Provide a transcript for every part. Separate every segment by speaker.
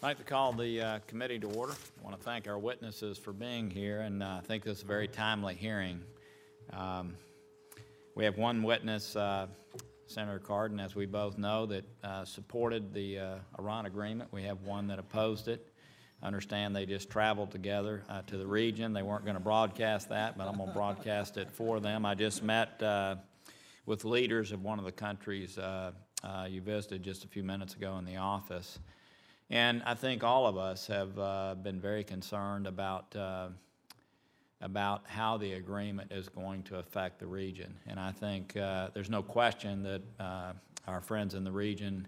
Speaker 1: I'd like to call the uh, committee to order. I want to thank our witnesses for being here, and uh, I think this is a very timely hearing. Um, We have one witness, uh, Senator Cardin, as we both know, that uh, supported the uh, Iran agreement. We have one that opposed it. I Understand they just traveled together uh, to the region. They weren't going to broadcast that, but I'm going to broadcast it for them. I just met with leaders of one of the countries you visited just a few minutes ago in the office. And I think all of us have uh, been very concerned about, uh, about how the agreement is going to affect the region. And I think uh, there's no question that uh, our friends in the region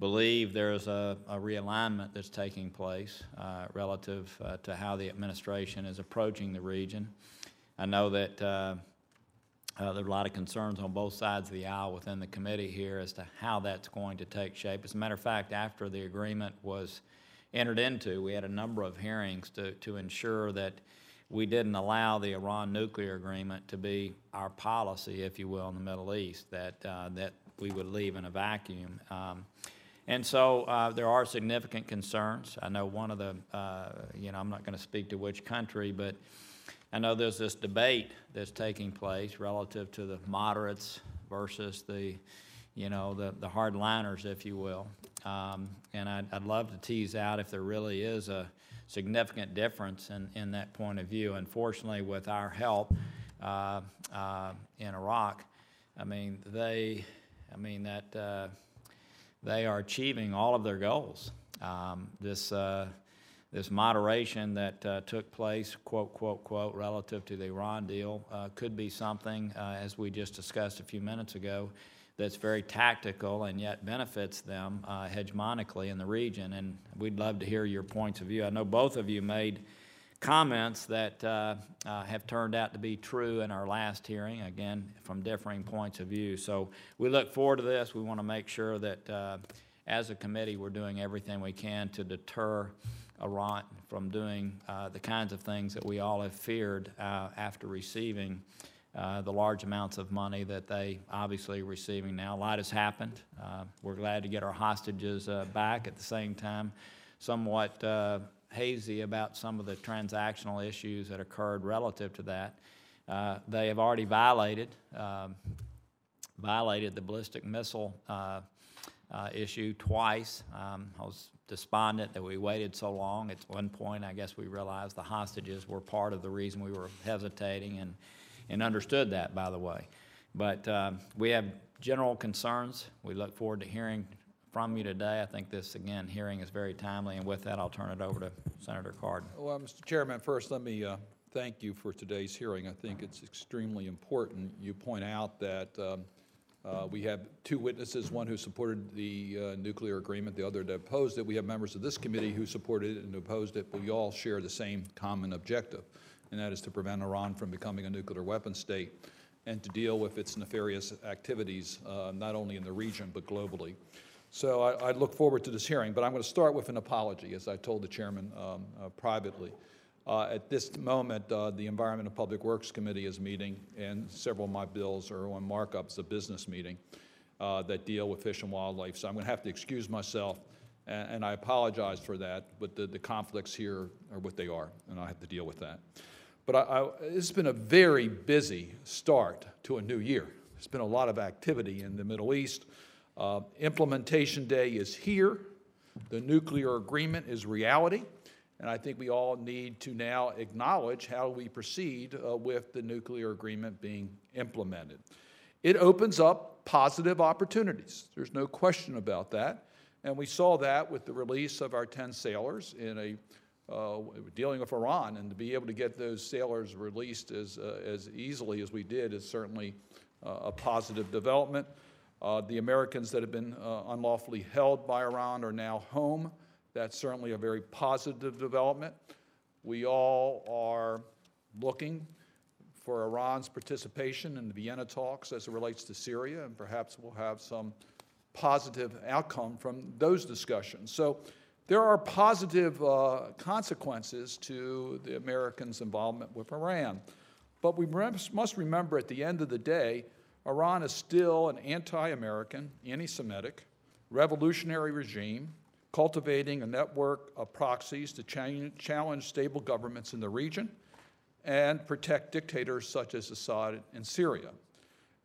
Speaker 1: believe there's a, a realignment that's taking place uh, relative uh, to how the administration is approaching the region. I know that uh, there are a lot of concerns on both sides of the aisle within the committee here as to how that's going to take shape. As a matter of fact, after the agreement was entered into, we had a number of hearings to, to ensure that we didn't allow the Iran nuclear agreement to be our policy, if you will, in the Middle East, that, uh, that we would leave in a vacuum. Um, and so uh, there are significant concerns. I know one of the, uh, you know, I'm not going to speak to which country, but I know there's this debate that's taking place relative to the moderates versus the, you know, the, the hardliners, if you will. Um, and I'd, I'd love to tease out if there really is a significant difference in, in that point of view. Unfortunately, with our help uh, uh, in Iraq, I mean, they, I mean, that uh, they are achieving all of their goals. Um, this, uh, this moderation that uh, took place, quote, quote, quote, relative to the Iran deal, uh, could be something, uh, as we just discussed a few minutes ago, that's very tactical and yet benefits them uh, hegemonically in the region. And we'd love to hear your points of view. I know both of you made comments that uh, uh, have turned out to be true in our last hearing, again, from differing points of view. So we look forward to this. We want to make sure that as a committee, we're doing everything we can to deter Iran from doing uh, the kinds of things that we all have feared uh, after receiving uh, the large amounts of money that they obviously are receiving now. A lot has happened. Uh, we're glad to get our hostages uh, back at the same time. Somewhat uh, hazy about some of the transactional issues that occurred relative to that. They have already violated um, violated the ballistic missile issue twice. Um, I was despondent that we waited so long. At one point, I guess we realized the hostages were part of the reason we were hesitating and, and understood that, by the way. But um, we have general concerns. We look forward to hearing from you today. I think this, again, hearing is very timely, and with that, I'll turn it over to Senator Cardin.
Speaker 2: Well, Mr. Chairman, first, let me uh, thank you for today's hearing. I think it's extremely important. You point out that um, uh, we have two witnesses, one who supported the uh, nuclear agreement, the other that opposed it. We have members of this committee who supported it and opposed it, but we all share the same common objective, and that is to prevent Iran from becoming a nuclear weapon state and to deal with its nefarious activities, uh, not only in the region, but globally. So I, I look forward to this hearing, but I'm going to start with an apology, as I told the chairman um, uh, privately. Uh, at this moment, uh, the Environment and Public Works Committee is meeting, and several of my bills are on markups, a business meeting uh, that deal with fish and wildlife. So I'm going to have to excuse myself, and, and I apologize for that, but the, the conflicts here are what they are, and I have to deal with that. But I, I, it's been a very busy start to a new year. There's been a lot of activity in the Middle East. Uh, implementation day is here. The nuclear agreement is reality. And I think we all need to now acknowledge how we proceed uh, with the nuclear agreement being implemented. It opens up positive opportunities. There's no question about that. And we saw that with the release of our 10 sailors in a uh, dealing with Iran, and to be able to get those sailors released as, uh, as easily as we did is certainly uh, a positive development. Uh, the Americans that have been uh, unlawfully held by Iran are now home. That's certainly a very positive development. We all are looking for Iran's participation in the Vienna talks as it relates to Syria, and perhaps we'll have some positive outcome from those discussions. So there are positive uh, consequences to the Americans' involvement with Iran. But we must remember at the end of the day, Iran is still an anti American, anti Semitic, revolutionary regime cultivating a network of proxies to cha- challenge stable governments in the region and protect dictators such as Assad in Syria.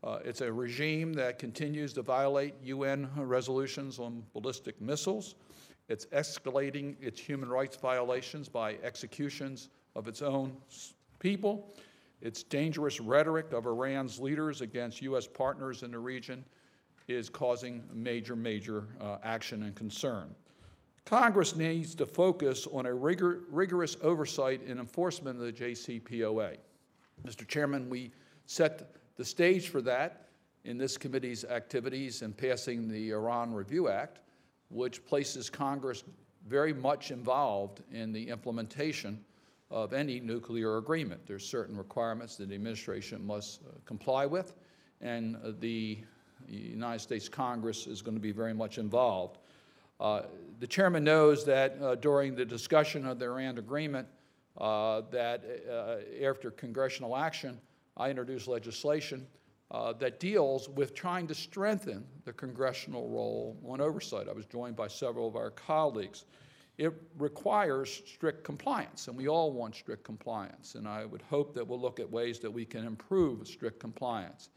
Speaker 2: Uh, It's a regime that continues to violate UN resolutions on ballistic missiles. It's escalating its human rights violations by executions of its own people. Its dangerous rhetoric of Iran's leaders against U.S. partners in the region is causing major, major uh, action and concern. Congress needs to focus on a rigor- rigorous oversight and enforcement of the JCPOA. Mr. Chairman, we set the stage for that in this committee's activities in passing the Iran Review Act, which places Congress very much involved in the implementation of any nuclear agreement. There's certain requirements that the administration must uh, comply with, and uh, the United States Congress is going to be very much involved. Uh, The chairman knows that uh, during the discussion of the Iran agreement, uh, that uh, after congressional action, I introduced legislation uh, that deals with trying to strengthen the congressional role on oversight. I was joined by several of our colleagues. It requires strict compliance, and we all want strict compliance. And I would hope that we'll look at ways that we can improve strict compliance.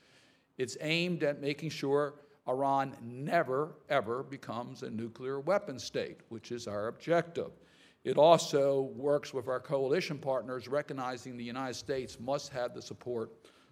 Speaker 2: It's aimed at making sure Iran never, ever becomes a nuclear weapon state, which is our objective. It also works with our coalition partners, recognizing the United States must have the support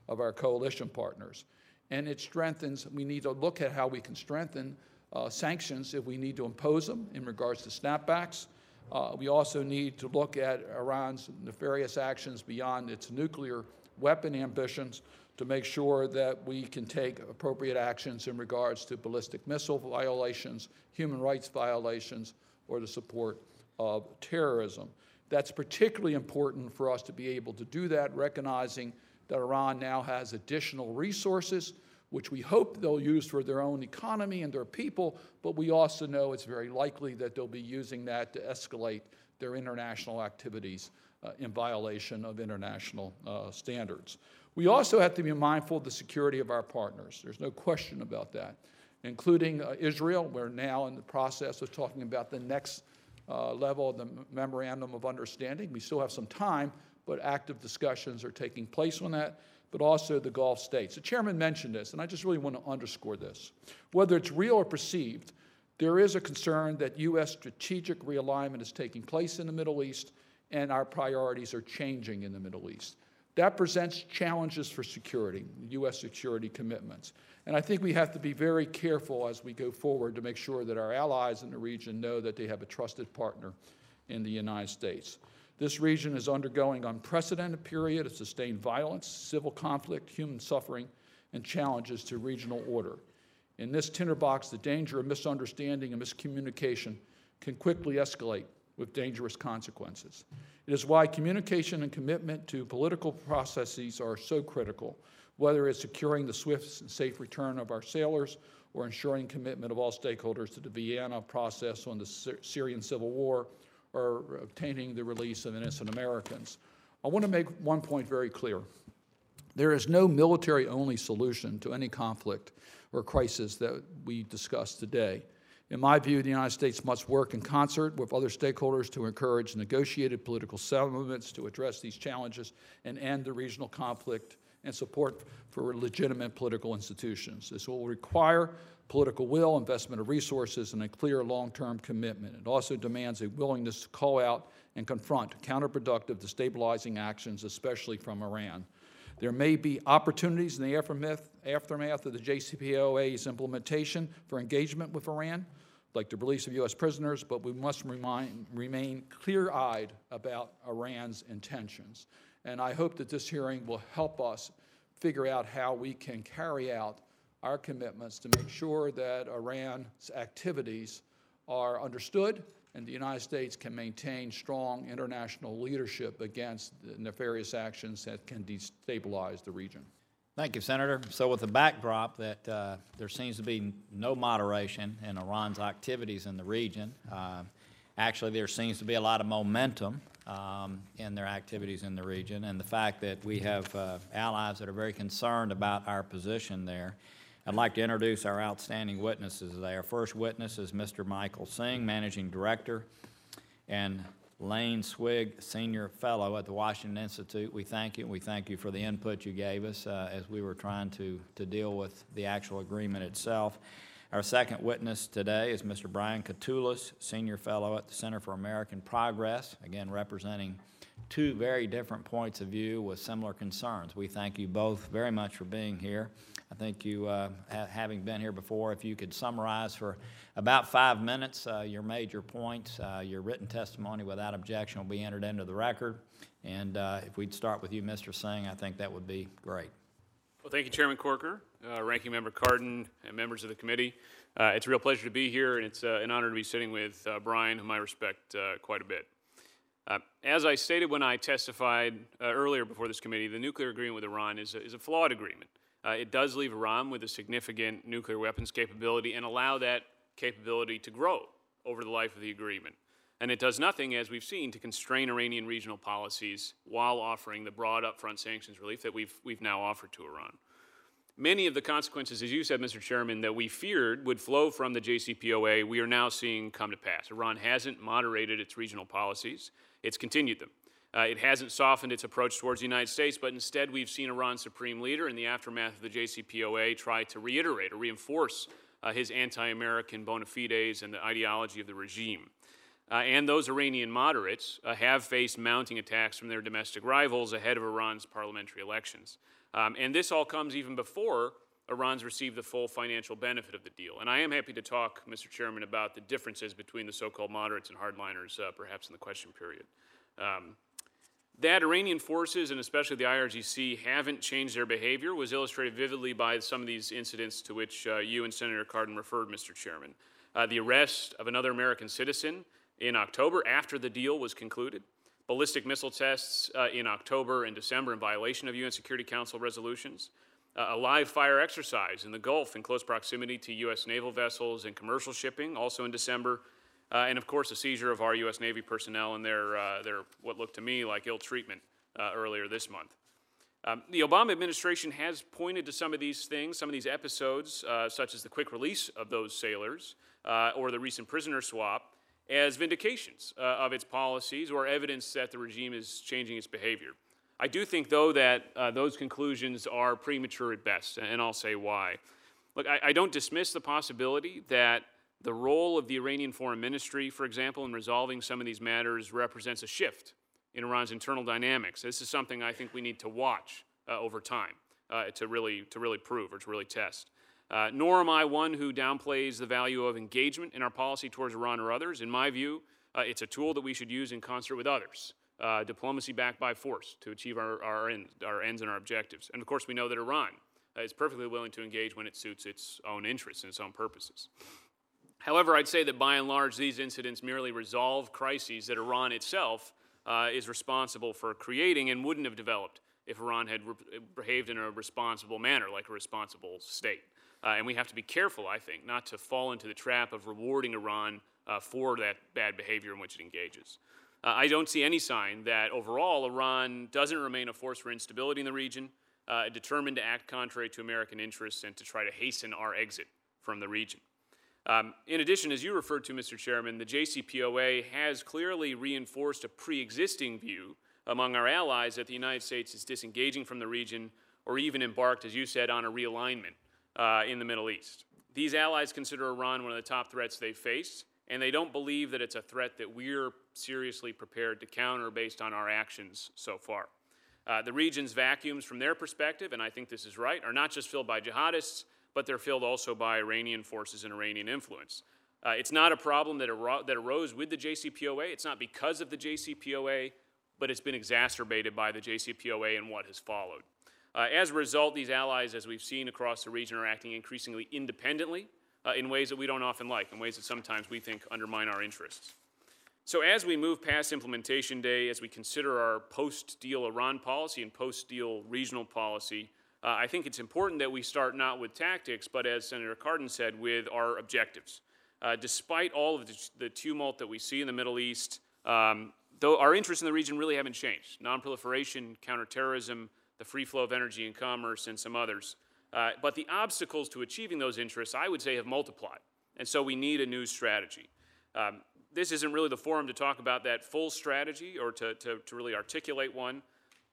Speaker 2: of our coalition partners. And it strengthens, we need to look at how we can strengthen uh, sanctions if we need to impose them in regards to snapbacks. Uh, we also need to look at Iran's nefarious actions beyond its nuclear weapon ambitions to make sure that we can take appropriate actions in regards to ballistic missile violations, human rights violations, or the support of terrorism. That's particularly important for us to be able to do that, recognizing that Iran now has additional resources, which we hope they'll use for their own economy and their people, but we also know it's very likely that they'll be using that to escalate their international activities uh, in violation of international uh, standards. We also have to be mindful of the security of our partners. There's no question about that, including uh, Israel. We're now in the process of talking about the next uh, level of the memorandum of understanding. We still have some time, but active discussions are taking place on that, but also the Gulf states. The chairman mentioned this, and I just really want to underscore this. Whether it's real or perceived, there is a concern that U.S. strategic realignment is taking place in the Middle East, and our priorities are changing in the Middle East. That presents challenges for security, U.S. security commitments. And I think we have to be very careful as we go forward to make sure that our allies in the region know that they have a trusted partner in the United States. This region is undergoing unprecedented period of sustained violence, civil conflict, human suffering, and challenges to regional order. In this tinderbox, the danger of misunderstanding and miscommunication can quickly escalate with dangerous consequences. It is why communication and commitment to political processes are so critical, whether it's securing the swift and safe return of our sailors or ensuring commitment of all stakeholders to the Vienna process on the Syrian civil war or obtaining the release of innocent Americans. I want to make one point very clear. There is no military only solution to any conflict or crisis that we discuss today. In my view, the United States must work in concert with other stakeholders to encourage negotiated political settlements to address these challenges and end the regional conflict and support for legitimate political institutions. This will require political will, investment of resources, and a clear long term commitment. It also demands a willingness to call out and confront counterproductive, destabilizing actions, especially from Iran. There may be opportunities in the aftermath of the JCPOA's implementation for engagement with Iran, like the release of U.S. prisoners, but we must remind, remain clear eyed about Iran's intentions. And I hope that this hearing will help us figure out how we can carry out our commitments to make sure that Iran's activities are understood and the United States can maintain strong international leadership against nefarious actions that can destabilize the region.
Speaker 1: Thank you, Senator. So with the backdrop that uh, there seems to be no moderation in Iran's activities in the region, uh, actually there seems to be a lot of momentum um, in their activities in the region, and the fact that we have uh, allies that are very concerned about our position there, I'd like to introduce our outstanding witnesses today. Our first witness is Mr. Michael Singh, Managing Director, and Lane Swig, Senior Fellow at the Washington Institute. We thank you. We thank you for the input you gave us uh, as we were trying to, to deal with the actual agreement itself. Our second witness today is Mr. Brian Katulis, Senior Fellow at the Center for American Progress, again representing two very different points of view with similar concerns. We thank you both very much for being here. I think you, uh, ha- having been here before, if you could summarize for about five minutes uh, your major points, uh, your written testimony without objection will be entered into the record. And uh, if we'd start with you, Mr. Singh, I think that would be great.
Speaker 3: Well, thank you, Chairman Corker, uh, Ranking Member Cardin, and members of the committee. Uh, it's a real pleasure to be here, and it's an honor to be sitting with Brian, whom I respect quite a bit. Uh, as I stated when I testified uh, earlier before this committee, the nuclear agreement with Iran is a, is a flawed agreement. Uh, it does leave Iran with a significant nuclear weapons capability and allow that capability to grow over the life of the agreement. And it does nothing, as we've seen, to constrain Iranian regional policies while offering the broad upfront sanctions relief that we've, we've now offered to Iran. Many of the consequences, as you said, Mr. Chairman, that we feared would flow from the JCPOA, we are now seeing come to pass. Iran hasn't moderated its regional policies, it's continued them. Uh, it hasn't softened its approach towards the United States, but instead we've seen Iran's supreme leader in the aftermath of the JCPOA try to reiterate or reinforce uh, his anti American bona fides and the ideology of the regime. Uh, and those Iranian moderates uh, have faced mounting attacks from their domestic rivals ahead of Iran's parliamentary elections. Um, and this all comes even before Iran's received the full financial benefit of the deal. And I am happy to talk, Mr. Chairman, about the differences between the so called moderates and hardliners, uh, perhaps in the question period. Um, that Iranian forces, and especially the IRGC, haven't changed their behavior was illustrated vividly by some of these incidents to which uh, you and Senator Cardin referred, Mr. Chairman. Uh, the arrest of another American citizen in October after the deal was concluded, ballistic missile tests uh, in October and December in violation of UN Security Council resolutions, uh, a live fire exercise in the Gulf in close proximity to U.S. naval vessels and commercial shipping, also in December, uh, and of course, a seizure of our U.S. Navy personnel and their, uh, their what looked to me like ill treatment uh, earlier this month. Um, the Obama administration has pointed to some of these things, some of these episodes, uh, such as the quick release of those sailors or the recent prisoner swap, as vindications uh, of its policies or evidence that the regime is changing its behavior. I do think, though, that those conclusions are premature at best, and I'll say why. Look, I, I don't dismiss the possibility that the role of the Iranian Foreign Ministry, for example, in resolving some of these matters represents a shift in Iran's internal dynamics. This is something I think we need to watch uh, over time uh, to, really, to really prove or to really test. Uh, nor am I one who downplays the value of engagement in our policy towards Iran or others. In my view, uh, it's a tool that we should use in concert with others. Uh, diplomacy backed by force to achieve our, our, end, our ends and our objectives. And of course, we know that Iran is perfectly willing to engage when it suits its own interests and its own purposes. However, I'd say that by and large, these incidents merely resolve crises that Iran itself uh, is responsible for creating and wouldn't have developed if Iran had re- behaved in a responsible manner, like a responsible state. Uh, and we have to be careful, I think, not to fall into the trap of rewarding Iran uh, for that bad behavior in which it engages. Uh, I don't see any sign that overall Iran doesn't remain a force for instability in the region, uh, determined to act contrary to American interests and to try to hasten our exit from the region. Um, in addition, as you referred to, Mr. Chairman, the JCPOA has clearly reinforced a pre existing view among our allies that the United States is disengaging from the region or even embarked, as you said, on a realignment uh, in the Middle East. These allies consider Iran one of the top threats they face, and they don't believe that it's a threat that we're seriously prepared to counter based on our actions so far. Uh, the region's vacuums, from their perspective, and I think this is right, are not just filled by jihadists, but they're filled also by Iranian forces and Iranian influence. Uh, it's not a problem that, aro- that arose with the JCPOA. It's not because of the JCPOA, but it's been exacerbated by the JCPOA and what has followed. Uh, as a result, these allies, as we've seen across the region, are acting increasingly independently uh, in ways that we don't often like, in ways that sometimes we think undermine our interests. So, as we move past implementation day, as we consider our post deal Iran policy and post deal regional policy, uh, I think it's important that we start not with tactics, but as Senator Cardin said, with our objectives. Uh, despite all of the, the, tumult that we see in the Middle East, um, though our interests in the region really haven't changed nonproliferation, counterterrorism, the free flow of energy and commerce, and some others. Uh, but the obstacles to achieving those interests, I would say, have multiplied. And so we need a new strategy. Um, this isn't really the forum to talk about that full strategy or to, to, to really articulate one.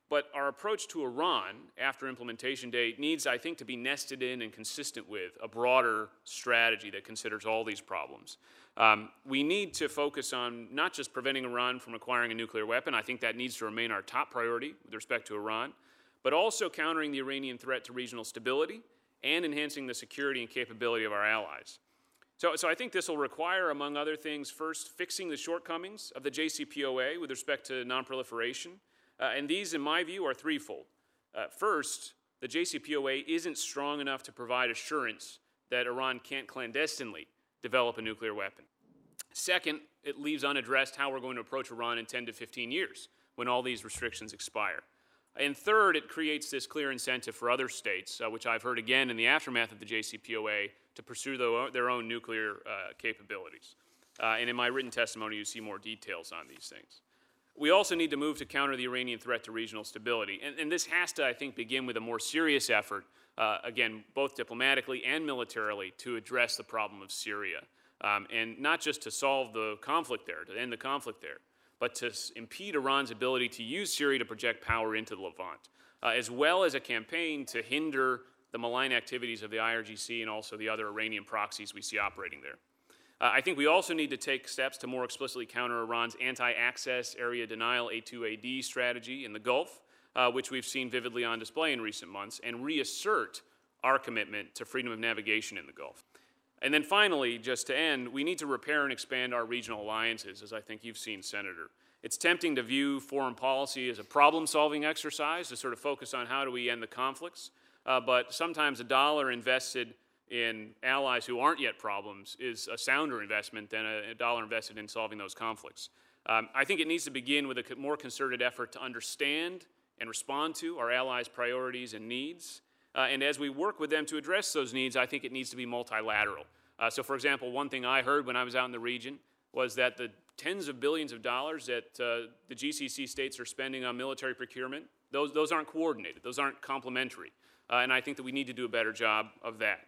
Speaker 3: But our approach to Iran after implementation date needs, I think, to be nested in and consistent with a broader strategy that considers all these problems. Um, we need to focus on not just preventing Iran from acquiring a nuclear weapon, I think that needs to remain our top priority with respect to Iran, but also countering the Iranian threat to regional stability and enhancing the security and capability of our allies. So, so I think this will require, among other things, first fixing the shortcomings of the JCPOA with respect to nonproliferation. Uh, and these, in my view, are threefold. Uh, first, the JCPOA isn't strong enough to provide assurance that Iran can't clandestinely develop a nuclear weapon. Second, it leaves unaddressed how we're going to approach Iran in 10 to 15 years when all these restrictions expire. And third, it creates this clear incentive for other states, uh, which I've heard again in the aftermath of the JCPOA, to pursue the, their own nuclear uh, capabilities. Uh, and in my written testimony, you see more details on these things. We also need to move to counter the Iranian threat to regional stability. And, and this has to, I think, begin with a more serious effort, uh, again, both diplomatically and militarily, to address the problem of Syria. Um, and not just to solve the conflict there, to end the conflict there, but to impede Iran's ability to use Syria to project power into the Levant, uh, as well as a campaign to hinder the malign activities of the IRGC and also the other Iranian proxies we see operating there. Uh, I think we also need to take steps to more explicitly counter Iran's anti access area denial A2AD strategy in the Gulf, uh, which we've seen vividly on display in recent months, and reassert our commitment to freedom of navigation in the Gulf. And then finally, just to end, we need to repair and expand our regional alliances, as I think you've seen, Senator. It's tempting to view foreign policy as a problem solving exercise, to sort of focus on how do we end the conflicts. Uh, but sometimes a dollar invested in allies who aren't yet problems is a sounder investment than a, a dollar invested in solving those conflicts. Um, I think it needs to begin with a more concerted effort to understand and respond to our allies' priorities and needs. Uh, and as we work with them to address those needs, I think it needs to be multilateral. Uh, so, for example, one thing I heard when I was out in the region was that the tens of billions of dollars that uh, the GCC states are spending on military procurement, those, those aren't coordinated, those aren't complementary. Uh, and I think that we need to do a better job of that.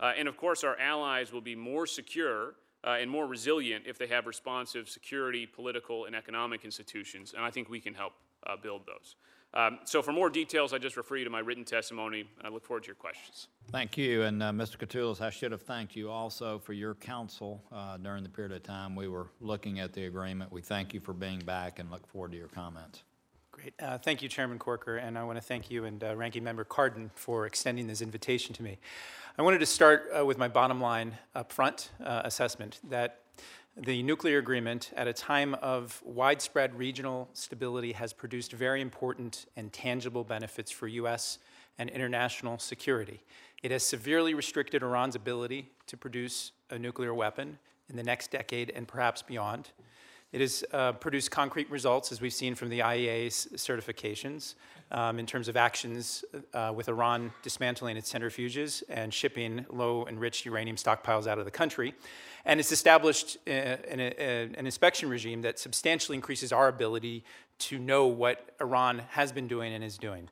Speaker 3: Uh, and of course, our allies will be more secure uh, and more resilient if they have responsive security, political, and economic institutions. And I think we can help build those. Um, so, for more details, I just refer you to my written testimony, and I look forward to your questions.
Speaker 1: Thank you. And uh, Mr. Katulis, I should have thanked you also for your counsel uh, during the period of time we were looking at the agreement. We thank you for being back and look forward to your comments.
Speaker 4: Great. Uh, thank you, Chairman Corker, and I want to thank you and uh, Ranking Member Cardin for extending this invitation to me. I wanted to start uh, with my bottom line up front uh, assessment that the nuclear agreement, at a time of widespread regional stability, has produced very important and tangible benefits for U.S. and international security. It has severely restricted Iran's ability to produce a nuclear weapon in the next decade and perhaps beyond. It has uh, produced concrete results, as we've seen from the IAEA's certifications, um, in terms of actions uh, with Iran dismantling its centrifuges and shipping low enriched uranium stockpiles out of the country. And it's established uh, an, an inspection regime that substantially increases our ability to know what Iran has been doing and is doing.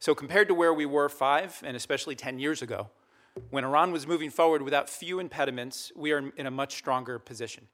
Speaker 4: So, compared to where we were five and especially 10 years ago, when Iran was moving forward without few impediments, we are in a much stronger position.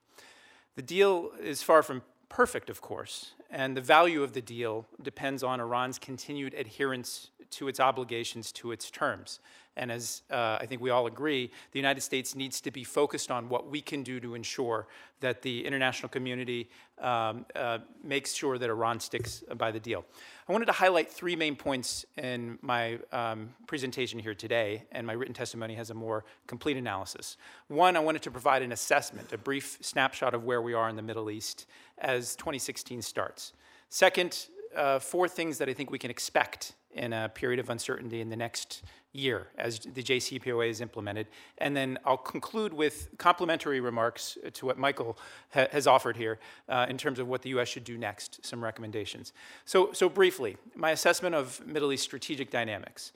Speaker 4: The deal is far from perfect, of course, and the value of the deal depends on Iran's continued adherence to its obligations to its terms. And as uh, I think we all agree, the United States needs to be focused on what we can do to ensure that the international community um, uh, makes sure that Iran sticks by the deal. I wanted to highlight three main points in my um, presentation here today, and my written testimony has a more complete analysis. One, I wanted to provide an assessment, a brief snapshot of where we are in the Middle East as 2016 starts. Second, uh, four things that I think we can expect in a period of uncertainty in the next year as the JCPOA is implemented. And then I'll conclude with complementary remarks to what Michael ha has offered here uh, in terms of what the U.S. should do next, some recommendations. So, so briefly, my assessment of Middle East strategic dynamics.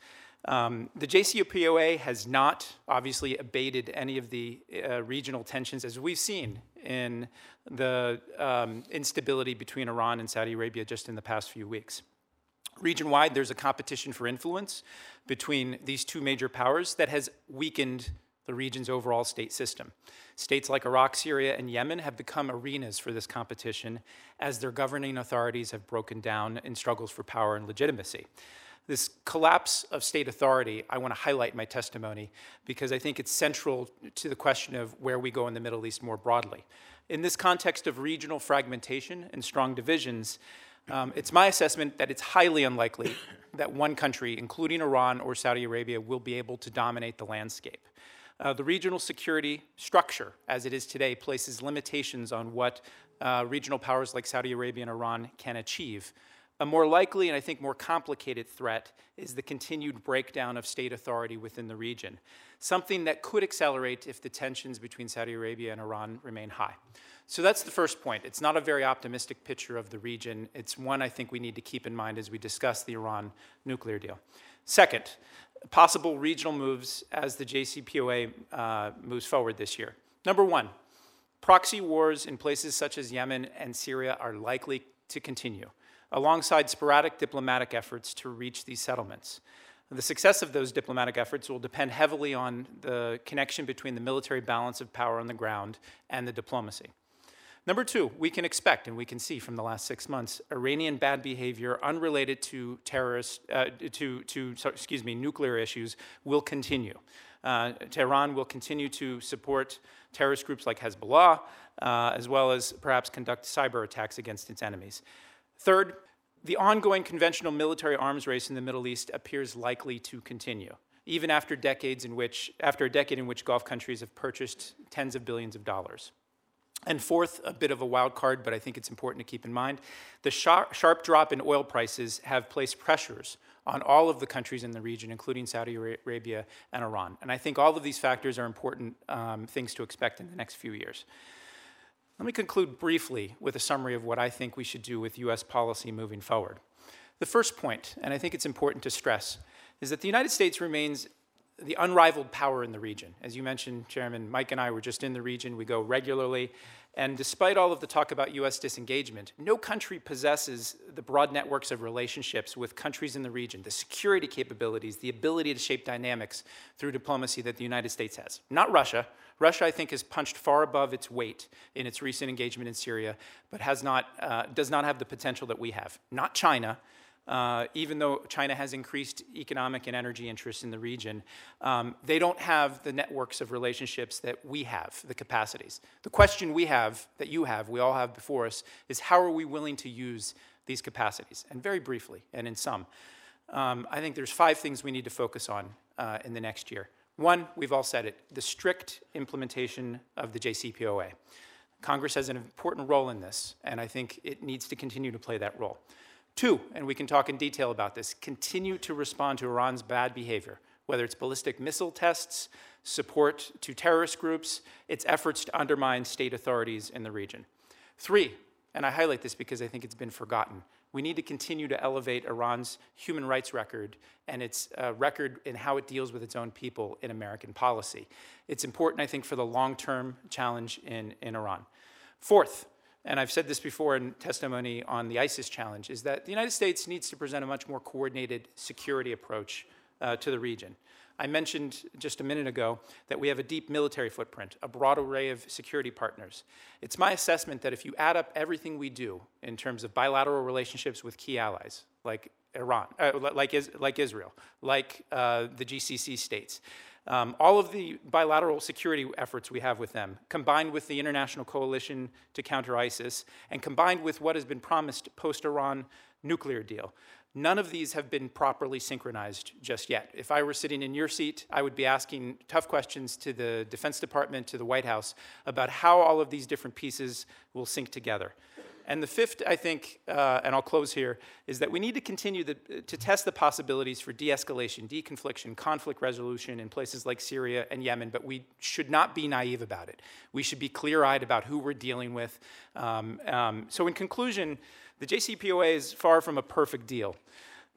Speaker 4: Um, the JCPOA has not obviously abated any of the uh, regional tensions as we've seen in the um, instability between Iran and Saudi Arabia just in the past few weeks. Region wide, there's a competition for influence between these two major powers that has weakened the region's overall state system. States like Iraq, Syria, and Yemen have become arenas for this competition as their governing authorities have broken down in struggles for power and legitimacy. This collapse of state authority, I want to highlight my testimony because I think it's central to the question of where we go in the Middle East more broadly. In this context of regional fragmentation and strong divisions, um, it's my assessment that it's highly unlikely that one country, including Iran or Saudi Arabia, will be able to dominate the landscape. Uh, the regional security structure, as it is today, places limitations on what uh, regional powers like Saudi Arabia and Iran can achieve. A more likely and I think more complicated threat is the continued breakdown of state authority within the region, something that could accelerate if the tensions between Saudi Arabia and Iran remain high. So that's the first point. It's not a very optimistic picture of the region. It's one I think we need to keep in mind as we discuss the Iran nuclear deal. Second, possible regional moves as the JCPOA uh, moves forward this year. Number one, proxy wars in places such as Yemen and Syria are likely to continue alongside sporadic diplomatic efforts to reach these settlements. The success of those diplomatic efforts will depend heavily on the connection between the military balance of power on the ground and the diplomacy. Number two, we can expect and we can see from the last six months Iranian bad behavior unrelated to terrorist, uh, to, to excuse me, nuclear issues will continue. Uh, Tehran will continue to support terrorist groups like Hezbollah, uh, as well as perhaps conduct cyber attacks against its enemies. Third, the ongoing conventional military arms race in the Middle East appears likely to continue, even after decades in which, after a decade in which Gulf countries have purchased tens of billions of dollars. And fourth, a bit of a wild card, but I think it's important to keep in mind the sharp, sharp, drop in oil prices have placed pressures on all of the countries in the region, including Saudi Arabia and Iran. And I think all of these factors are important um, things to expect in the next few years. Let me conclude briefly with a summary of what I think we should do with US policy moving forward. The first point, and I think it's important to stress, is that the United States remains the unrivaled power in the region. As you mentioned, Chairman, Mike and I were just in the region. We go regularly. And despite all of the talk about US disengagement, no country possesses the broad networks of relationships with countries in the region, the security capabilities, the ability to shape dynamics through diplomacy that the United States has. Not Russia. Russia, I think, has punched far above its weight in its recent engagement in Syria, but has not, uh, does not have the potential that we have. Not China, uh, even though China has increased economic and energy interests in the region, um, they don't have the networks of relationships that we have, the capacities. The question we have, that you have, we all have before us, is how are we willing to use these capacities? And very briefly, and in sum, um, I think there's five things we need to focus on uh, in the next year. One, we've all said it, the strict implementation of the JCPOA. Congress has an important role in this, and I think it needs to continue to play that role. Two, and we can talk in detail about this, continue to respond to Iran's bad behavior, whether it's ballistic missile tests, support to terrorist groups, its efforts to undermine state authorities in the region. Three, and I highlight this because I think it's been forgotten, we need to continue to elevate Iran's human rights record and its uh, record in how it deals with its own people in American policy. It's important, I think, for the long term challenge in, in Iran. Fourth, and I've said this before in testimony on the ISIS challenge, is that the United States needs to present a much more coordinated security approach uh, to the region. I mentioned just a minute ago that we have a deep military footprint, a broad array of security partners. It's my assessment that if you add up everything we do in terms of bilateral relationships with key allies, like Iran, uh, like, like Israel, like uh, the GCC states, um, all of the bilateral security efforts we have with them, combined with the international coalition to counter ISIS, and combined with what has been promised post Iran nuclear deal, none of these have been properly synchronized just yet. If I were sitting in your seat, I would be asking tough questions to the Defense Department, to the White House, about how all of these different pieces will sync together. And the fifth, I think, uh, and I'll close here, is that we need to continue the, to test the possibilities for de escalation, deconfliction, conflict resolution in places like Syria and Yemen, but we should not be naive about it. We should be clear eyed about who we're dealing with. Um, um, so, in conclusion, the JCPOA is far from a perfect deal.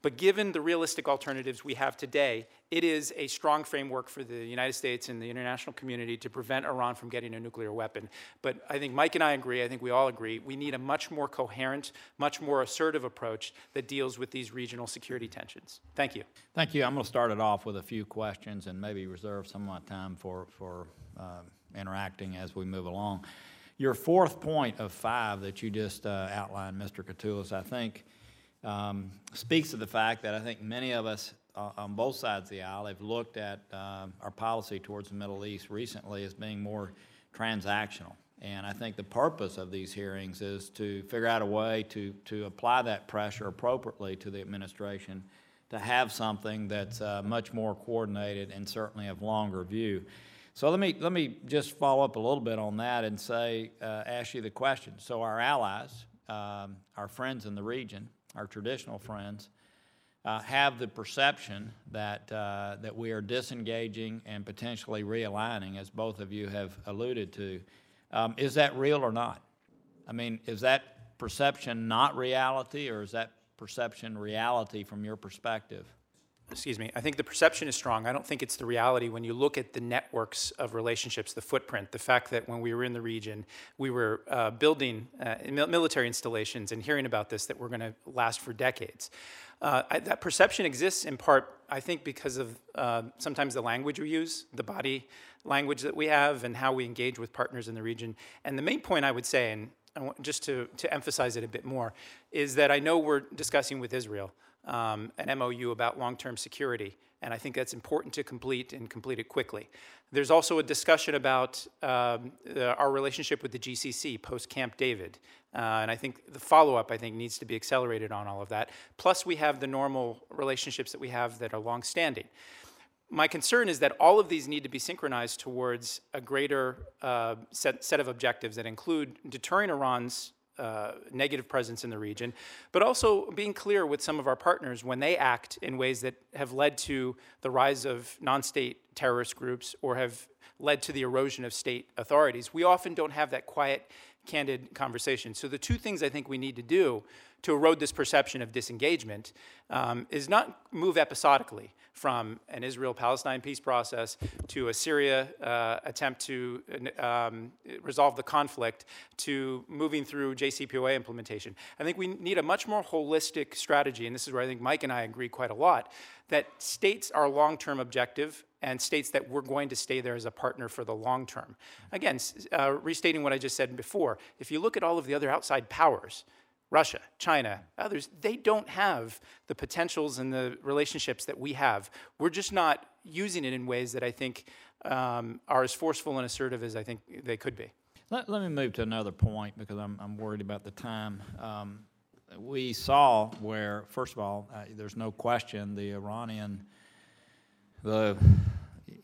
Speaker 4: But given the realistic alternatives we have today, it is a strong framework for the United States and the international community to prevent Iran from getting a nuclear weapon. But I think Mike and I agree, I think we all agree, we need a much more coherent, much more assertive approach that deals with these regional security tensions. Thank you.
Speaker 1: Thank you. I'm going to start it off with a few questions and maybe reserve some of my time for, for uh, interacting as we move along. Your fourth point of five that you just uh, outlined, Mr. Katulis, I think um, speaks to the fact that I think many of us uh, on both sides of the aisle have looked at uh, our policy towards the Middle East recently as being more transactional. And I think the purpose of these hearings is to figure out a way to, to apply that pressure appropriately to the administration to have something that's uh, much more coordinated and certainly of longer view. So let me, let me just follow up a little bit on that and say, uh, ask you the question. So our allies, um, our friends in the region, our traditional friends, uh, have the perception that, uh, that we are disengaging and potentially realigning, as both of you have alluded to. Um, is that real or not? I mean, is that perception not reality, or is that perception reality from your perspective?
Speaker 4: Excuse me, I think the perception is strong. I don't think it's the reality when you look at the networks of relationships, the footprint, the fact that when we were in the region, we were uh, building uh, military installations and hearing about this that were going to last for decades. Uh, I, that perception exists in part, I think, because of uh, sometimes the language we use, the body language that we have, and how we engage with partners in the region. And the main point I would say, and just to, to emphasize it a bit more, is that I know we're discussing with Israel um, an MOU about long-term security, and I think that's important to complete and complete it quickly. There's also a discussion about um, our relationship with the GCC post Camp David, uh, and I think the follow-up I think needs to be accelerated on all of that. Plus, we have the normal relationships that we have that are long-standing. My concern is that all of these need to be synchronized towards a greater uh, set, set of objectives that include deterring Iran's uh, negative presence in the region, but also being clear with some of our partners when they act in ways that have led to the rise of non state terrorist groups or have led to the erosion of state authorities. We often don't have that quiet, candid conversation. So, the two things I think we need to do to erode this perception of disengagement um, is not move episodically from an Israel Palestine peace process to a Syria uh, attempt to um, resolve the conflict to moving through JCPOA implementation. I think we need a much more holistic strategy, and this is where I think Mike and I agree quite a lot, that states our long term objective and states that we're going to stay there as a partner for the long term. Again, uh, restating what I just said before, if you look at all of the other outside powers, Russia, China, others, they don't have the potentials and the relationships that we have. We're just not using it in ways that I think um, are as forceful and assertive as I think they could be.
Speaker 1: Let, let me move to another point because I'm, I'm worried about the time. Um, we saw where, first of all, uh, there's no question the Iranian, the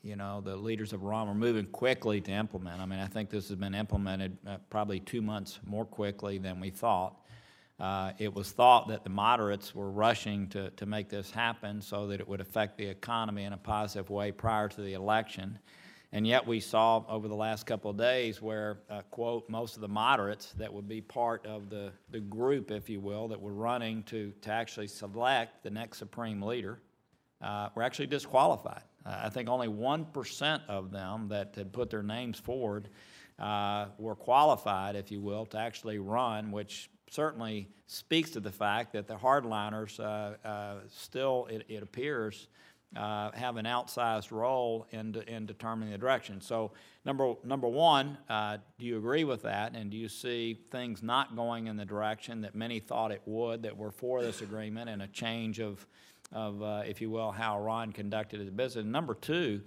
Speaker 1: you know, the leaders of Iran were moving quickly to implement. I mean, I think this has been implemented uh, probably two months more quickly than we thought. Uh, it was thought that the moderates were rushing to, to make this happen so that it would affect the economy in a positive way prior to the election. And yet we saw over the last couple of days where, uh, quote, most of the moderates that would be part of the, the group, if you will, that were running to, to actually select the next supreme leader uh, were actually disqualified. Uh, I think only 1% of them that had put their names forward uh, were qualified, if you will, to actually run, which certainly speaks to the fact that the hardliners uh, uh, still, it, it appears, uh, have an outsized role in, de, in determining the direction. So, number, number one, uh, do you agree with that? And do you see things not going in the direction that many thought it would, that were for this agreement and a change of, of uh, if you will, how Iran conducted its business? Number two,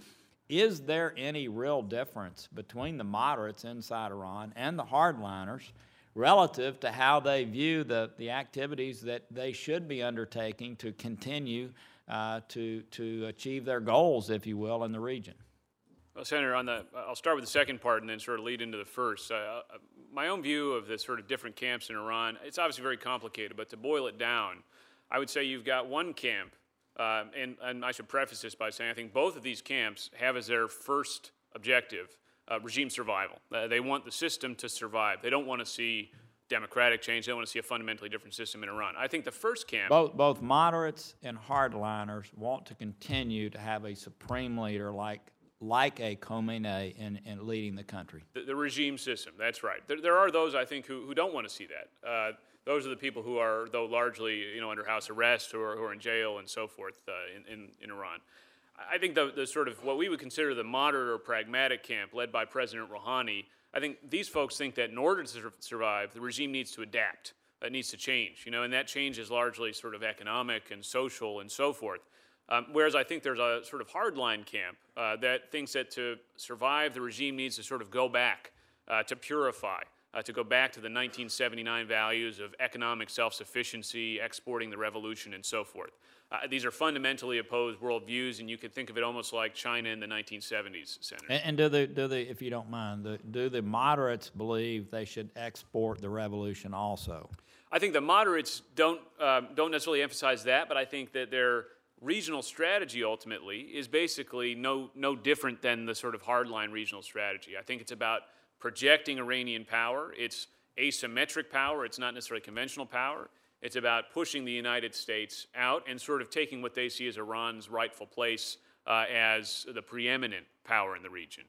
Speaker 1: is there any real difference between the moderates inside Iran and the hardliners? Relative to how they view the, the activities that they should be undertaking to continue uh, to, to achieve their goals, if you will, in the region.
Speaker 3: Well, Senator, on the, I'll start with the second part and then sort of lead into the first. Uh, my own view of the sort of different camps in Iran, it's obviously very complicated, but to boil it down, I would say you've got one camp, uh, and, and I should preface this by saying I think both of these camps have as their first objective uh, regime survival. Uh, they want the system to survive. They don't want to see democratic change. They want to see a fundamentally different system in Iran. I think the first camp.
Speaker 1: Both, both moderates and hardliners want to continue to have a supreme leader like, like a Khomeini in, in leading the country.
Speaker 3: The, the regime system, that's right. There, there are those, I think, who, who don't want to see that. Uh, those are the people who are, though largely, you know, under house arrest or who are in jail and so forth uh, in, in, in Iran. I think the, the sort of what we would consider the moderate or pragmatic camp led by President Rouhani, I think these folks think that in order to sur- survive, the regime needs to adapt. It needs to change, you know, and that change is largely sort of economic and social and so forth. Um, whereas I think there's a sort of hardline camp uh, that thinks that to survive, the regime needs to sort of go back, uh, to purify, uh, to go back to the 1979 values of economic self sufficiency, exporting the revolution, and so forth. Uh, these are fundamentally opposed worldviews, and you could think of it almost like China in the 1970s, Senator.
Speaker 1: And, and do the, do the, if you don't mind, the, do the moderates believe they should export the revolution also?
Speaker 3: I think the moderates don't, um, don't necessarily emphasize that, but I think that their regional strategy ultimately is basically no, no different than the sort of hardline regional strategy. I think it's about projecting Iranian power. It's asymmetric power, it's not necessarily conventional power. It's about pushing the United States out and sort of taking what they see as Iran's rightful place uh, as the preeminent power in the region.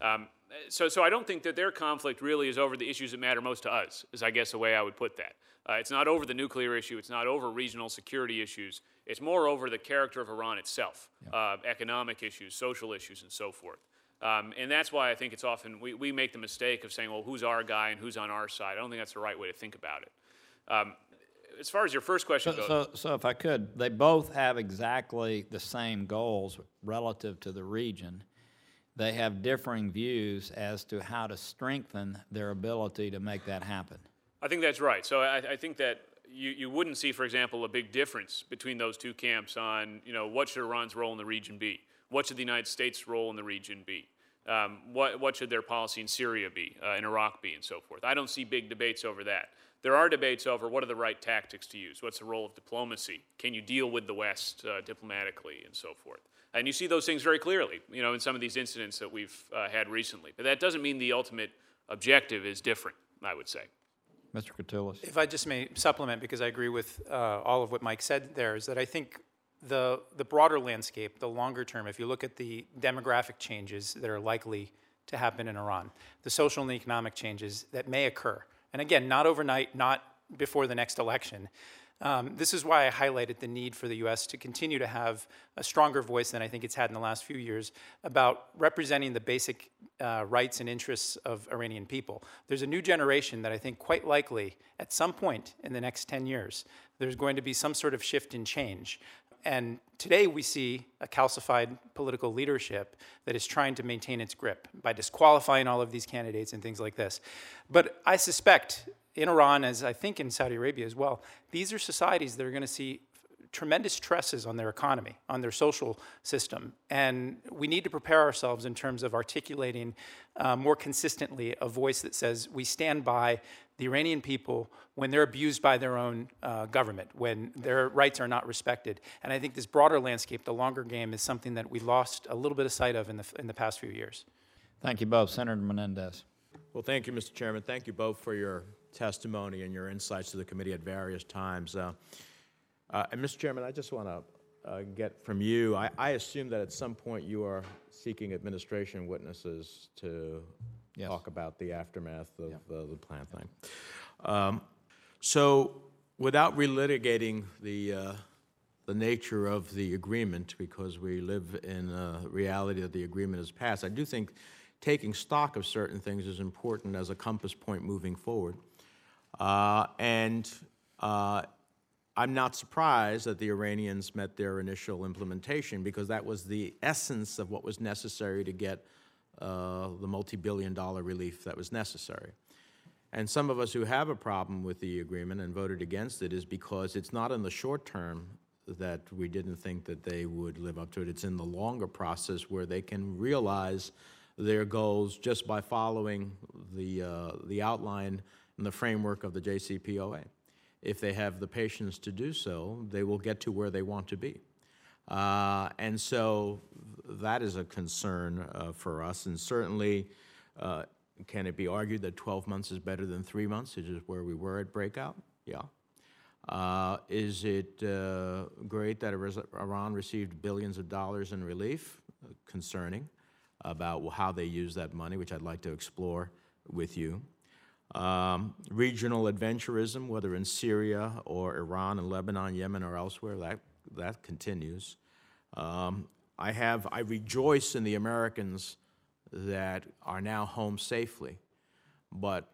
Speaker 3: Um, so, so I don't think that their conflict really is over the issues that matter most to us, is I guess the way I would put that. Uh, it's not over the nuclear issue, it's not over regional security issues, it's more over the character of Iran itself, uh, economic issues, social issues, and so forth. Um, and that's why I think it's often, we, we make the mistake of saying, well, who's our guy and who's on our side? I don't think that's the right way to think about it. Um, as far as your first question
Speaker 1: So,
Speaker 3: goes,
Speaker 1: so, so if I could, they both have exactly the same goals relative to the region. They have differing views as to how to strengthen their ability to make that happen.
Speaker 3: I think that's right. So I, I think that you, you wouldn't see, for example, a big difference between those two camps on, you know, what should Iran's role in the region be? What should the United States' role in the region be? Um, what, what should their policy in Syria be, uh, in Iraq be, and so forth? I don't see big debates over that. There are debates over what are the right tactics to use. What's the role of diplomacy? Can you deal with the West uh, diplomatically, and so forth? And you see those things very clearly, you know, in some of these incidents that we've uh, had recently. But that doesn't mean the ultimate objective is different, I would say.
Speaker 1: Mr. Katulis?
Speaker 4: If I just may supplement, because I agree with uh, all of what Mike said there, is that I think the, the broader landscape, the longer term, if you look at the demographic changes that are likely to happen in Iran, the social and economic changes that may occur, and again, not overnight, not before the next election. Um, this is why I highlighted the need for the U.S. to continue to have a stronger voice than I think it's had in the last few years about representing the basic uh, rights and interests of Iranian people. There's a new generation that I think quite likely, at some point in the next 10 years, there's going to be some sort of shift and change. And today we see a calcified political leadership that is trying to maintain its grip by disqualifying all of these candidates and things like this. But I suspect in Iran, as I think in Saudi Arabia as well, these are societies that are going to see tremendous stresses on their economy, on their social system. And we need to prepare ourselves in terms of articulating uh, more consistently a voice that says we stand by the Iranian people when they're abused by their own uh, government, when their rights are not respected. And I think this broader landscape, the longer game, is something that we lost a little bit of sight of in the, in the past few years.
Speaker 1: Thank you both. Senator Menendez.
Speaker 5: Well, thank you, Mr. Chairman. Thank you both for your testimony and your insights to the committee at various times. Uh, uh, and Mr. Chairman, I just want to uh, get from you. I, I, assume that at some point you are seeking administration witnesses to
Speaker 1: Yes.
Speaker 5: talk about the aftermath of uh, the plant thing. Um, so, without relitigating the uh, the nature of the agreement, because we live in a reality that the agreement is passed, I do think taking stock of certain things is important as a compass point moving forward. Uh, and uh, I'm not surprised that the Iranians met their initial implementation because that was the essence of what was necessary to get uh, the multi billion dollar relief that was necessary. And some of us who have a problem with the agreement and voted against it is because it's not in the short term that we didn't think that they would live up to it. It's in the longer process where they can realize their goals just by following the, uh, the outline and the framework of the JCPOA. If they have the patience to do so, they will get to where they want to be. Uh, and so that is a concern uh, for us, and certainly uh, can it be argued that 12 months is better than three months, which is where we were at breakout? Yeah. Uh, Is it uh, great that Iran received billions of dollars in relief? Concerning about how they use that money, which I'd like to explore with you. Um, Regional adventurism, whether in Syria or Iran and Lebanon, Yemen, or elsewhere, that, that continues. Um, I have, I rejoice in the Americans that are now home safely. But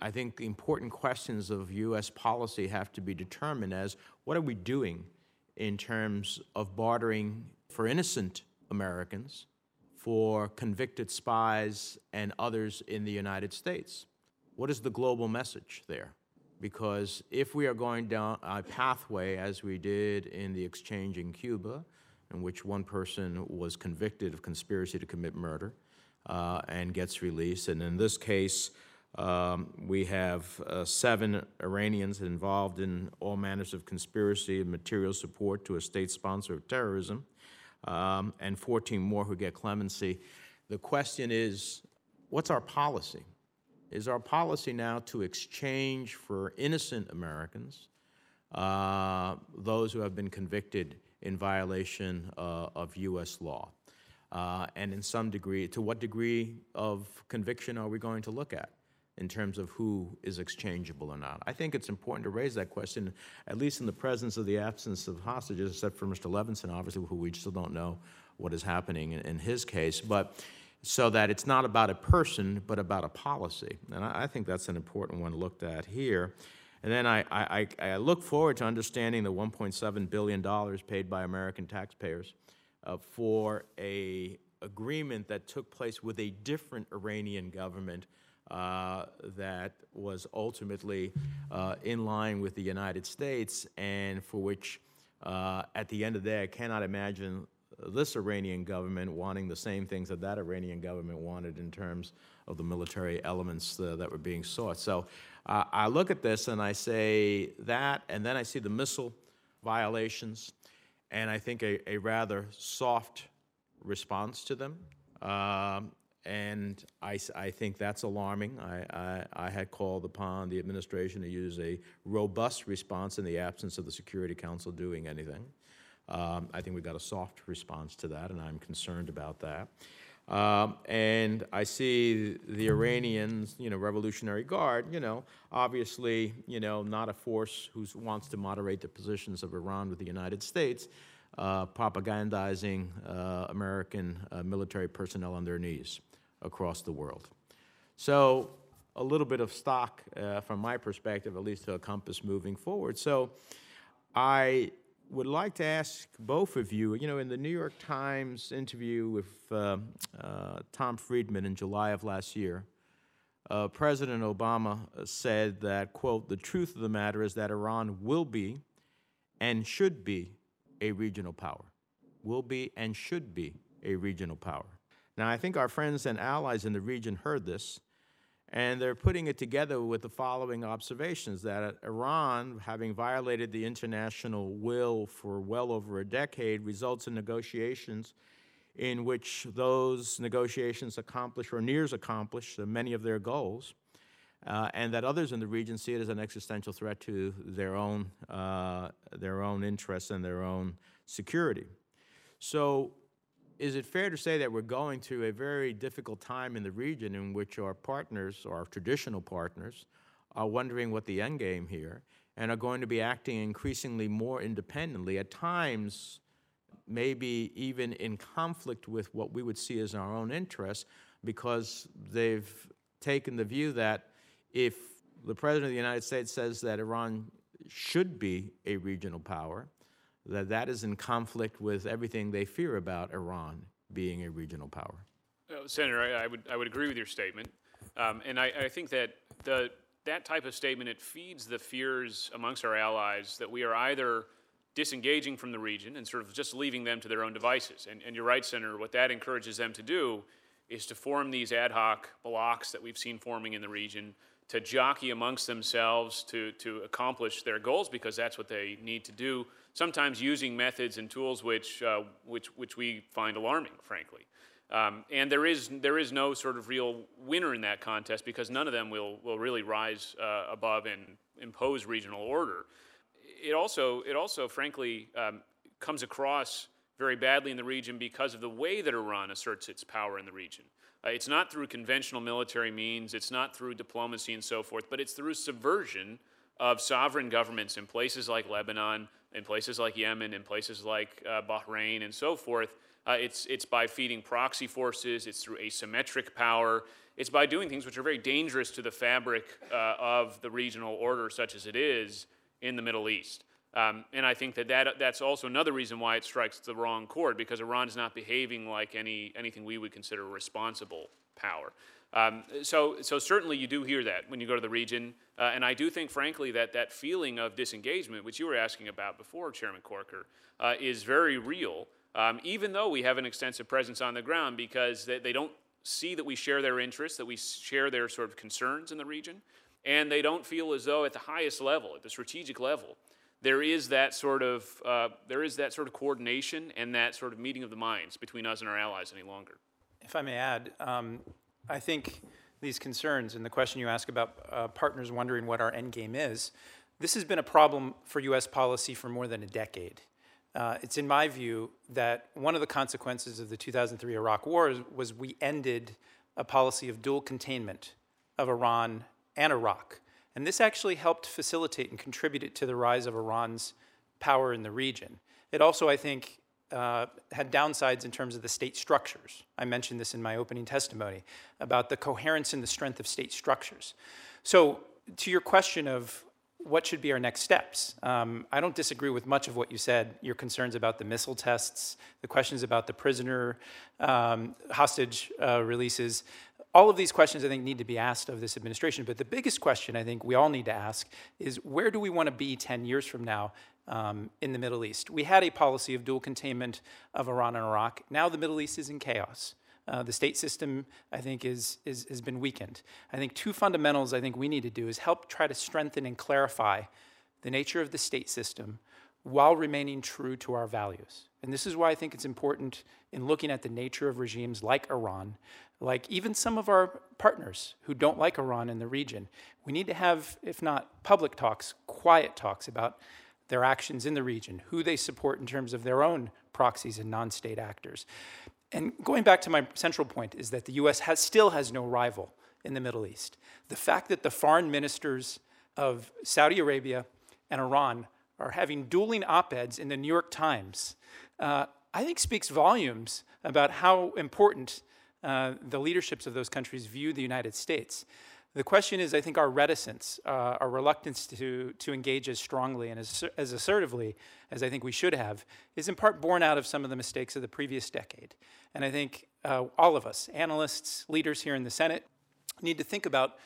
Speaker 5: I think the important questions of U.S. policy have to be determined as what are we doing in terms of bartering for innocent Americans for convicted spies and others in the United States? What is the global message there? Because if we are going down a pathway, as we did in the exchange in Cuba, in which one person was convicted of conspiracy to commit murder uh, and gets released, and in this case, um, we have uh, seven Iranians involved in all manners of conspiracy and material support to a state sponsor of terrorism, um, and 14 more who get clemency. The question is what's our policy? Is our policy now to exchange for innocent Americans uh, those who have been convicted in violation uh, of U.S. law? Uh, and in some degree, to what degree of conviction are we going to look at in terms of who is exchangeable or not? I think it's important to raise that question, at least in the presence of the absence of hostages, except for Mr. Levinson, obviously, who we still don't know what is happening in, in his case. But so that it's not about a person, but about a policy. And I, I think that's an important one looked at here. And then I, I, I look forward to understanding the $1.7 billion paid by American taxpayers uh, for a agreement that took place with a different Iranian government uh, that was ultimately uh, in line with the United States and for which, uh, at the end of the day, I cannot imagine this Iranian government wanting the same things that that Iranian government wanted in terms of the military elements uh, that were being sought. So uh, I look at this and I say that, and then I see the missile violations, and I think a, a rather soft response to them. Um, and I think that's alarming. I, I, I had called upon the administration to use a robust response in the absence of the Security Council doing anything. Um, I think we got a soft response to that, and I'm concerned about that. Um, and I see the Iranians, you know, Revolutionary Guard, you know, obviously, you know, not a force who wants to moderate the positions of Iran with the United States, uh, propagandizing uh, American uh, military personnel on their knees across the world. So, a little bit of stock uh, from my perspective, at least to a compass moving forward. So, I would like to ask both of you, you know, in the New York Times interview with uh, uh, Tom Friedman in July of last year, uh, President Obama said that, quote, the truth of the matter is that Iran will be and should be a regional power. Will be and should be a regional power. Now, I think our friends and allies in the region heard this, and they're putting it together with the following observations that Iran, having violated the international will for well over a decade, results in negotiations in which those negotiations accomplish or nears accomplish many of their goals, uh, and that others in the region see it as an existential threat to their own, uh, their own interests and their own security. So, is it fair to say that we're going through a very difficult time in the region in which our partners, our traditional partners, are wondering what the end game here and are going to be acting increasingly more independently, at times, maybe even in conflict with what we would see as our own interests, because they've taken the view that if the President of the United States says that Iran should be a regional power, that that is in conflict with everything they fear about Iran being a regional power.
Speaker 3: Uh, Senator, I, I would I would agree with your statement, um, and I, I think that the that type of statement it feeds the fears amongst our allies that we are either disengaging from the region and sort of just leaving them to their own devices. And, and you're right, Senator. What that encourages them to do is to form these ad hoc blocks that we've seen forming in the region to jockey amongst themselves to, to accomplish their goals because that's what they need to do, sometimes using methods and tools which, uh, which, which we find alarming, frankly. Um, and there is, there is no sort of real winner in that contest because none of them will, will really rise uh, above and impose regional order. It also, it also frankly, um, comes across very badly in the region because of the way that Iran asserts its power in the region. Uh, it's not through conventional military means, it's not through diplomacy and so forth, but it's through subversion of sovereign governments in places like Lebanon, in places like Yemen, in places like uh, Bahrain, and so forth. Uh, it's, it's by feeding proxy forces, it's through asymmetric power, it's by doing things which are very dangerous to the fabric uh, of the regional order, such as it is in the Middle East. Um, and I think that, that that's also another reason why it strikes the wrong chord, because Iran is not behaving like any, anything we would consider a responsible power. Um, so, so certainly you do hear that when you go to the region, uh, and I do think, frankly, that that feeling of disengagement, which you were asking about before, Chairman Corker, uh, is very real. Um, even though we have an extensive presence on the ground, because they, they don't see that we share their interests, that we share their sort of concerns in the region, and they don't feel as though at the highest level, at the strategic level, there is that sort of uh, there is that sort of coordination and that sort of meeting of the minds between us and our allies any longer.
Speaker 4: If I may add, um, I think these concerns and the question you ask about uh, partners wondering what our end game is, this has been a problem for U.S. policy for more than a decade. Uh, it's in my view that one of the consequences of the 2003 Iraq War was we ended a policy of dual containment of Iran and Iraq. And this actually helped facilitate and contributed to the rise of Iran's power in the region. It also, I think, uh, had downsides in terms of the state structures. I mentioned this in my opening testimony about the coherence and the strength of state structures. So, to your question of what should be our next steps, um, I don't disagree with much of what you said. Your concerns about the missile tests, the questions about the prisoner um, hostage uh, releases all of these questions I think need to be asked of this administration. But the biggest question I think we all need to ask is where do we want to be 10 years from now um, in the Middle East? We had a policy of dual containment of Iran and Iraq. Now the Middle East is in chaos. Uh, the state system, I think, is, is, has been weakened. I think two fundamentals I think we need to do is help try to strengthen and clarify the nature of the state system while remaining true to our values. And this is why I think it's important in looking at the nature of regimes like Iran like even some of our partners who don't like Iran in the region. We need to have, if not public talks, quiet talks about their actions in the region, who they support in terms of their own proxies and non state actors. And going back to my central point is that the US has, still has no rival in the Middle East. The fact that the foreign ministers of Saudi Arabia and Iran are having dueling op eds in the New York Times, uh, I think speaks volumes about how important uh, the leaderships of those countries view the United States. The question is, I think, our reticence, uh, our reluctance to, to engage as strongly and as, as assertively as I think we should have, is in part born out of some of the mistakes of the previous decade. And I think uh, all of us, analysts, leaders here in the Senate, need to think about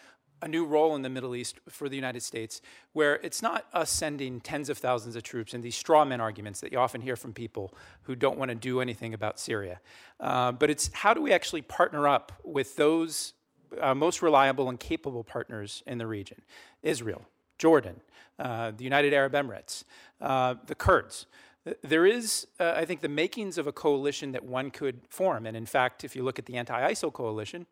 Speaker 4: a new role in the Middle East for the United States, where it's not us sending tens of thousands of troops and these straw man arguments that you often hear from people who don't want to do anything about Syria. Uh, but it's how do we actually partner up with those uh, most reliable and capable partners in the region Israel, Jordan, uh, the United Arab Emirates, uh, the Kurds. There is, uh, I think, the makings of a coalition that one could form. And in fact, if you look at the anti ISIL coalition,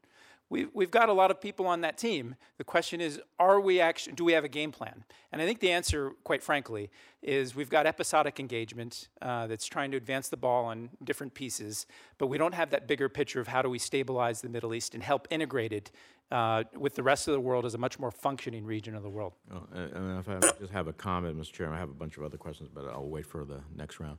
Speaker 4: we, we've got a lot of people on that team. The question is, are we actually, do we have a game plan? And I think the answer, quite frankly, is we've got episodic engagement uh, that's trying to advance the ball on different pieces, but we don't have that bigger picture of how do we stabilize the Middle East and help integrate it uh, with the rest of the world as a much more functioning region of the world.
Speaker 5: Oh, and if I just have a comment, Mr. Chairman, I have a bunch of other questions, but I'll wait for the next round.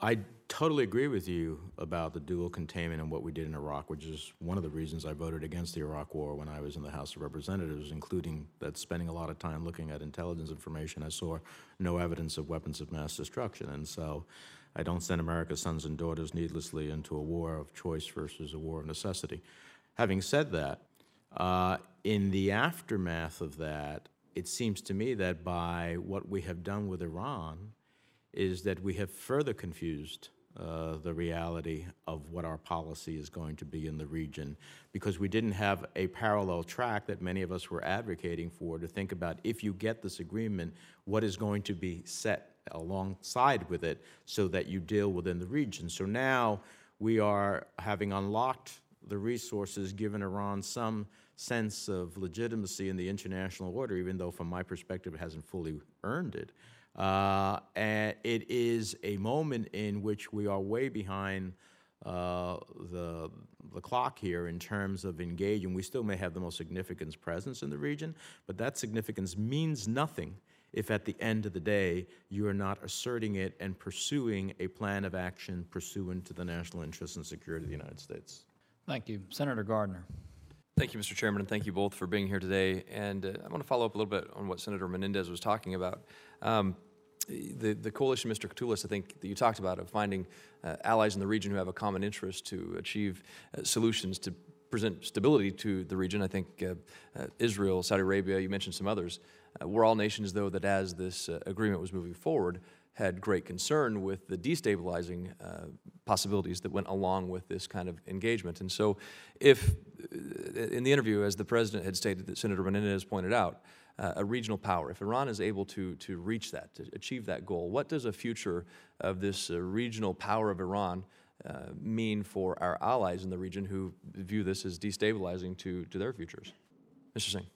Speaker 5: I totally agree with you about the dual containment and what we did in Iraq, which is one of the reasons I voted against the Iraq War when I was in the House of Representatives, including that spending a lot of time looking at intelligence information, I saw no evidence of weapons of mass destruction. And so I don't send America's sons and daughters needlessly into a war of choice versus a war of necessity. Having said that, uh, in the aftermath of that, it seems to me that by what we have done with Iran, is that we have further confused uh, the reality of what our policy is going to be in the region because we didn't have a parallel track that many of us were advocating for to think about if you get this agreement, what is going to be set alongside with it so that you deal within the region. So now we are having unlocked the resources, given Iran some sense of legitimacy in the international order, even though from my perspective it hasn't fully earned it. Uh, and it is a moment in which we are way behind uh, the, the clock here in terms of engaging. We still may have the most significant presence in the region, but that significance means nothing if at the end of the day you are not asserting it and pursuing a plan of action pursuant to the national interests and security of the United States.
Speaker 1: Thank you. Senator Gardner.
Speaker 6: Thank you, Mr. Chairman, and thank you both for being here today. And uh, I want to follow up a little bit on what Senator Menendez was talking about. Um, the, the coalition, Mr. Katulis, I think that you talked about, of finding uh, allies in the region who have a common interest to achieve uh, solutions to present stability to the region. I think uh, uh, Israel, Saudi Arabia, you mentioned some others. Uh, we're all nations, though, that as this agreement was moving forward, had great concern with the destabilizing uh, possibilities that went along with this kind of engagement. And so, if in the interview, as the president had stated, that Senator Menendez pointed out, uh, a regional power, if Iran is able to, to reach that, to achieve that goal, what does a future of this uh, regional power of Iran uh, mean for our allies in the region who view this as destabilizing to, to their futures? Mr. Singh.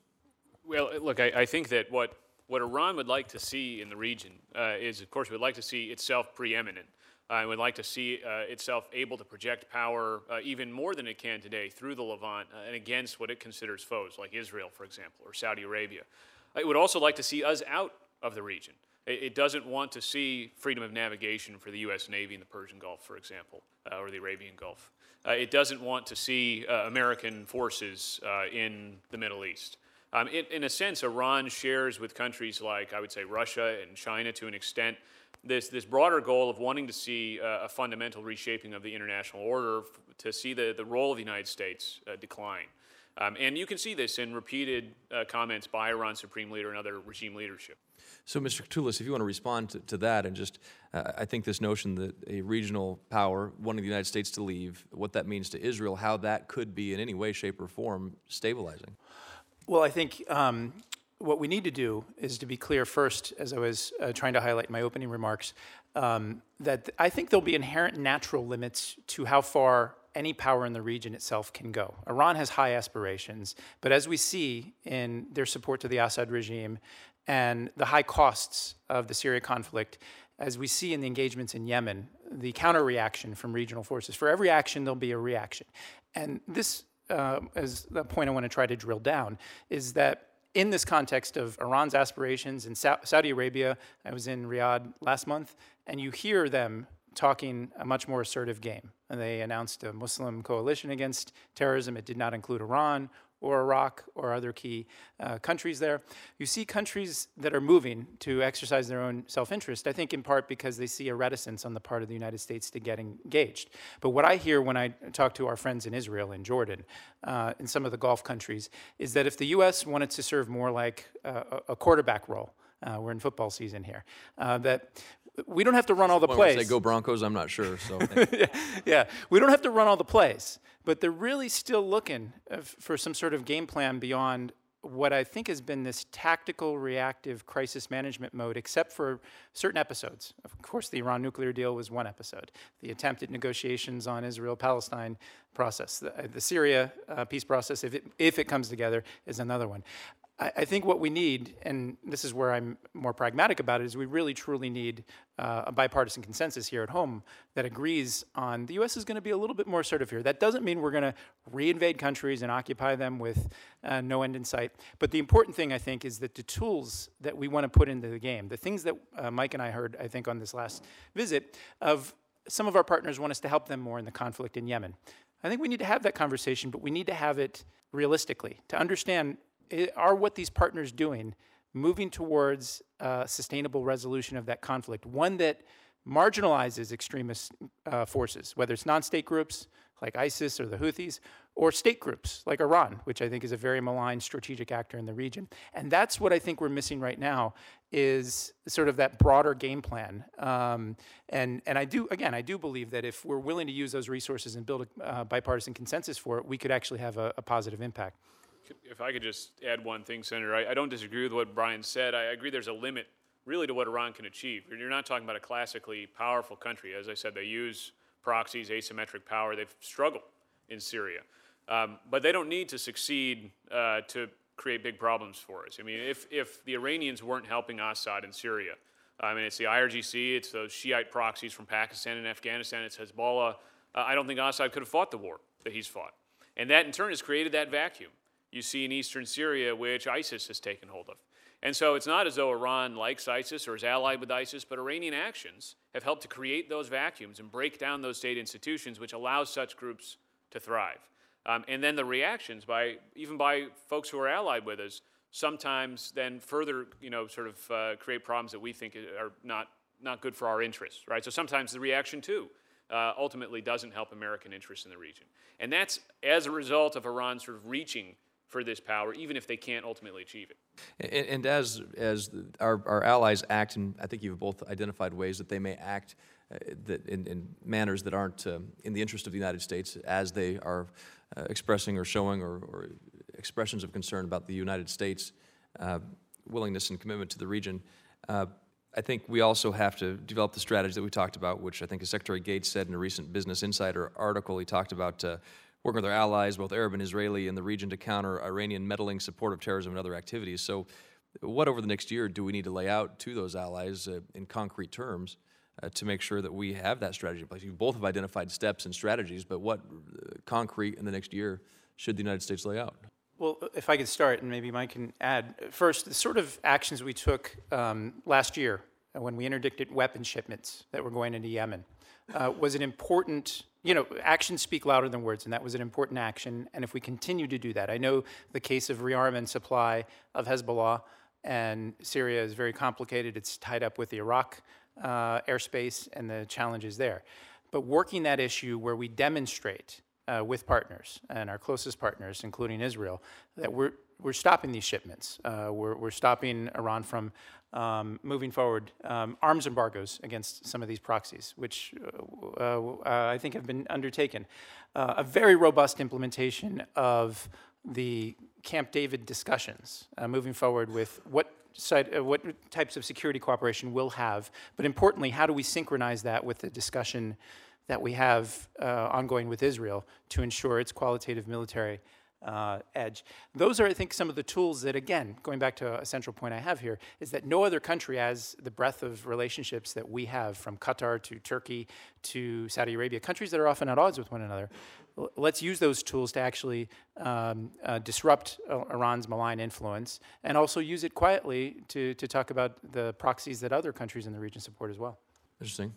Speaker 3: Well, uh, look, I, I think that what, what Iran would like to see in the region uh, is, of course, would like to see itself preeminent. And would like to see uh, itself able to project power uh, even more than it can today through the Levant uh, and against what it considers foes, like Israel, for example, or Saudi Arabia. It would also like to see us out of the region. It, it doesn't want to see freedom of navigation for the U.S. Navy in the Persian Gulf, for example, uh, or the Arabian Gulf. it doesn't want to see American forces in the Middle East. Um, in, in, a sense, Iran shares with countries like, I would say, Russia and China to an extent, this, this broader goal of wanting to see uh, a fundamental reshaping of the international order, to see the, the role of the United States uh, decline. Um, and you can see this in repeated uh, comments by Iran's supreme leader and other regime leadership.
Speaker 6: So, Mr. Katulis, if you want to respond to, to that, and just, uh, I think this notion that a regional power wanting the United States to leave, what that means to Israel, how that could be in any way, shape, or form stabilizing.
Speaker 4: Well, I think um, what we need to do is to be clear first, as I was uh, trying to highlight in my opening remarks, um, that I think there'll be inherent natural limits to how far any power in the region itself can go. Iran has high aspirations, but as we see in their support to the Assad regime and the high costs of the Syria conflict, as we see in the engagements in Yemen, the counter reaction from regional forces, for every action, there'll be a reaction. And this uh, is the point I want to try to drill down, is that in this context of Iran's aspirations in Saudi Arabia, I was in Riyadh last month, and you hear them talking a much more assertive game. And they announced a Muslim coalition against terrorism. It did not include Iran or Iraq or other key uh, countries there. You see countries that are moving to exercise their own self interest, I think in part because they see a reticence on the part of the United States to get engaged. But what I hear when I talk to our friends in Israel and Jordan, uh, in some of the Gulf countries, is that if the U.S. wanted to serve more like uh, a quarterback role, uh, we're in football season here. Uh, that we don't have to run all the plays.
Speaker 6: Say go Broncos, I'm not sure. So
Speaker 4: yeah, we don't have to run all the plays, but they're really still looking uh, for some sort of game plan beyond what I think has been this tactical, reactive crisis management mode, except for certain episodes. Of course, the Iran nuclear deal was one episode. The attempted negotiations on Israel-Palestine process, the, the Syria uh, peace process, if it, if it comes together, is another one. I, I think what we need, and this is where I'm more pragmatic about it, is we really truly need uh, a bipartisan consensus here at home that agrees on the U.S. is going to be a little bit more assertive here. That doesn't mean we're going to reinvade countries and occupy them with uh, no end in sight. But the important thing, I think, is that the tools that we want to put into the game, the things that uh, Mike and I heard, I think, on this last visit, of some of our partners want us to help them more in the conflict in Yemen. I think we need to have that conversation, but we need to have it realistically to understand are what these partners doing moving towards a sustainable resolution of that conflict, one that marginalizes extremist uh, forces, whether it's non-state groups like ISIS or the Houthis, or state groups like Iran, which I think is a very malign strategic actor in the region. And that's what I think we're missing right now is sort of that broader game plan. Um, and, and I do, again, I do believe that if we're willing to use those resources and build a uh, bipartisan consensus for it, we could actually have a, a positive impact.
Speaker 3: If I could just add one thing, Senator, I, I don't disagree with what Brian said. I agree there's a limit really to what Iran can achieve. You're not talking about a classically powerful country. As I said, they use proxies, asymmetric power. They've struggled in Syria. Um, but they don't need to succeed uh, to create big problems for us. I mean, if, if the Iranians weren't helping Assad in Syria, I mean, it's the IRGC, it's those Shiite proxies from Pakistan and Afghanistan, it's Hezbollah. Uh, I don't think Assad could have fought the war that he's fought. And that in turn has created that vacuum you see in eastern Syria, which ISIS has taken hold of. And so it's not as though Iran likes ISIS or is allied with ISIS, but Iranian actions have helped to create those vacuums and break down those state institutions, which allows such groups to thrive. Um, and then the reactions by even by folks who are allied with us sometimes then further, you know, sort of uh, create problems that we think are not not good for our interests, right? So sometimes the reaction too uh, ultimately doesn't help American interests in the region, and that's as a result of Iran sort of reaching for this power, even if they can't ultimately achieve it.
Speaker 6: And, and as as our, our allies act, and I think you've both identified ways that they may act uh, that in, in, manners that aren't uh, in the interest of the United States, as they are uh, expressing or showing or, or, expressions of concern about the United States' uh, willingness and commitment to the region. Uh, I think we also have to develop the strategy that we talked about, which I think as Secretary Gates said in a recent Business Insider article, he talked about uh, working with our allies, both Arab and Israeli, in the region to counter Iranian meddling, support of terrorism, and other activities. So, what over the next year do we need to lay out to those allies uh, in concrete terms uh, to make sure that we have that strategy in place? You both have identified steps and strategies, but what uh, concrete in the next year should the United States lay out?
Speaker 4: Well, if I could start, and maybe Mike can add. First, the sort of actions we took um, last year when we interdicted weapon shipments that were going into Yemen uh, was an important you know, actions speak louder than words, and that was an important action. And if we continue to do that, I know the case of rearm and supply of Hezbollah and Syria is very complicated. It's tied up with the Iraq uh, airspace and the challenges there. But working that issue where we demonstrate uh, with partners and our closest partners, including Israel, that we're, we're stopping these shipments. Uh, we're, we're stopping Iran from um, moving forward um, arms embargoes against some of these proxies, which uh, uh, I think have been undertaken. Uh, a very robust implementation of the Camp David discussions, uh, moving forward with what side, uh, what types of security cooperation we'll have, but importantly, how do we synchronize that with the discussion that we have uh, ongoing with Israel to ensure its qualitative military uh, edge. Those are, I think, some of the tools that, again, going back to a central point I have here, is that no other country has the breadth of relationships that we have from Qatar to Turkey to Saudi Arabia, countries that are often at odds with one another. L- let's use those tools to actually um, uh, disrupt Iran's malign influence and also use it quietly to, to talk about the proxies that other countries in the region support as well.
Speaker 6: Interesting.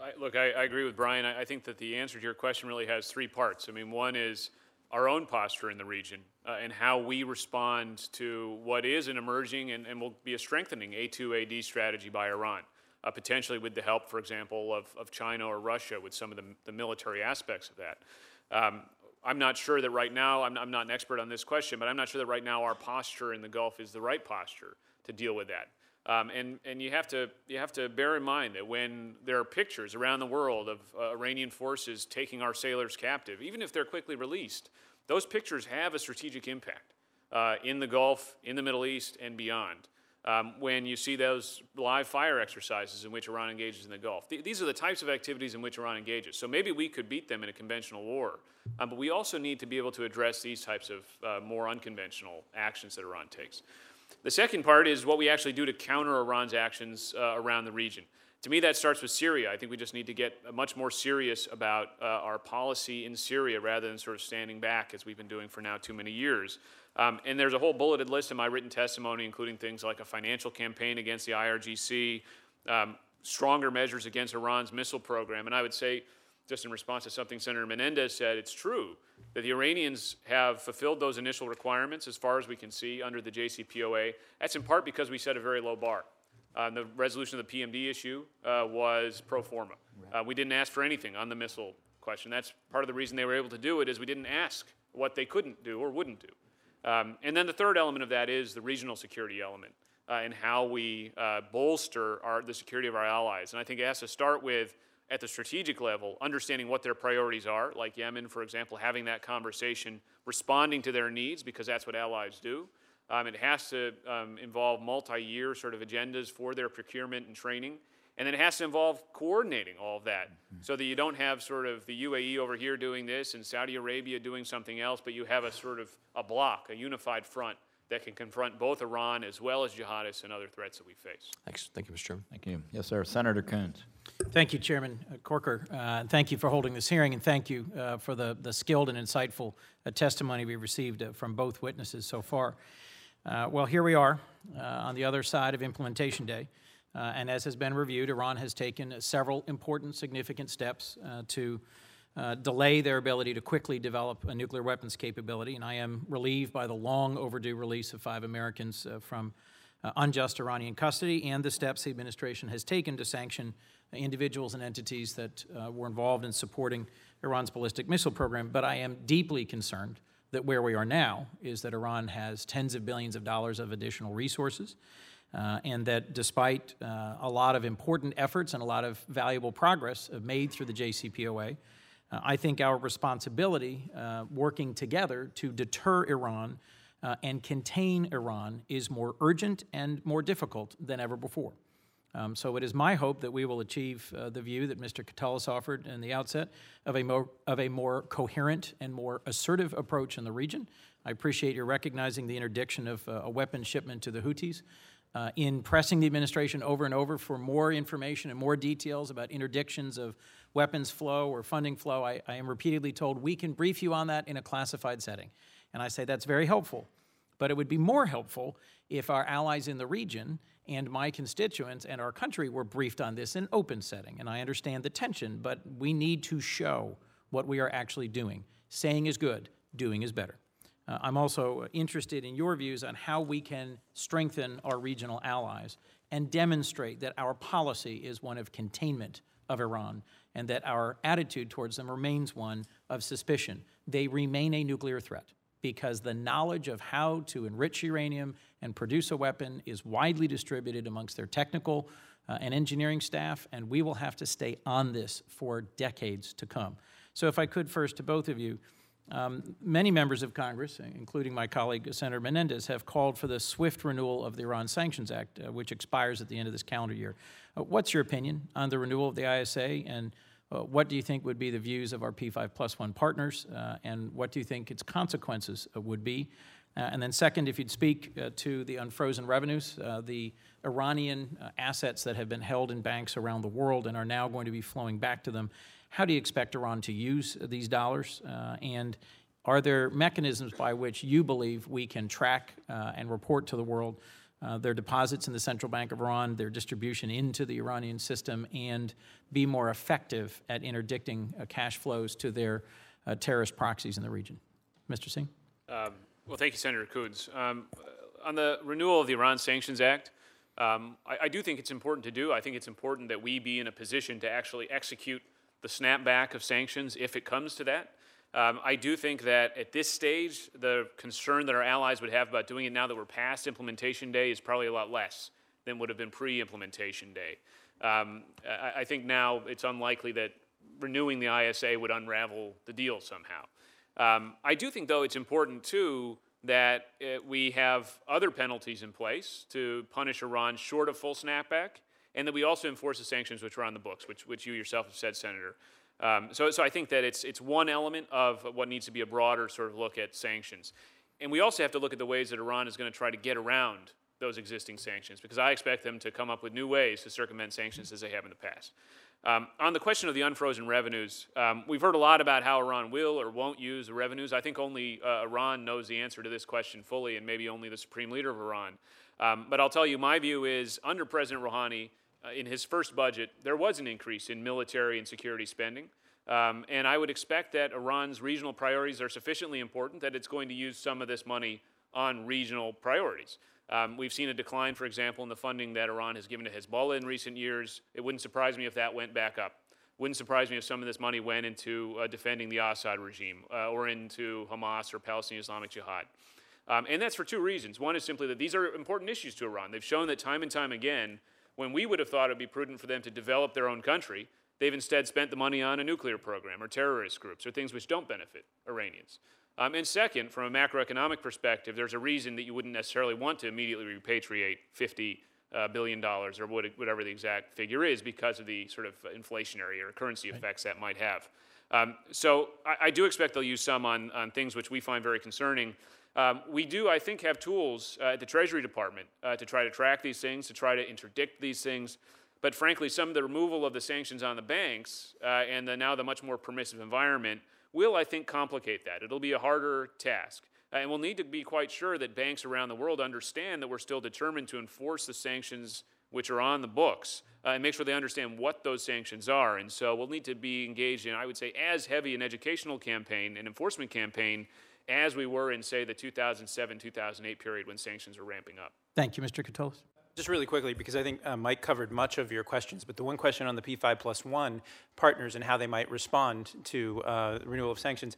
Speaker 3: I, look, I, I, agree with Brian. I, I think that the answer to your question really has three parts. I mean, one is our own posture in the region uh, and how we respond to what is an emerging and, and will be a strengthening A2AD strategy by Iran, uh, potentially with the help, for example, of, of China or Russia with some of the, the military aspects of that. Um, I'm not sure that right now, I'm, I'm not an expert on this question, but I'm not sure that right now our posture in the Gulf is the right posture to deal with that. Um, and and you, have to, you have to bear in mind that when there are pictures around the world of uh, Iranian forces taking our sailors captive, even if they're quickly released, those pictures have a strategic impact uh, in the Gulf, in the Middle East, and beyond. Um, when you see those live fire exercises in which Iran engages in the Gulf. Th- these are the types of activities in which Iran engages. So maybe we could beat them in a conventional war, um, but we also need to be able to address these types of uh, more unconventional actions that Iran takes. The second part is what we actually do to counter Iran's actions uh, around the region. To me, that starts with Syria. I think we just need to get much more serious about uh, our policy in Syria rather than sort of standing back as we've been doing for now too many years. Um, and there's a whole bulleted list in my written testimony, including things like a financial campaign against the IRGC, um, stronger measures against Iran's missile program. And I would say, just in response to something Senator Menendez said, it's true that the Iranians have fulfilled those initial requirements as far as we can see under the JCPOA. That's in part because we set a very low bar. Uh, the resolution of the PMD issue uh, was pro forma. Uh, we didn't ask for anything on the missile question. That's part of the reason they were able to do it is we didn't ask what they couldn't do or wouldn't do. Um, and then the third element of that is the regional security element uh, and how we uh, bolster our, the security of our allies. And I think it has to start with at the strategic level, understanding what their priorities are, like Yemen, for example, having that conversation, responding to their needs, because that's what allies do. Um, it has to um, involve multi year sort of agendas for their procurement and training. And then it has to involve coordinating all of that so that you don't have sort of the UAE over here doing this and Saudi Arabia doing something else, but you have a sort of a block, a unified front that can confront both Iran as well as jihadists and other threats that we face.
Speaker 6: Thanks. Thank you, Mr. Chairman.
Speaker 1: Thank you. Yes, sir. Senator Coons.
Speaker 7: Thank you, Chairman Corker. Uh, Thank you for holding this hearing, and thank you uh, for the the skilled and insightful uh, testimony we received uh, from both witnesses so far. Uh, Well, here we are uh, on the other side of Implementation Day, and as has been reviewed, Iran has taken several important, significant steps to delay their ability to quickly develop a nuclear weapons capability, and I am relieved by the long overdue release of five Americans from uh, unjust Iranian custody and the steps the administration has taken to sanction individuals and entities that uh, were involved in supporting Iran's ballistic missile program. But I am deeply concerned that where we are now is that Iran has tens of billions of dollars of additional resources. Uh, and that despite uh, a lot of important efforts and a lot of valuable progress made through the JCPOA, uh, I think our responsibility uh, working together to deter Iran uh, and contain Iran is more urgent and more difficult than ever before. Um, so it is my hope that we will achieve uh, the view that Mr. Katulis offered in the outset of a, more, of a more coherent and more assertive approach in the region. I appreciate your recognizing the interdiction of uh, a weapon shipment to the Houthis. Uh, in pressing the administration over and over for more information and more details about interdictions of weapons flow or funding flow, I, I am repeatedly told we can brief you on that in a classified setting. And I say that's very helpful. But it would be more helpful if our allies in the region and my constituents and our country were briefed on this in open setting. And I understand the tension, but we need to show what we are actually doing. Saying is good, doing is better. Uh, I'm also interested in your views on how we can strengthen our regional allies and demonstrate that our policy is one of containment of Iran and that our attitude towards them remains one of suspicion. They remain a nuclear threat because the knowledge of how to enrich uranium and produce a weapon is widely distributed amongst their technical uh, and engineering staff, and we will have to stay on this for decades to come. So, if I could first to both of you, um, many members of Congress, including my colleague Senator Menendez, have called for the swift renewal of the Iran Sanctions Act, uh, which expires at the end of this calendar year. Uh, what's your opinion on the renewal of the ISA, and uh, what do you think would be the views of our P5 plus one partners, uh, and what do you think its consequences uh, would be? Uh, and then, second, if you'd speak to the unfrozen revenues, the Iranian assets that have been held in banks around the world and are now going to be flowing back to them. How do you expect Iran to use these dollars? And are there mechanisms by which you believe we can track and report to the world uh, their deposits in the Central Bank of Iran, their distribution into the Iranian system, and be more effective at interdicting uh, cash flows to their uh, terrorist proxies in the region? Mr. Singh?
Speaker 3: Um, well, thank you, Senator Coons. Um, on the renewal of the Iran Sanctions Act, um, I, I do think it's important to do. I think it's important that we be in a position to actually execute the snapback of sanctions if it comes to that. Um, I do think that at this stage, the concern that our allies would have about doing it now that we're past implementation day is probably a lot less than would have been pre implementation day. Um, I, I, think now it's unlikely that renewing the ISA would unravel the deal somehow. Um, I do think, though, it's important too that uh, we have other penalties in place to punish Iran short of full snapback and that we also enforce the sanctions which are on the books, which, which you yourself have said, Senator. Um, so, so I think that it's, it's one element of what needs to be a broader sort of look at sanctions. And we also have to look at the ways that Iran is going to try to get around those existing sanctions, because I expect them to come up with new ways to circumvent sanctions as they have in the past. Um, on the question of the unfrozen revenues, um, we've heard a lot about how Iran will or won't use the revenues. I think only uh, Iran knows the answer to this question fully, and maybe only the supreme leader of Iran. Um, but I'll tell you, my view is under President Rouhani, uh, in his first budget, there was an increase in military and security spending. Um, and I would expect that Iran's regional priorities are sufficiently important that it's going to use some of this money on regional priorities. Um, we've seen a decline, for example, in the funding that Iran has given to Hezbollah in recent years. It wouldn't surprise me if that went back up. Wouldn't surprise me if some of this money went into uh, defending the Assad regime uh, or into Hamas or Palestinian Islamic Jihad. Um, and that's for two reasons. One is simply that these are important issues to Iran. They've shown that time and time again, when we would have thought it would be prudent for them to develop their own country, they've instead spent the money on a nuclear program or terrorist groups or things which don't benefit Iranians. Um, and second, from a macroeconomic perspective, there's a reason that you wouldn't necessarily want to immediately repatriate 50 uh, billion dollars or what, whatever the exact figure is because of the sort of inflationary or currency effects that might have. Um, so I, I do expect they'll use some on, on things which we find very concerning. Um, we do, I think, have tools uh, at the Treasury Department uh, to try to track these things, to try to interdict these things. But frankly, some of the removal of the sanctions on the banks uh, and the, now the much more permissive environment will, I think, complicate that. It'll be a harder task. Uh, and we'll need to be quite sure that banks around the world understand that we're still determined to enforce the sanctions which are on the books uh, and make sure they understand what those sanctions are. And so we'll need to be engaged in, I would say, as heavy an educational campaign, an enforcement campaign, as we were in, say, the 2007 2008 period when sanctions were ramping up.
Speaker 7: Thank you, Mr. Katulis.
Speaker 4: Just really quickly, because I think uh, Mike covered much of your questions, but the one question on the P5 plus one partners and how they might respond to uh, renewal of sanctions,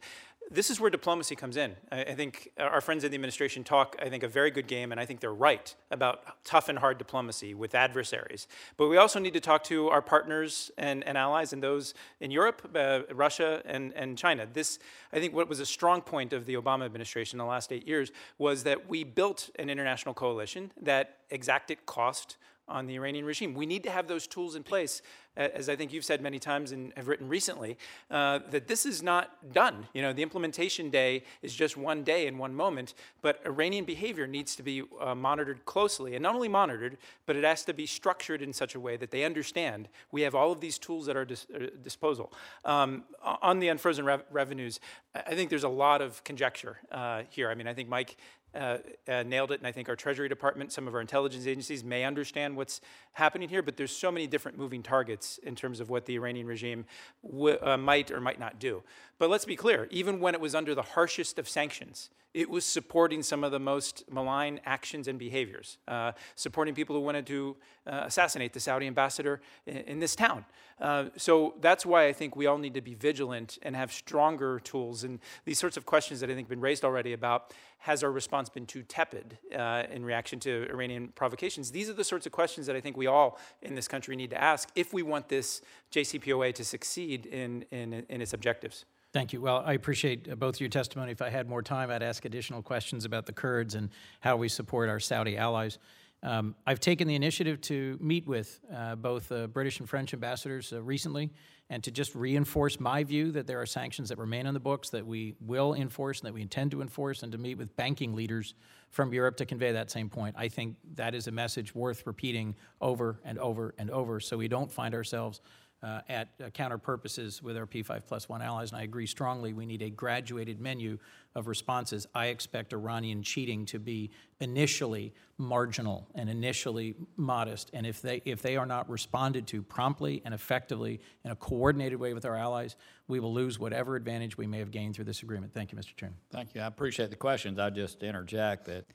Speaker 4: this is where diplomacy comes in. I, I, think our friends in the administration talk, I think, a very good game, and I think they're right about tough and hard diplomacy with adversaries. But we also need to talk to our partners and, and allies and those in Europe, uh, Russia, and, and China. This, I think, what was a strong point of the Obama administration in the last eight years was that we built an international coalition that exacted cost on the Iranian regime. We need to have those tools in place, as I think you've said many times and have written recently, uh, that this is not done. You know, the implementation day is just one day in one moment, but Iranian behavior needs to be uh, monitored closely, and not only monitored, but it has to be structured in such a way that they understand we have all of these tools at our dis- uh, disposal. Um, on the unfrozen rev- revenues, I think there's a lot of conjecture uh, here. I mean, I think Mike uh, uh, nailed it, and I think our Treasury Department, some of our intelligence agencies may understand what's happening here, but there's so many different moving targets in terms of what the Iranian regime w- uh, might or might not do. But let's be clear, even when it was under the harshest of sanctions, it was supporting some of the most malign actions and behaviors, uh, supporting people who wanted to uh, assassinate the Saudi ambassador in, in this town. Uh, so that's why I think we all need to be vigilant and have stronger tools. And these sorts of questions that I think have been raised already about has our response been too tepid uh, in reaction to Iranian provocations? These are the sorts of questions that I think we all in this country need to ask if we want this JCPOA to succeed in, in, in its objectives.
Speaker 7: Thank you. Well, I appreciate uh, both your testimony. If I had more time, I'd ask additional questions about the Kurds and how we support our Saudi allies. Um, I've taken the initiative to meet with uh, both uh, British and French ambassadors uh, recently and to just reinforce my view that there are sanctions that remain on the books that we will enforce and that we intend to enforce, and to meet with banking leaders from Europe to convey that same point. I think that is a message worth repeating over and over and over so we don't find ourselves uh, at uh, counter purposes with our P5 plus one allies. And I agree strongly we need a graduated menu of responses. I expect Iranian cheating to be initially marginal and initially modest. And if they, if they are not responded to promptly and effectively in a coordinated way with our allies, we will lose whatever advantage we may have gained through this agreement. Thank you, Mr. Chairman.
Speaker 1: Thank you. I appreciate the questions. I just interject that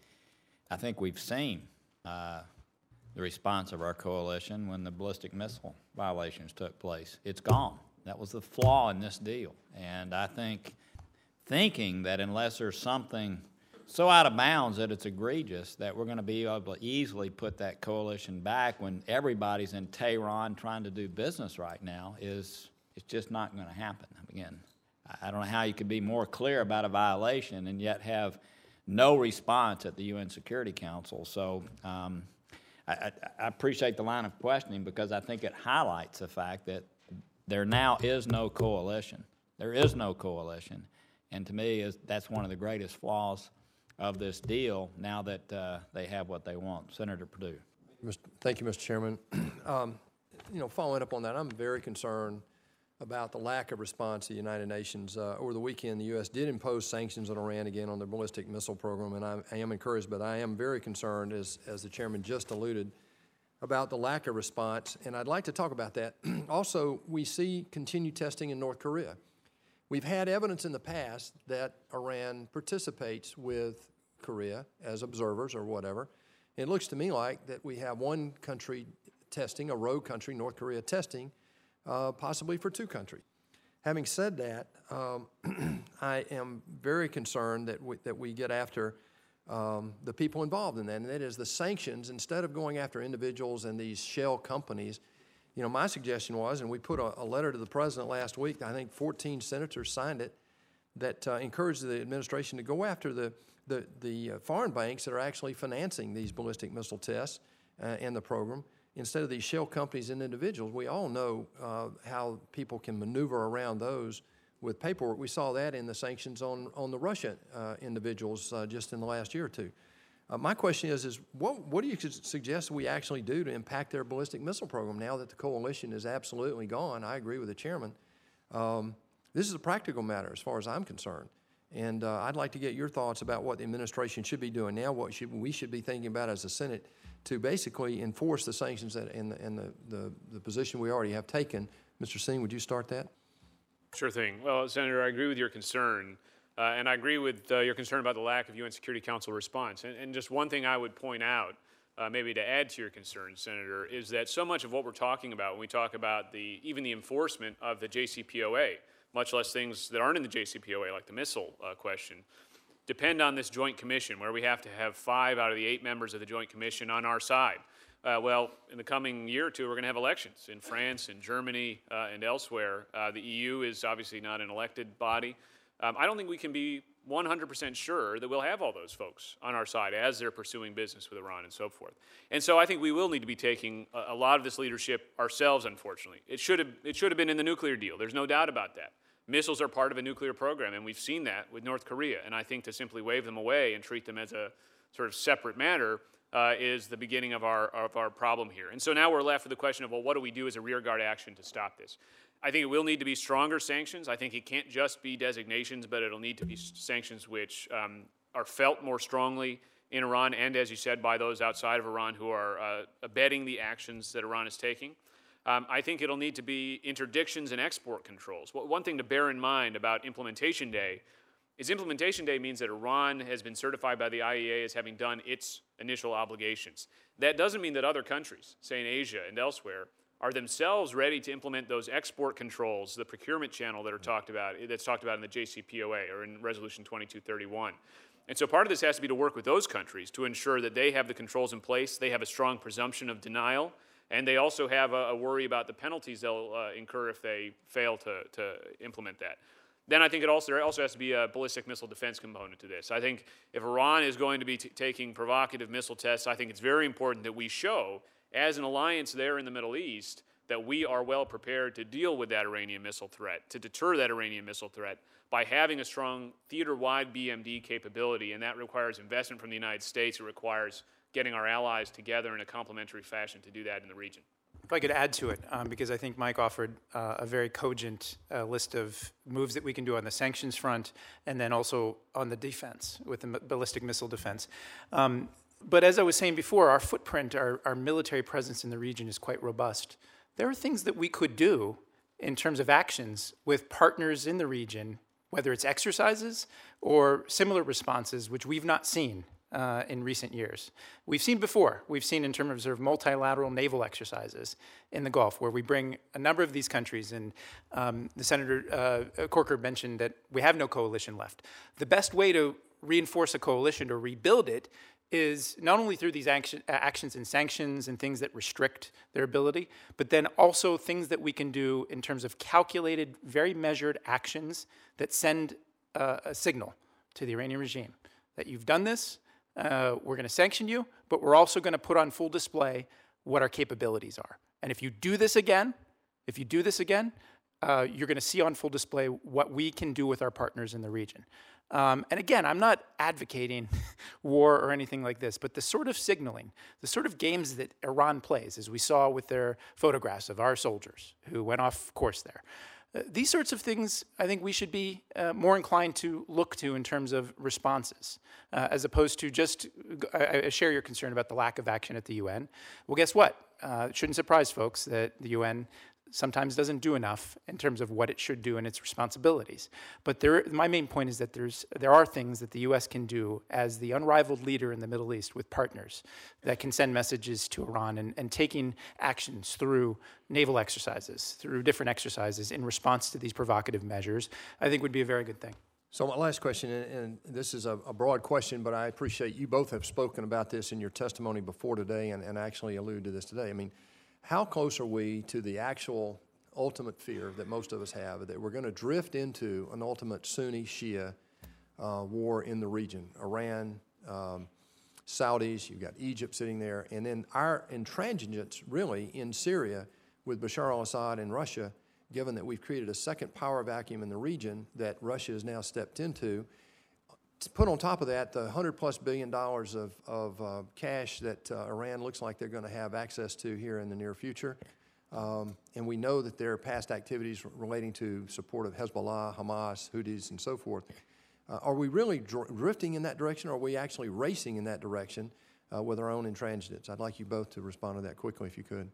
Speaker 1: I think we've seen uh, the response of our coalition when the ballistic missile violations took place. It's gone. That was the flaw in this deal. And I think thinking that unless there's something so out of bounds that it's egregious that we're going to be able to easily put that coalition back when everybody's in Tehran trying to do business right now is it's just not going to happen. Again, I don't know how you could be more clear about a violation and yet have no response at the UN Security Council. So um, I, I, appreciate the line of questioning because I think it highlights the fact that there now is no coalition. There is no coalition. And to me, is, that's one of the greatest flaws of this deal now that uh, they have what they want. Senator Perdue.
Speaker 8: Thank you, Mr. Chairman. Um, you know, following up on that, I'm very concerned about the lack of response to the United Nations. Uh, over the weekend, the U.S. did impose sanctions on Iran again on their ballistic missile program, and I, I am encouraged, but I am very concerned, as, as the chairman just alluded, about the lack of response, and I'd like to talk about that. also, we see continued testing in North Korea. We've had evidence in the past that Iran participates with Korea as observers or whatever. It looks to me like that we have one country testing, a rogue country, North Korea, testing uh, possibly for two countries. Having said that, um, I am very concerned that we, that we get after um, the people involved in that, and that is the sanctions. Instead of going after individuals and these shell companies, you know, my suggestion was, and we put a, a letter to the president last week. I think 14 senators signed it that uh, encouraged the administration to go after the the, the uh, foreign banks that are actually financing these ballistic missile tests uh, in the program instead of these shell companies and individuals. We all know uh, how people can maneuver around those with paperwork. We saw that in the sanctions on, on the Russian uh, individuals uh, just in the last year or two. Uh, my question is, is what, what do you suggest we actually do to impact their ballistic missile program now that the coalition is absolutely gone? I agree with the chairman. Um, this is a practical matter as far as I'm concerned. And uh, I'd like to get your thoughts about what the administration should be doing now, what should, we should be thinking about as a Senate to basically enforce the sanctions that, and, the- and the, the, the position we already have taken. Mr. Singh, would you start that?
Speaker 3: Sure thing. Well, Senator, I agree with your concern, uh, and I agree with uh, your concern about the lack of UN Security Council response. And, and just one thing I would point out, uh, maybe to add to your concern, Senator, is that so much of what we're talking about when we talk about the even the enforcement of the JCPOA, much less things that aren't in the JCPOA, like the missile uh, question, depend on this joint commission, where we have to have five out of the eight members of the joint commission on our side. Uh, well, in the coming year or two, we're going to have elections in France and Germany uh, and elsewhere. Uh, the EU is obviously not an elected body. Um, I don't think we can be 100% sure that we'll have all those folks on our side as they're pursuing business with Iran and so forth. And so I think we will need to be taking a, a lot of this leadership ourselves, unfortunately. It should, have, it should have been in the nuclear deal. There's no doubt about that. Missiles are part of a nuclear program, and we've seen that with North Korea. And I think to simply wave them away and treat them as a sort of separate matter uh, is the beginning of our, of our problem here. And so now we're left with the question of, well, what do we do as a rearguard action to stop this? I think it will need to be stronger sanctions. I think it can't just be designations, but it'll need to be sanctions which um, are felt more strongly in Iran and, as you said, by those outside of Iran who are uh, abetting the actions that Iran is taking. Um, I think it'll need to be interdictions and export controls. Well, one thing to bear in mind about implementation day is implementation day means that Iran has been certified by the IEA as having done its initial obligations. That doesn't mean that other countries, say in Asia and elsewhere, are themselves ready to implement those export controls, the procurement channel that are talked about, that's talked about in the JCPOA or in Resolution 2231. And so part of this has to be to work with those countries to ensure that they have the controls in place, they have a strong presumption of denial, and they also have a, a worry about the penalties they'll uh, incur if they fail to, to implement that. Then I think it also there also has to be a ballistic missile defense component to this. I think if Iran is going to be taking provocative missile tests, I think it's very important that we show, as an alliance there in the Middle East, that we are well prepared to deal with that Iranian missile threat, to deter that Iranian missile threat by having a strong theater-wide BMD capability, and that requires investment from the United States. It requires getting our allies together in a complementary fashion to do that in the region.
Speaker 4: If I could add to it, um, because I think Mike offered uh, a very cogent uh, list of moves that we can do on the sanctions front and then also on the defense with the ballistic missile defense. Um, but as I was saying before, our footprint, our, our military presence in the region is quite robust. There are things that we could do in terms of actions with partners in the region, whether it's exercises or similar responses, which we've not seen uh, in recent years. We've seen before. We've seen in terms of multilateral naval exercises in the Gulf, where we bring a number of these countries. And um, the Senator uh, Corker mentioned that we have no coalition left. The best way to reinforce a coalition or rebuild it is not only through these action, actions and sanctions and things that restrict their ability, but then also things that we can do in terms of calculated, very measured actions that send uh, a signal to the Iranian regime that you've done this, uh, we're going to sanction you, but we're also going to put on full display what our capabilities are. And if you do this again, if you do this again, uh, you're going to see on full display what we can do with our partners in the region. Um, and again, I'm not advocating war or anything like this, but the sort of signaling, the sort of games that Iran plays, as we saw with their photographs of our soldiers who went off course there. Uh, these sorts of things, I think we should be uh, more inclined to look to in terms of responses, uh, as opposed to just. I, I share your concern about the lack of action at the UN. Well, guess what? Uh, it shouldn't surprise folks that the UN sometimes doesn't do enough in terms of what it should do and its responsibilities. But there, my main point is that there's, there are things that the U.S. can do as the unrivaled leader in the Middle East with partners that can send messages to Iran and, and taking actions through naval exercises, through different exercises in response to these provocative measures, I think would be a very good thing.
Speaker 8: So my last question, and, this is a, a broad question, but I appreciate you both have spoken about this in your testimony before today and, and actually alluded to this today. I mean, how close are we to the actual ultimate fear that most of us have that we're going to drift into an ultimate Sunni Shia uh, war in the region? Iran, um, Saudis, you've got Egypt sitting there, and then our intransigence really in Syria with Bashar al-Assad and Russia, given that we've created a second power vacuum in the region that Russia has now stepped into. To put on top of that, the hundred plus billion dollars of, of uh, cash that uh, Iran looks like they're going to have access to here in the near future. Um, and we know that there are past activities relating to support of Hezbollah, Hamas, Houthis, and so forth. Uh, are we really dr- drifting in that direction, or are we actually racing in that direction uh, with our own intransigence? I'd like you both to respond to that quickly, if you could.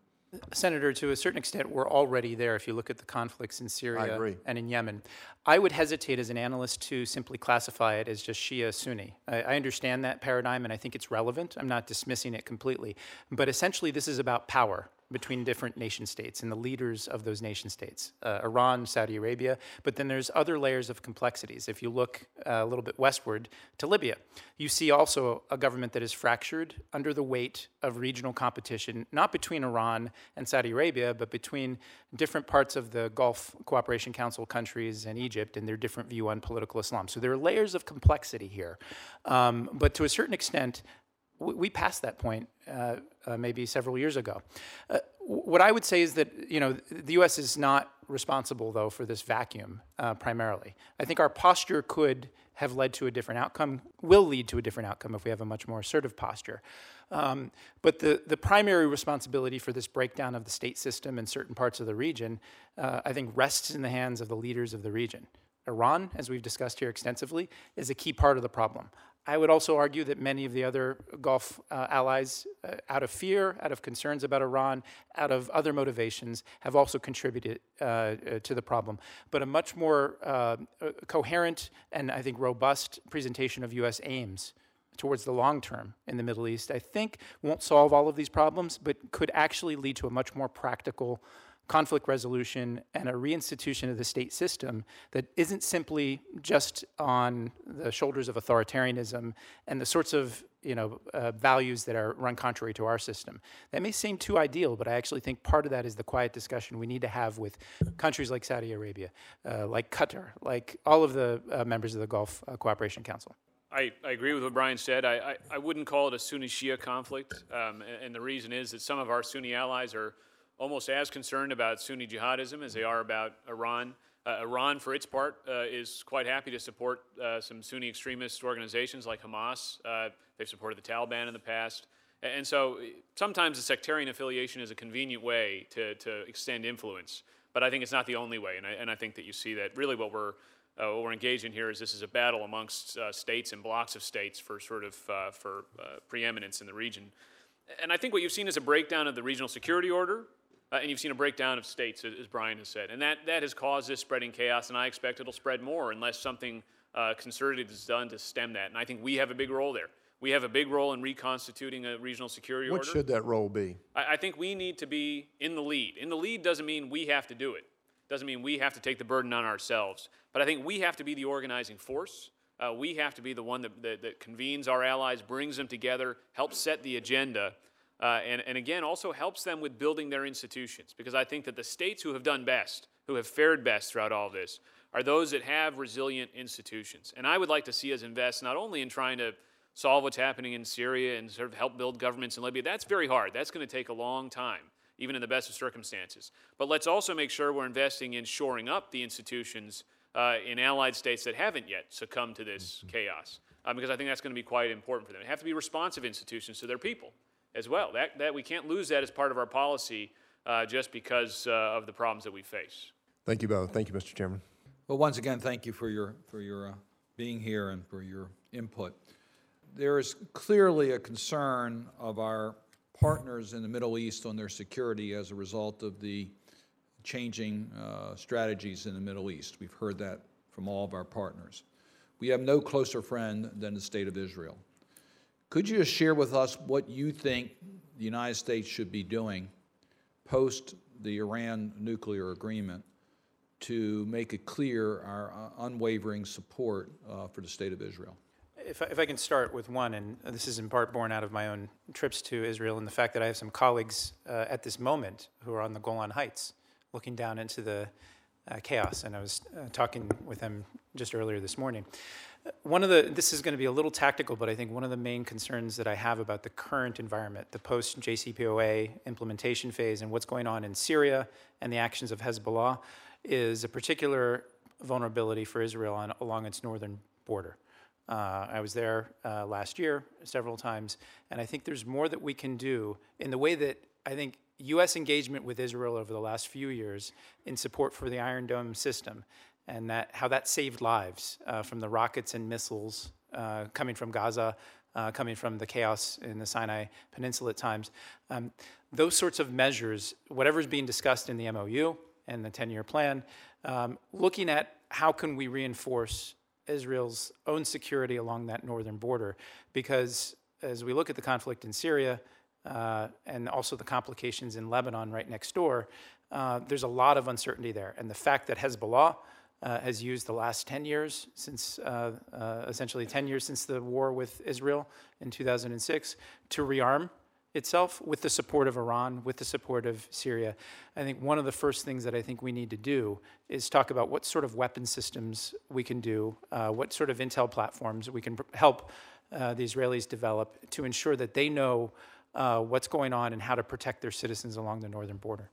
Speaker 4: Senator, to a certain extent, we're already there if you look at the conflicts in Syria and in Yemen. I would hesitate as an analyst to simply classify it as just Shia Sunni. I, I understand that paradigm and I think it's relevant. I'm not dismissing it completely. But essentially, this is about power between different nation states and the leaders of those nation states uh, Iran, Saudi Arabia, but then there's other layers of complexities. If you look uh, a little bit westward to Libya, you see also a government that is fractured under the weight of regional competition, not between Iran and Saudi Arabia, but between different parts of the Gulf Cooperation Council countries and Egypt and their different view on political Islam. So there are layers of complexity here. Um, but to a certain extent, we passed that point uh, uh, maybe several years ago. Uh, what I would say is that you know the U.S. is not responsible though for this vacuum uh, primarily. I think our posture could have led to a different outcome, will lead to a different outcome if we have a much more assertive posture. Um, but the, the primary responsibility for this breakdown of the state system in certain parts of the region, uh, I think, rests in the hands of the leaders of the region. Iran, as we've discussed here extensively, is a key part of the problem. I would also argue that many of the other Gulf uh, allies, uh, out of fear, out of concerns about Iran, out of other motivations, have also contributed uh, uh, to the problem. But a much more uh, uh, coherent and I think robust presentation of U.S. aims towards the long term in the Middle East, I think won't solve all of these problems, but could actually lead to a much more practical conflict resolution and a reinstitution of the state system that isn't simply just on the shoulders of authoritarianism and the sorts of you know uh, values that are run contrary to our system. That may seem too ideal, but I actually think part of that is the quiet discussion we need to have with countries like Saudi Arabia, uh, like Qatar, like all of the uh, members of the Gulf uh, Cooperation Council.
Speaker 3: I, I agree with what Brian said. I, I, I wouldn't call it a Sunni Shia conflict. Um, and, and the reason is that some of our Sunni allies are almost as concerned about Sunni jihadism as they are about Iran. Uh, Iran, for its part, uh, is quite happy to support uh, some Sunni extremist organizations like Hamas. Uh, they've supported the Taliban in the past. And so uh, sometimes the sectarian affiliation is a convenient way to, to extend influence. But I think it's not the only way. And I, and I think that you see that really what we're, uh, what we're engaged in here is this is a battle amongst states and blocs of states for sort of for preeminence in the region. And I think what you've seen is a breakdown of the regional security order, uh, and you've seen a breakdown of states, as Brian has said. And that, that has caused this spreading chaos, and I expect it'll spread more unless something uh, concerted is done to stem that. And I think we have a big role there. We have a big role in reconstituting a regional security
Speaker 8: What
Speaker 3: order.
Speaker 8: What should that role be?
Speaker 3: I, I think we need to be in the lead. In the lead doesn't mean we have to do it. Doesn't mean we have to take the burden on ourselves. But I think we have to be the organizing force. Uh, we have to be the one that, that, that convenes our allies, brings them together, helps set the agenda, uh, and, and again, also helps them with building their institutions. Because I think that the states who have done best, who have fared best throughout all this, are those that have resilient institutions. And I would like to see us invest not only in trying to solve what's happening in Syria and sort of help build governments in Libya. That's very hard. That's going to take a long time, even in the best of circumstances. But let's also make sure we're investing in shoring up the institutions uh, in allied states that haven't yet succumbed to this chaos, uh, because I think that's going to be quite important for them. They have to be responsive institutions to their people as well. That, that we can't lose that as part of our policy uh, just because uh, of the problems that we face.
Speaker 8: Thank you both. Thank you, Mr. Chairman.
Speaker 2: Well, once again, thank you for your, for your uh, being here and for your input. There is clearly a concern of our partners in the Middle East on their security as a result of the changing uh, strategies in the Middle East. We've heard that from all of our partners. We have no closer friend than the State of Israel. Could you share with us what you think the United States should be doing post the Iran nuclear agreement to make it clear our unwavering support uh, for the State of Israel?
Speaker 4: If I, if I can start with one, and this is in part born out of my own trips to Israel and the fact that I have some colleagues uh, at this moment who are on the Golan Heights looking down into the uh, chaos. And I was uh, talking with them just earlier this morning. One of the, this is going to be a little tactical, but I think one of the main concerns that I have about the current environment, the post JCPOA implementation phase, and what's going on in Syria and the actions of Hezbollah, is a particular vulnerability for Israel on, along its northern border. Uh, I was there uh, last year several times, and I think there's more that we can do in the way that I think U.S. engagement with Israel over the last few years in support for the Iron Dome system, and that how that saved lives uh, from the rockets and missiles uh, coming from Gaza, uh, coming from the chaos in the Sinai Peninsula at times. Um, those sorts of measures, whatever's being discussed in the MOU and the 10-year plan, um, looking at how can we reinforce Israel's own security along that northern border, because as we look at the conflict in Syria uh, and also the complications in Lebanon right next door, uh, there's a lot of uncertainty there. And the fact that Hezbollah uh, has used the last 10 years since, uh, uh, essentially 10 years since the war with Israel in 2006, to rearm itself with the support of Iran, with the support of Syria. I think one of the first things that I think we need to do is talk about what sort of weapon systems we can do, uh, what sort of intel platforms we can help uh, the Israelis develop to ensure that they know uh, what's going on and how to protect their citizens along the northern border.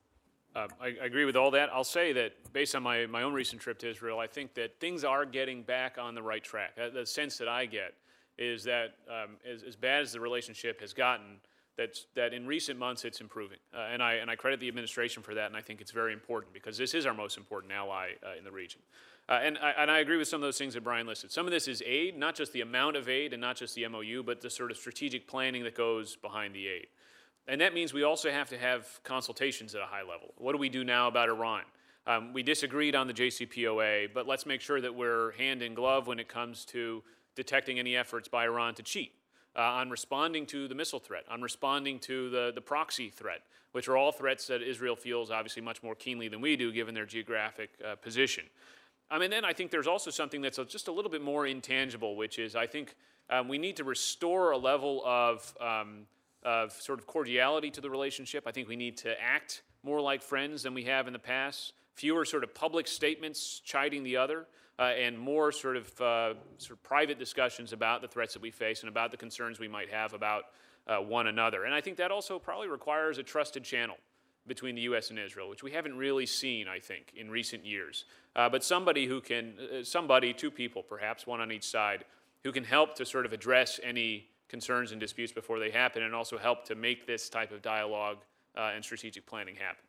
Speaker 3: Uh, I, I agree with all that. I'll say that based on my, my own recent trip to Israel, I think that things are getting back on the right track. Uh, the sense that I get is that um, as, as bad as the relationship has gotten, that's, that in recent months it's improving. Uh, and, I, and I credit the administration for that, and I think it's very important because this is our most important ally uh, in the region. Uh, and, I, and I agree with some of those things that Brian listed. Some of this is aid, not just the amount of aid and not just the MOU, but the sort of strategic planning that goes behind the aid. And that means we also have to have consultations at a high level. What do we do now about Iran? Um, we disagreed on the JCPOA, but let's make sure that we're hand in glove when it comes to detecting any efforts by Iran to cheat, uh, on responding to the missile threat, on responding to the, the proxy threat, which are all threats that Israel feels obviously much more keenly than we do given their geographic uh, position. I mean, then I think there's also something that's just a little bit more intangible, which is I think um, we need to restore a level of, um, of sort of cordiality to the relationship. I think we need to act more like friends than we have in the past. Fewer sort of public statements chiding the other, uh, and more sort of uh, sort of private discussions about the threats that we face and about the concerns we might have about uh, one another. And I think that also probably requires a trusted channel between the U.S. and Israel, which we haven't really seen, I think, in recent years. Uh, but somebody who can, uh, somebody, two people perhaps, one on each side, who can help to sort of address any concerns and disputes before they happen and also help to make this type of dialogue uh, and strategic planning happen.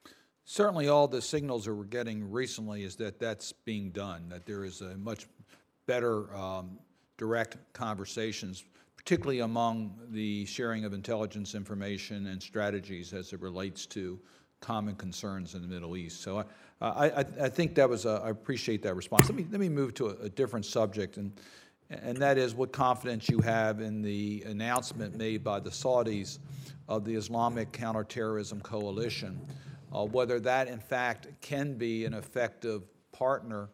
Speaker 2: Certainly, all the signals that we're getting recently is that that's being done, that there is a much better um, direct conversations, particularly among the sharing of intelligence information and strategies as it relates to common concerns in the Middle East. So I, I, I think that was, a, I appreciate that response. Let me, let me move to a, a different subject, and, and that is what confidence you have in the announcement made by the Saudis of the Islamic Counterterrorism Coalition, uh, whether that in fact can be an effective partner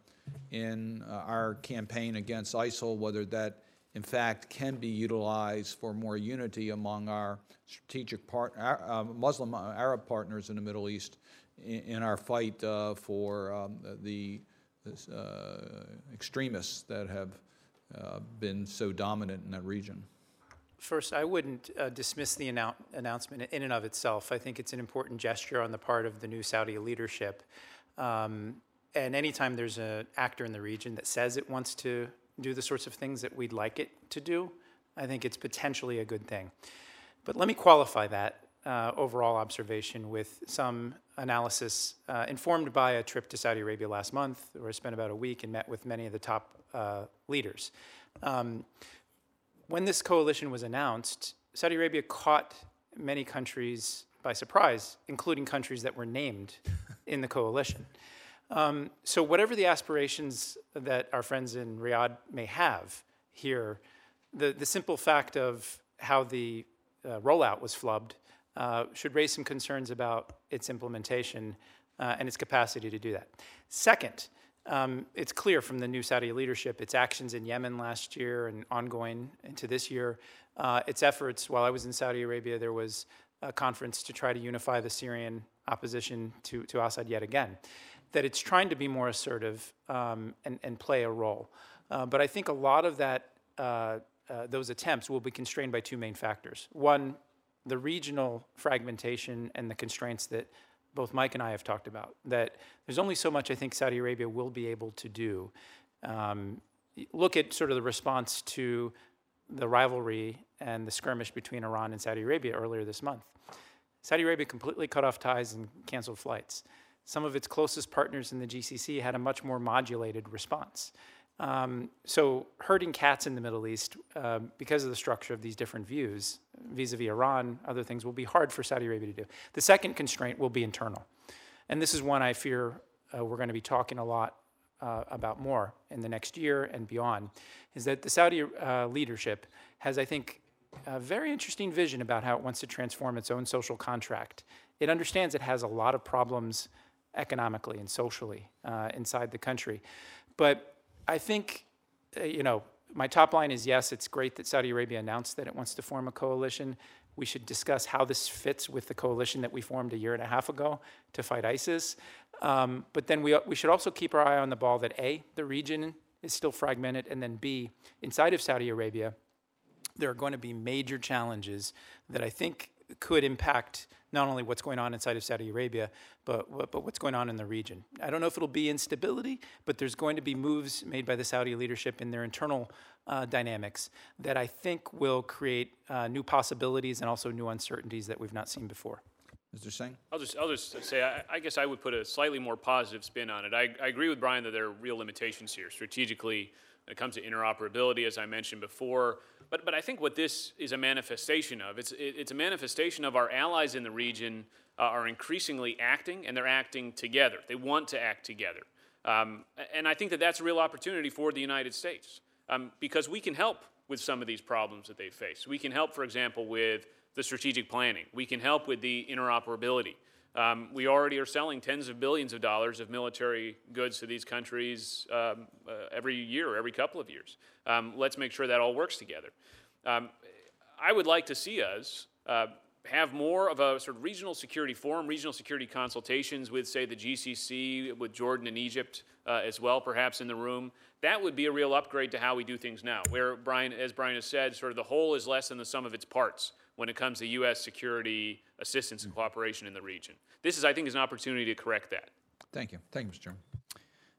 Speaker 2: in uh, our campaign against ISIL, whether that in fact can be utilized for more unity among our strategic part, our, uh, Muslim uh, Arab partners in the Middle East in, in our fight uh, for um, the uh, extremists that have uh, been so dominant in that region.
Speaker 4: First, I wouldn't uh, dismiss the annou- announcement in and of itself. I think it's an important gesture on the part of the new Saudi leadership. Um, and anytime there's an actor in the region that says it wants to do the sorts of things that we'd like it to do, I think it's potentially a good thing. But let me qualify that uh, overall observation with some analysis uh, informed by a trip to Saudi Arabia last month, where I spent about a week and met with many of the top uh, leaders. Um, when this coalition was announced, Saudi Arabia caught many countries by surprise, including countries that were named in the coalition. Um, so, whatever the aspirations that our friends in Riyadh may have here, the, the simple fact of how the uh, rollout was flubbed uh, should raise some concerns about its implementation uh, and its capacity to do that. Second, um, it's clear from the new Saudi leadership, its actions in Yemen last year and ongoing into this year, uh, its efforts. While I was in Saudi Arabia, there was a conference to try to unify the Syrian opposition to, to Assad yet again. that it's trying to be more assertive um, and, and play a role. Uh, but I think a lot of that, uh, uh, those attempts will be constrained by two main factors. One, the regional fragmentation and the constraints that both Mike and I have talked about. That there's only so much I think Saudi Arabia will be able to do. Um, look at sort of the response to the rivalry and the skirmish between Iran and Saudi Arabia earlier this month. Saudi Arabia completely cut off ties and canceled flights. Some of its closest partners in the GCC had a much more modulated response. Um, so, herding cats in the Middle East, um, because of the structure of these different views, vis a vis Iran, other things, will be hard for Saudi Arabia to do. The second constraint will be internal. And this is one I fear uh, we're going to be talking a lot uh, about more in the next year and beyond, is that the Saudi uh, leadership has, I think, a very interesting vision about how it wants to transform its own social contract. It understands it has a lot of problems economically and socially uh, inside the country. But I think, uh, you know, my top line is yes, it's great that Saudi Arabia announced that it wants to form a coalition. We should discuss how this fits with the coalition that we formed a year and a half ago to fight ISIS. Um, but then we, we should also keep our eye on the ball that A, the region is still fragmented, and then B, inside of Saudi Arabia, there are going to be major challenges that I think could impact not only what's going on inside of Saudi Arabia, but, but what's going on in the region. I don't know if it'll be instability, but there's going to be moves made by the Saudi leadership in their internal uh, dynamics that I think will create uh, new possibilities and also new uncertainties that we've not seen before.
Speaker 2: Mr. Singh?
Speaker 3: I'll just, I'll just say, I, I guess I would put a slightly more positive spin on it. I, I agree with Brian that there are real limitations here. Strategically, when it comes to interoperability, as I mentioned before, but, but I think what this is a manifestation of, it's, it, it's a manifestation of our allies in the region uh, are increasingly acting, and they're acting together. They want to act together. Um, and I think that that's a real opportunity for the United States um, because we can help with some of these problems that they face. We can help, for example, with the strategic planning. We can help with the interoperability. Um, we already are selling tens of billions of dollars of military goods to these countries um, uh, every year, every couple of years. Um, let's make sure that all works together. Um, I would like to see us uh, have more of a sort of regional security forum, regional security consultations with, say, the GCC, with Jordan and Egypt uh, as well, perhaps in the room. That would be a real upgrade to how we do things now, where Brian, as Brian has said, sort of the whole is less than the sum of its parts when it comes to U.S. security assistance and cooperation in the region. This is, I think, is an opportunity to correct that.
Speaker 2: Thank you. Thank you, Mr. Chairman.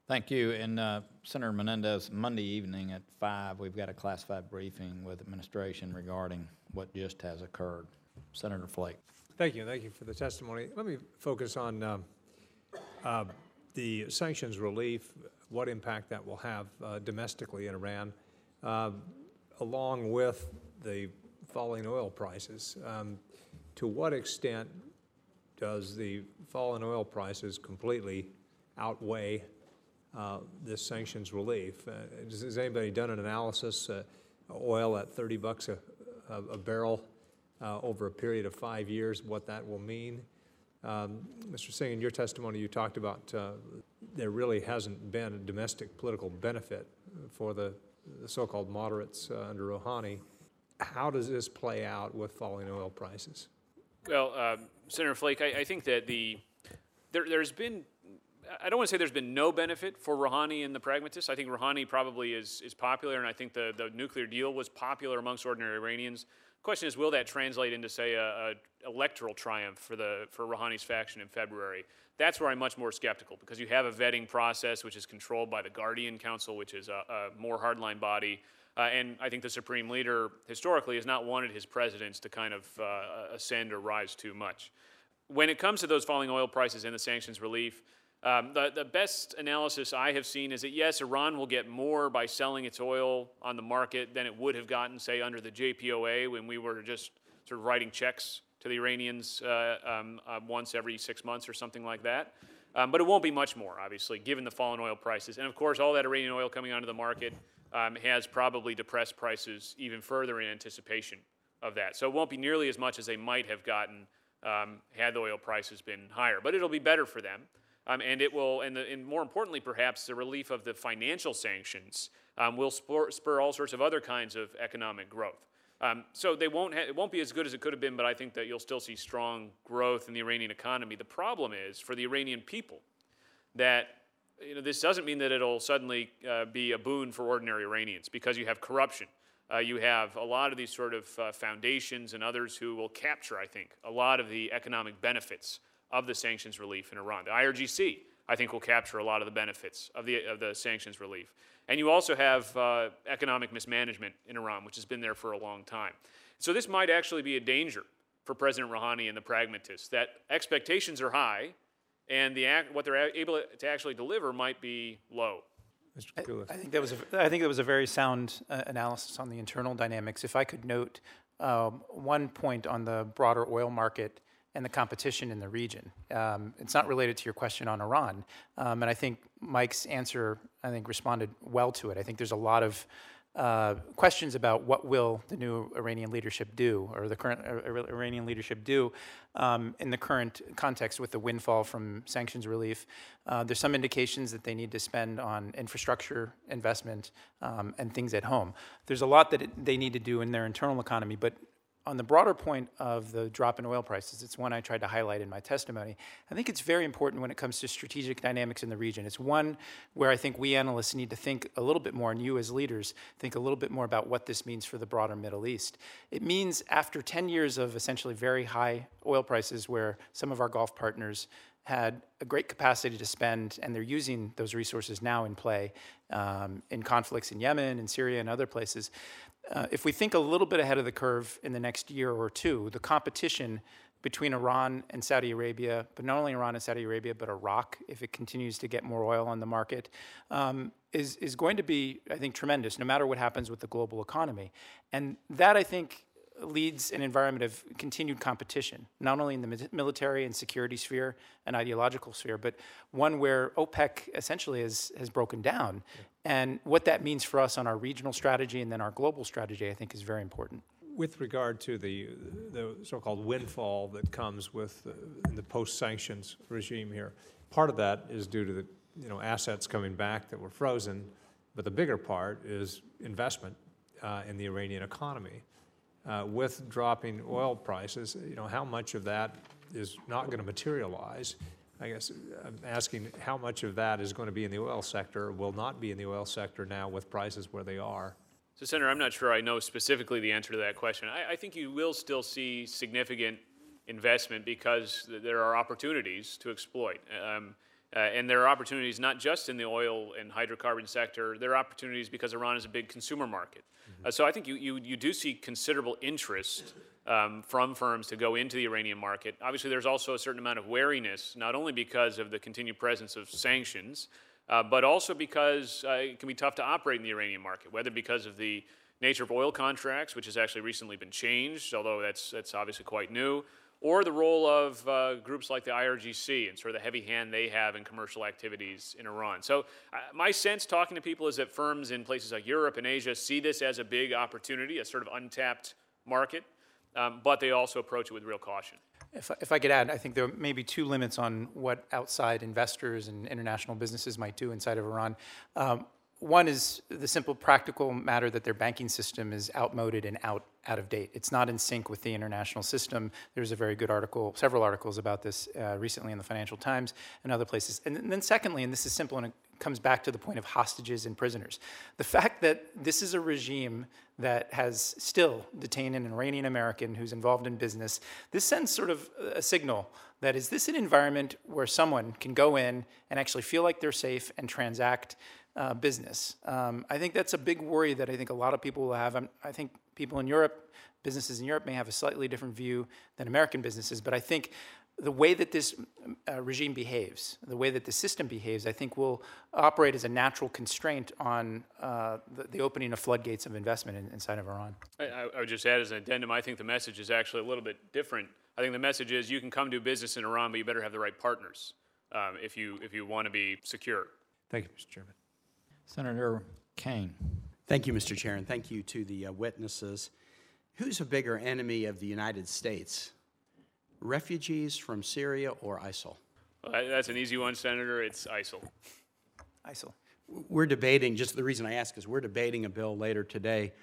Speaker 1: Thank you. And uh, Senator Menendez, Monday evening at 5, we've got a classified briefing with administration regarding what just has occurred. Senator Flake.
Speaker 9: Thank you. Thank you for the testimony. Let me focus on um, uh, the sanctions relief, what impact that will have uh, domestically in Iran, uh, along with the falling oil prices. Um, to what extent does the fall in oil prices completely outweigh uh, this sanctions relief? Uh, has, has anybody done an analysis? Uh, oil at 30 bucks a, a, a barrel uh, over a period of five years, what that will mean. Um, Mr. Singh, in your testimony, you talked about uh, there really hasn't been a domestic political benefit for the, the so-called moderates uh, under Rouhani. How does this play out with falling oil prices?
Speaker 3: Well, uh, Senator Flake, I, I, think that the there, has been I don't want to say there's been no benefit for Rouhani and the pragmatists. I think Rouhani probably is, is popular, and I think the, the nuclear deal was popular amongst ordinary Iranians. The question is, will that translate into, say, a, a electoral triumph for the for Rouhani's faction in February? That's where I'm much more skeptical because you have a vetting process which is controlled by the Guardian Council, which is a, a more hardline body. Uh, and I think the supreme leader historically has not wanted his presidents to kind of uh, ascend or rise too much. When it comes to those falling oil prices and the sanctions relief, um, the, the best analysis I have seen is that yes, Iran will get more by selling its oil on the market than it would have gotten, say, under the JPOA when we were just sort of writing checks to the Iranians uh, um, uh, once every six months or something like that. Um, but it won't be much more, obviously, given the fallen oil prices. And of course, all that Iranian oil coming onto the market um, has probably depressed prices even further in anticipation of that. So it won't be nearly as much as they might have gotten um, had the oil prices been higher. But it'll be better for them. Um, and it will, and, the, and, more importantly, perhaps, the relief of the financial sanctions um, will spur, spur, all sorts of other kinds of economic growth. Um, so they won't ha- it won't be as good as it could have been, but I think that you'll still see strong growth in the Iranian economy. The problem is for the Iranian people, that you know, this doesn't mean that it'll suddenly uh, be a boon for ordinary Iranians because you have corruption. Uh, you have a lot of these sort of uh, foundations and others who will capture, I think, a lot of the economic benefits of the sanctions relief in Iran. The IRGC, I think, will capture a lot of the benefits of the, of the sanctions relief. And you also have uh, economic mismanagement in Iran, which has been there for a long time. So this might actually be a danger for President Rouhani and the pragmatists that expectations are high and the act, what they're able to actually deliver might be low.
Speaker 9: Mr. Katulis.
Speaker 4: I think that was a, I think that was a very sound uh, analysis on the internal dynamics. If I could note um, one point on the broader oil market and the competition in the region. Um, it's not related to your question on Iran, um, and I think Mike's answer I think responded well to it. I think there's a lot of uh, questions about what will the new Iranian leadership do, or the current uh, Iranian leadership do, um, in the current context with the windfall from sanctions relief. Uh, there's some indications that they need to spend on infrastructure investment um, and things at home. There's a lot that it, they need to do in their internal economy, but on the broader point of the drop in oil prices, it's one I tried to highlight in my testimony. I think it's very important when it comes to strategic dynamics in the region. It's one where I think we analysts need to think a little bit more, and you as leaders think a little bit more about what this means for the broader Middle East. It means after 10 years of essentially very high oil prices, where some of our Gulf partners had a great capacity to spend, and they're using those resources now in play um, in conflicts in Yemen, in Syria, and other places. Uh, if we think a little bit ahead of the curve in the next year or two, the competition between Iran and Saudi Arabia, but not only Iran and Saudi Arabia, but Iraq, if it continues to get more oil on the market, um, is, is going to be, I think, tremendous, no matter what happens with the global economy. And that, I think, leads an environment of continued competition, not only in the military and security sphere and ideological sphere, but one where OPEC essentially has, has broken down. And what that means for us on our regional strategy and then our global strategy, I think, is very important.
Speaker 9: With regard to the, the so-called windfall that comes with the, the post-sanctions regime here, part of that is due to the you know assets coming back that were frozen, but the bigger part is investment uh, in the Iranian economy uh, with dropping oil prices, you know, how much of that is not going to materialize? I guess I'm asking how much of that is going to be in the oil sector, will not be in the oil sector now with prices where they are.
Speaker 3: So, Senator, I'm not sure I know specifically the answer to that question. I, I think you will still see significant investment because there are opportunities to exploit. Um, uh, and there are opportunities not just in the oil and hydrocarbon sector, there are opportunities because Iran is a big consumer market. Mm-hmm. Uh, so I think you, you, you do see considerable interest um, from firms to go into the Iranian market. Obviously, there's also a certain amount of wariness, not only because of the continued presence of sanctions, uh, but also because uh, it can be tough to operate in the Iranian market, whether because of the nature of oil contracts, which has actually recently been changed, although that's, that's obviously quite new, or the role of uh, groups like the IRGC and sort of the heavy hand they have in commercial activities in Iran. So, uh, my sense talking to people is that firms in places like Europe and Asia see this as a big opportunity, a sort of untapped market, um, but they also approach it with real caution.
Speaker 4: If, if I could add, I think there may be two limits on what outside investors and international businesses might do inside of Iran. Um, one is the simple practical matter that their banking system is outmoded and out, out of date. It's not in sync with the international system. There's a very good article, several articles about this uh, recently in the Financial Times and other places. And, and then, secondly, and this is simple and it comes back to the point of hostages and prisoners. The fact that this is a regime that has still detained an Iranian American who's involved in business, this sends sort of a signal that is this an environment where someone can go in and actually feel like they're safe and transact uh, business. Um, I think that's a big worry that I think a lot of people will have. I'm, i think people in Europe, businesses in Europe, may have a slightly different view than American businesses, but I think the way that this uh, regime behaves, the way that the system behaves, I think will operate as a natural constraint on uh, the, the, opening of floodgates of investment in, inside of Iran.
Speaker 3: I, I, would just add as an addendum, I think the message is actually a little bit different. I think the message is you can come do business in Iran, but you better have the right partners um, if you if you want to be secure.
Speaker 9: Thank you, Mr. Chairman.
Speaker 1: Senator Kaine.
Speaker 10: Thank you, Mr. Chair, and thank you to the uh, witnesses. Who's a bigger enemy of the United States, refugees from Syria or ISIL?
Speaker 3: Well, that's an easy one, Senator. It's ISIL.
Speaker 4: ISIL.
Speaker 10: We're debating, just the reason I ask is we're debating a bill later today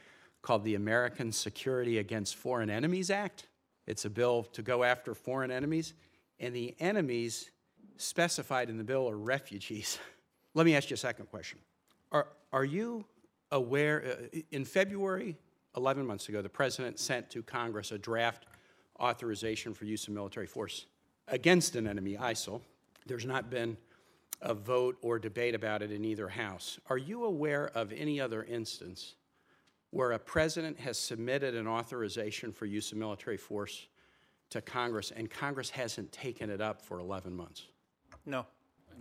Speaker 10: called the American Security Against Foreign Enemies Act. It's a bill to go after foreign enemies, and the enemies specified in the bill are refugees. Let me ask you a second question. Are, are you aware, uh, in February, 11 months ago, the president sent to Congress a draft authorization for use of military force against an enemy, ISIL. There's not been a vote or debate about it in either house. Are you aware of any other instance where a president has submitted an authorization for use of military force to Congress and Congress hasn't taken it up for 11 months?
Speaker 4: No.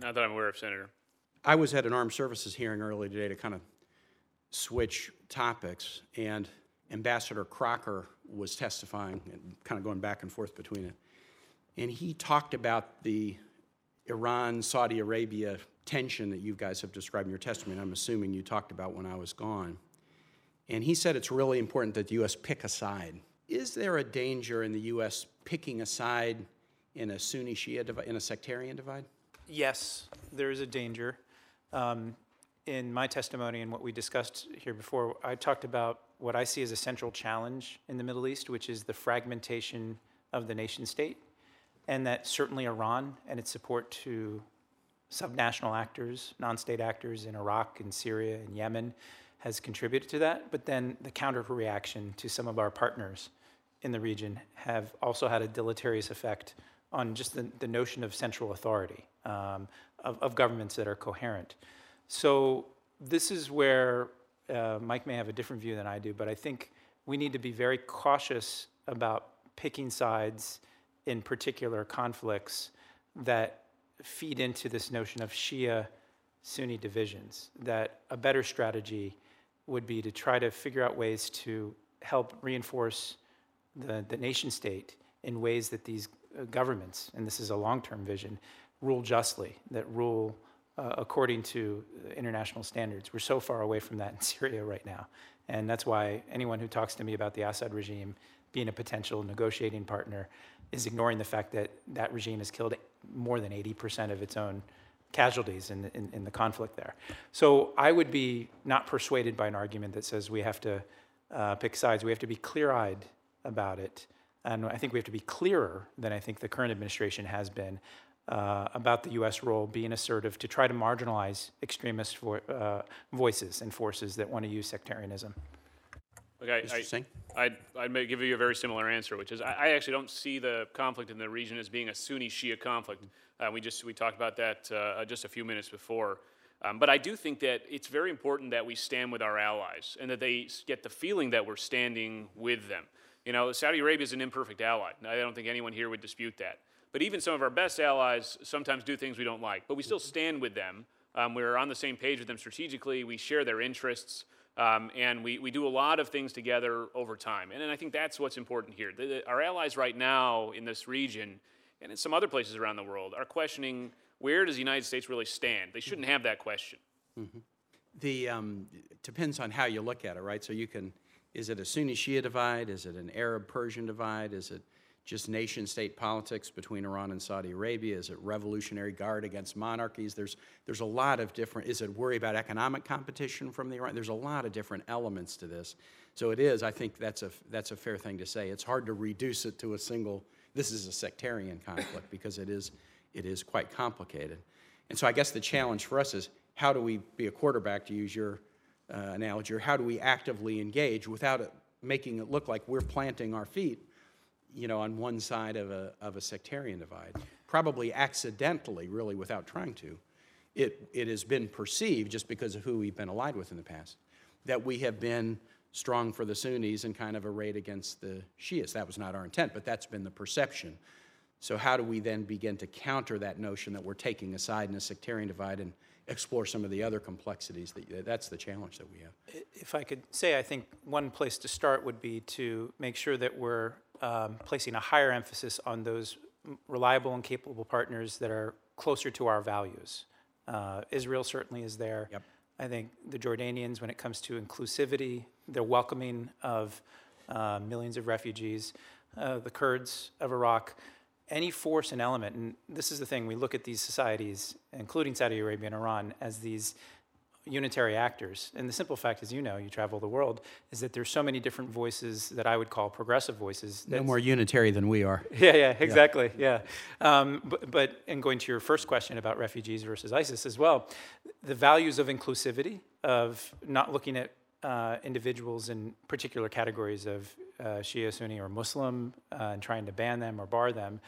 Speaker 3: Not that I'm aware of, Senator.
Speaker 10: I was at an armed services hearing earlier today to kind of switch topics, and Ambassador Crocker was testifying and kind of going back and forth between it. And he talked about the Iran Saudi Arabia tension that you guys have described in your testimony. I'm assuming you talked about when I was gone. And he said it's really important that the U.S. pick a side. Is there a danger in the U.S. picking a side in a Sunni Shia in a sectarian divide?
Speaker 4: Yes, there is a danger. Um, in my testimony and what we discussed here before, I talked about what I see as a central challenge in the Middle East, which is the fragmentation of the nation state, and that certainly Iran and its support to subnational actors, non state actors in Iraq and Syria and Yemen has contributed to that. But then the counter reaction to some of our partners in the region have also had a deleterious effect on just the, the notion of central authority, um, of, of governments that are coherent. So this is where uh, Mike may have a different view than I do, but I think we need to be very cautious about picking sides in particular conflicts that feed into this notion of Shia Sunni divisions. That a better strategy would be to try to figure out ways to help reinforce the, the nation state in ways that these uh, governments, and this is a long term vision, rule justly, that rule uh, according to international standards. We're so far away from that in Syria right now. And that's why anyone who talks to me about the Assad regime being a potential negotiating partner is ignoring the fact that that regime has killed more than 80% of its own casualties in, in, in, the conflict there. So I would be not persuaded by an argument that says we have to uh, pick sides. We have to be clear eyed about it. And I think we have to be clearer than I think the current administration has been uh, about the U.S. role being assertive to try to marginalize extremist vo- uh, voices and forces that want to use sectarianism.
Speaker 3: Okay,
Speaker 10: Mr.
Speaker 3: I, I'd, I'd may give you a very similar answer, which is I, I actually don't see the conflict in the region as being a Sunni Shia conflict. Uh, we just we talked about that uh, just a few minutes before. Um, but I do think that it's very important that we stand with our allies and that they get the feeling that we're standing with them. You know, Saudi Arabia is an imperfect ally. I don't think anyone here would dispute that. But even some of our best allies sometimes do things we don't like, but we still stand with them. Um, we're on the same page with them strategically. We share their interests. Um, and we, we do a lot of things together over time. And, and I think that's what's important here. The, the, our allies right now in this region and in some other places around the world are questioning where does the United States really stand? They shouldn't have that question.
Speaker 10: Mm-hmm. The um, depends on how you look at it, right? So you can, is it a Sunni Shia divide? Is it an Arab Persian divide? Is it just nation state politics between Iran and Saudi Arabia? Is it Revolutionary Guard against monarchies? There's, there's a lot of different, is it worry about economic competition from the Iran? There's a lot of different elements to this. So it is, I think that's a, that's a fair thing to say. It's hard to reduce it to a single, this is a sectarian conflict because it is, it is quite complicated. And so I guess the challenge for us is how do we be a quarterback, to use your uh, analogy, or how do we actively engage without it making it look like we're planting our feet you know, on one side of a, of a sectarian divide, probably accidentally, really, without trying to. It, it has been perceived, just because of who we've been allied with in the past, that we have been strong for the Sunnis and kind of arrayed against the Shias. That was not our intent, but that's been the perception. So, how do we then begin to counter that notion that we're taking a side in a sectarian divide and explore some of the other complexities? That, that's the challenge that we have.
Speaker 4: If I could say, I think one place to start would be to make sure that we're um, placing a higher emphasis on those reliable and capable partners that are closer to our values. Uh, Israel certainly is there.
Speaker 10: Yep.
Speaker 4: I think the Jordanians, when it comes to inclusivity, they're welcoming of uh, millions of refugees. Uh, the Kurds of Iraq, any force and element, and this is the thing, we look at these societies, including Saudi Arabia and Iran, as these unitary actors. And the simple fact, as you know, you travel the world, is that there's so many different voices that I would call progressive voices.
Speaker 10: No more unitary than we are.
Speaker 4: yeah, yeah, exactly. Yeah. Um, but, but, and going to your first question about refugees versus ISIS as well, the values of inclusivity, of not looking at uh, individuals in particular categories of uh, Shia, Sunni, or Muslim uh, and trying to ban them or bar them,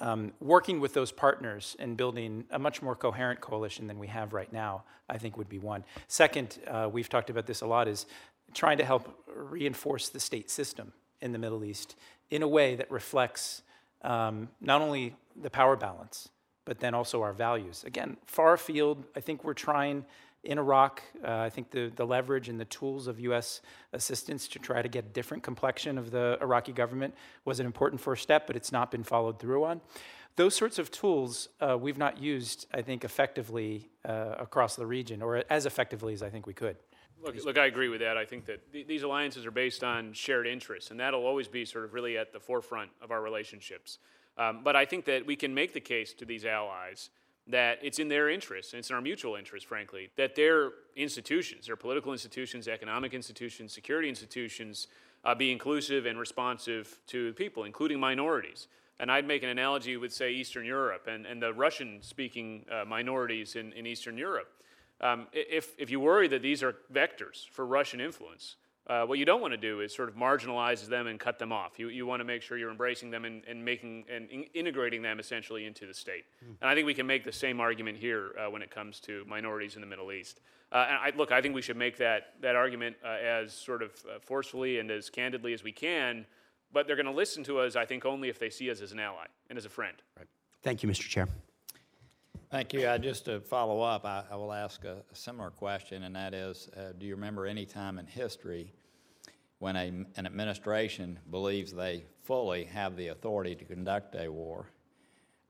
Speaker 4: um, working with those partners and building a much more coherent coalition than we have right now, I think would be one. Second, uh, we've talked about this a lot, is trying to help reinforce the state system in the Middle East in a way that reflects um, not only the power balance, but then also our values. Again, far afield, I think we're trying in Iraq, uh, I think the, the leverage and the tools of U.S. assistance to try to get a different complexion of the Iraqi government was an important first step, but it's not been followed through on. Those sorts of tools uh, we've not used, I think, effectively uh, across the region, or as effectively as I think we could.
Speaker 3: Look, look, I agree with that. I think that th- these alliances are based on shared interests, and that'll always be sort of really at the forefront of our relationships. Um, but I think that we can make the case to these allies that it's in their interest, and it's in our mutual interest, frankly, that their institutions, their political institutions, economic institutions, security institutions, uh, be inclusive and responsive to people, including minorities. And I'd make an analogy with, say, Eastern Europe and, and the Russian speaking uh, minorities in, in Eastern Europe. Um, if, if you worry that these are vectors for Russian influence, uh, what you don't want to do is sort of marginalize them and cut them off. You, you want to make sure you're embracing them and, and making and in- integrating them essentially into the state. And I think we can make the same argument here uh, when it comes to minorities in the Middle East. Uh, and I, look, I think we should make that, that argument uh, as sort of uh, forcefully and as candidly as we can, but they're going to listen to us, I think, only if they see us as an ally and as a friend. Right.
Speaker 10: Thank you, Mr. Chair.
Speaker 1: Thank you. Uh, Just to follow up, I I will ask a a similar question, and that is, uh, do you remember any time in history when a- an administration believes they fully have the authority to conduct a war,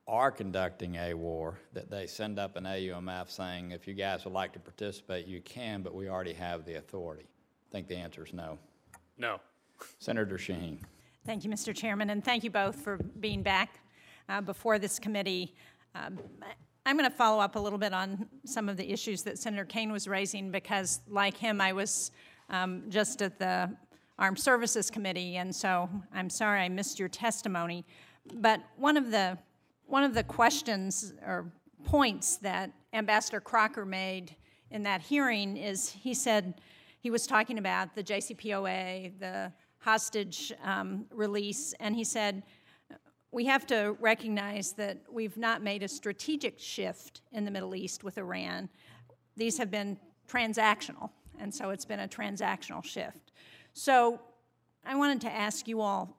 Speaker 1: are conducting a war, that they send up an AUMF saying, if you guys would like to participate, you can, but we already have the authority? I think the answer is no.
Speaker 3: No.
Speaker 1: Senator Shaheen.
Speaker 11: Thank you, Mr. Chairman, and thank you both for being back uh, before this committee. Um, I'm going to follow up a little bit on some of the issues that Senator Kaine was raising because, like him, I was um, just at the Armed Services Committee, and so I'm sorry I missed your testimony. But one of the one of the questions or points that Ambassador Crocker made in that hearing is he said he was talking about the JCPOA, the hostage um, release, and he said we have to recognize that we've not made a strategic shift in the Middle East with Iran. These have been transactional, and so it's been a transactional shift. So I wanted to ask you all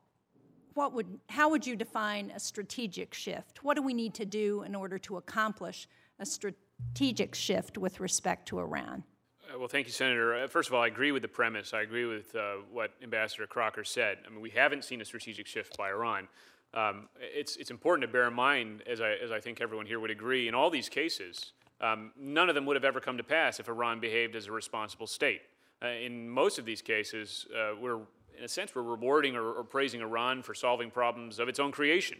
Speaker 11: what would, how would you define a strategic shift? What do we need to do in order to accomplish a strategic shift with respect to Iran?
Speaker 3: Uh, Well, thank you, Senator. Uh, First of all, I agree with the premise. I agree with uh, what Ambassador Crocker said. I mean, we haven't seen a strategic shift by Iran. Um, it's, it's important to bear in mind, as I, as I think everyone here would agree, in all these cases, um, none of them would have ever come to pass if Iran behaved as a responsible state. Uh, in most of these cases, uh, we're, in a sense, we're rewarding or, or praising Iran for solving problems of its own creation.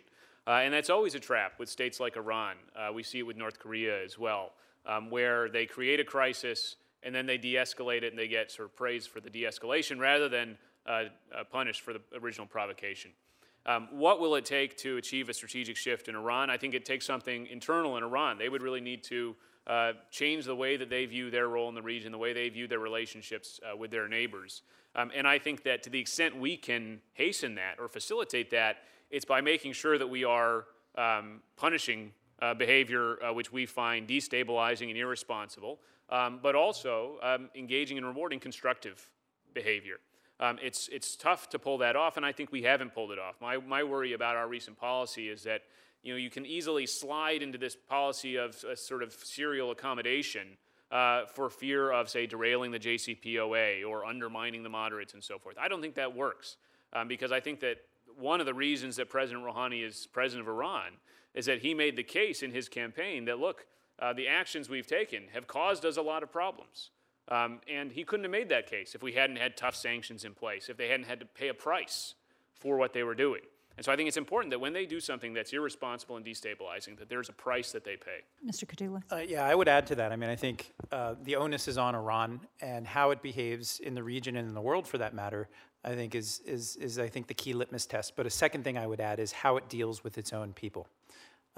Speaker 3: Uh, and that's always a trap with states like Iran. Uh, we see it with North Korea as well, um, where they create a crisis and then they de escalate it and they get sort of praised for the de escalation rather than uh, uh, punished for the original provocation. Um, what will it take to achieve a strategic shift in Iran? I think it takes something internal in Iran. They would really need to uh, change the way that they view their role in the region, the way they view their relationships uh, with their neighbors. Um, and I think that to the extent we can hasten that or facilitate that, it's by making sure that we are um, punishing uh, behavior uh, which we find destabilizing and irresponsible, um, but also um, engaging and rewarding constructive behavior. Um, it's, it's tough to pull that off, and I think we haven't pulled it off. My, my worry about our recent policy is that you, know, you can easily slide into this policy of a sort of serial accommodation uh, for fear of, say, derailing the JCPOA or undermining the moderates and so forth. I don't think that works um, because I think that one of the reasons that President Rouhani is president of Iran is that he made the case in his campaign that, look, uh, the actions we've taken have caused us a lot of problems. Um, and he couldn't have made that case if we hadn't had tough sanctions in place, if they hadn't had to pay a price for what they were doing. And so I think it's important that when they do something that's irresponsible and destabilizing, that there's a price that they pay.
Speaker 11: Mr. Katulis?
Speaker 4: Uh, yeah, I would add to that. I mean, I think uh, the onus is on Iran, and how it behaves in the region and in the world, for that matter, I think is is is I think the key litmus test. But a second thing I would add is how it deals with its own people.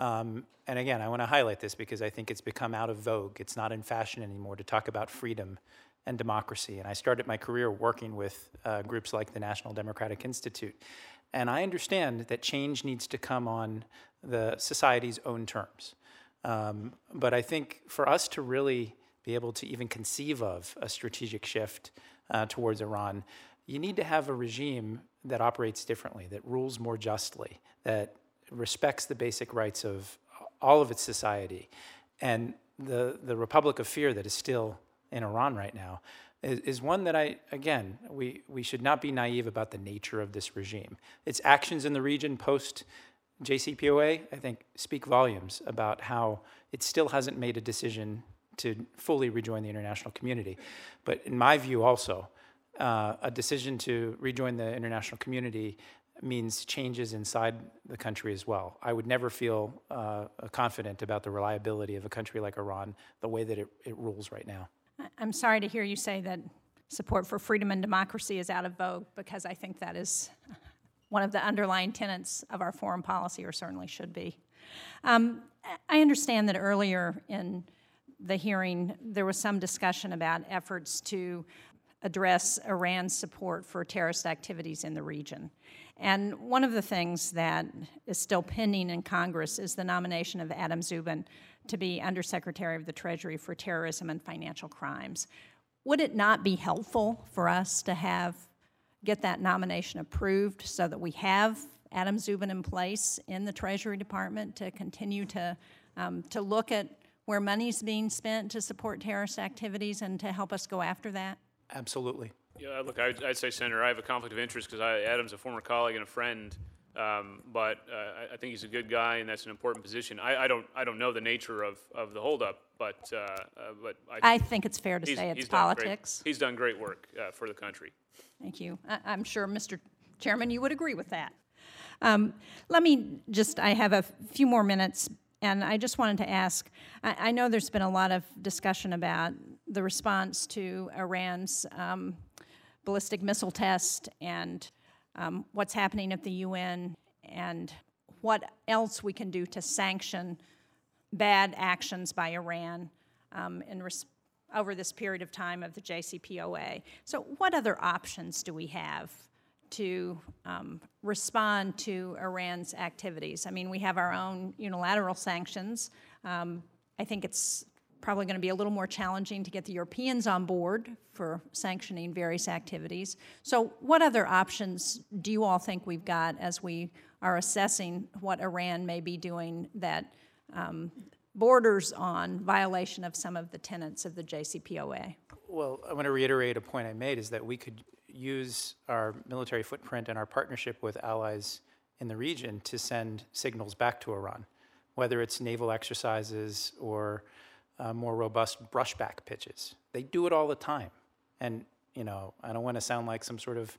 Speaker 4: Um, and again, I want to highlight this because I think it's become out of vogue. It's not in fashion anymore to talk about freedom and democracy. And I started my career working with uh, groups like the National Democratic Institute. And I understand that change needs to come on the society's own terms. Um, but I think for us to really be able to even conceive of a strategic shift uh, towards Iran, you need to have a regime that operates differently, that rules more justly, that respects the basic rights of all of its society. And the, the Republic of Fear that is still in Iran right now is, is one that I, again, we, we should not be naive about the nature of this regime. Its actions in the region post JCPOA, I think, speak volumes about how it still hasn't made a decision to fully rejoin the international community. But in my view, also, uh, a decision to rejoin the international community means changes inside the country as well. I would never feel uh, confident about the reliability of a country like Iran the way that it, it rules right now.
Speaker 11: I'm sorry to hear you say that support for freedom and democracy is out of vogue, because I think that is one of the underlying tenets of our foreign policy, or certainly should be. Um, I understand that earlier in the hearing, there was some discussion about efforts to address Iran's support for terrorist activities in the region. And one of the things that is still pending in Congress is the nomination of Adam Szubin to be Undersecretary of the Treasury for Terrorism and Financial Crimes. Would it not be helpful for us to have get that nomination approved so that we have Adam Szubin in place in the Treasury Department to continue to um, to look at where money's being spent to support terrorist activities and to help us go after that?
Speaker 4: Absolutely.
Speaker 3: Yeah, look, I'd, I'd say, Senator, I have a conflict of interest because Adam's a former colleague and a friend, um, but uh, I, think he's a good guy, and that's an important position. I, I don't, I don't know the nature of, of the holdup, but, uh, uh, but I,
Speaker 11: I think it's fair to say it's
Speaker 3: he's done great-
Speaker 11: politics.
Speaker 3: He's done great work uh, for the country.
Speaker 11: Thank you. I- I'm sure, Mr. Chairman, you would agree with that. Um, Let me just, I have a few more minutes, and I just wanted to ask, I I know there's been a lot of discussion about the response to Iran's um, ballistic missile test and um, what's happening at the UN and what else we can do to sanction bad actions by Iran um, in res- over this period of time of the JCPOA. So, what other options do we have to um, respond to Iran's activities? I mean, we have our own unilateral sanctions. Um, I think it's probably going to be a little more challenging to get the Europeans on board for sanctioning various activities. So, what other options do you all think we've got as we are assessing what Iran may be doing that um, borders on violation of some of the tenets of the JCPOA?
Speaker 4: Well, I want to reiterate a point I made is that we could use our military footprint and our partnership with allies in the region to send signals back to Iran, whether it's naval exercises or uh, more robust brushback pitches. They do it all the time. And, you know, I don't want to sound like some sort of,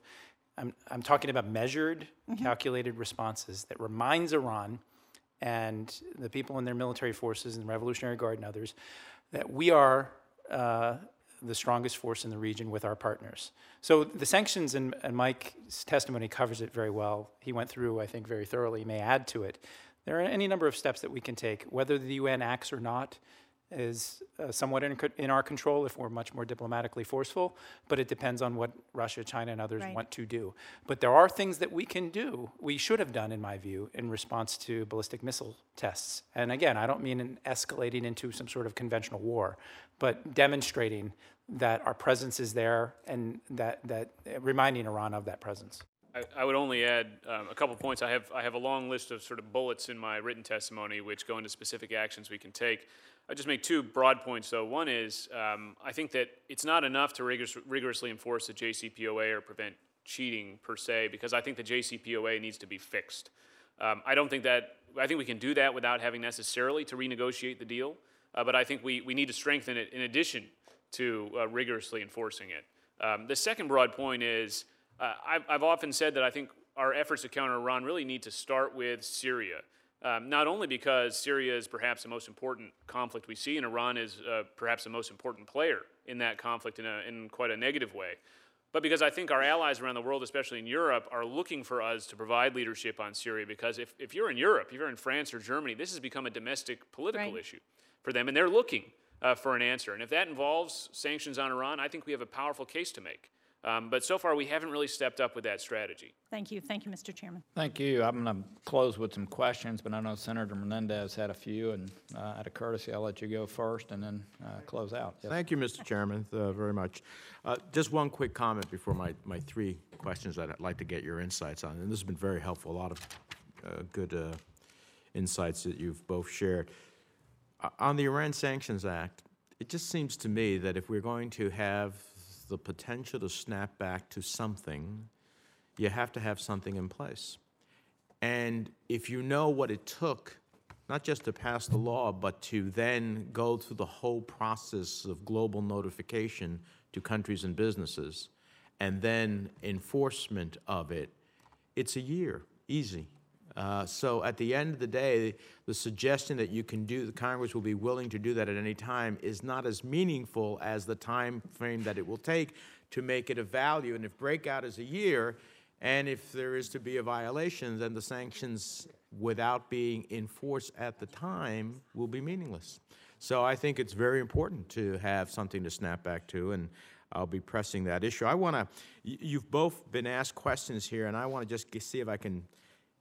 Speaker 4: I'm, I'm talking about measured, calculated responses that reminds Iran and the people in their military forces and the Revolutionary Guard and others that we are uh, the strongest force in the region with our partners. So the sanctions, and, and Mike's testimony covers it very well. He went through, I think, very thoroughly. He may add to it. There are any number of steps that we can take, whether the UN acts or not is uh, somewhat in, in our control if we're much more diplomatically forceful, but it depends on what Russia, China, and others
Speaker 11: Right.
Speaker 4: want to do. But there are things that we can do, we should have done, in my view, in response to ballistic missile tests. And again, I don't mean in escalating into some sort of conventional war, but demonstrating that our presence is there and that, that reminding Iran of that presence.
Speaker 3: I, I would only add um, a couple points. I have I have a long list of sort of bullets in my written testimony, which go into specific actions we can take. I just make two broad points, though. One is um, I think that it's not enough to rigorous, rigorously enforce the JCPOA or prevent cheating per se, because I think the JCPOA needs to be fixed. Um, I don't think that I think we can do that without having necessarily to renegotiate the deal, uh, but I think we, we need to strengthen it in addition to uh, rigorously enforcing it. Um, the second broad point is uh, I've, I've often said that I think our efforts to counter Iran really need to start with Syria. Um, not only because Syria is perhaps the most important conflict we see, and Iran is uh, perhaps the most important player in that conflict in, a, in quite a negative way, but because I think our allies around the world, especially in Europe, are looking for us to provide leadership on Syria. Because if, if you're in Europe, if you're in France or Germany, this has become a domestic political
Speaker 11: Right.
Speaker 3: issue for them, and they're looking uh, for an answer. And if that involves sanctions on Iran, I think we have a powerful case to make. Um, but so far, we haven't really stepped up with that strategy.
Speaker 11: Thank you. Thank you, Mr. Chairman.
Speaker 1: Thank you. I'm going to close with some questions, but I know Senator Menendez had a few, and uh, out of courtesy, I'll let you go first and then uh, close out. Yes.
Speaker 5: Thank you, Mr. Chairman, uh, very much. Uh, Just one quick comment before my, my three questions that I'd like to get your insights on. And this has been very helpful, a lot of uh, good uh, insights that you've both shared. Uh, On the Iran Sanctions Act, it just seems to me that if we're going to have the potential to snap back to something, you have to have something in place. And if you know what it took, not just to pass the law, but to then go through the whole process of global notification to countries and businesses, and then enforcement of it, it's a year, easy. Uh, so at the end of the day, the suggestion that you can do, the Congress will be willing to do that at any time, is not as meaningful as the time frame that it will take to make it a value. And if breakout is a year, and if there is to be a violation, then the sanctions, without being in force at the time, will be meaningless. So I think it's very important to have something to snap back to, and I'll be pressing that issue. I want to, you've both been asked questions here, and I want to just see if I can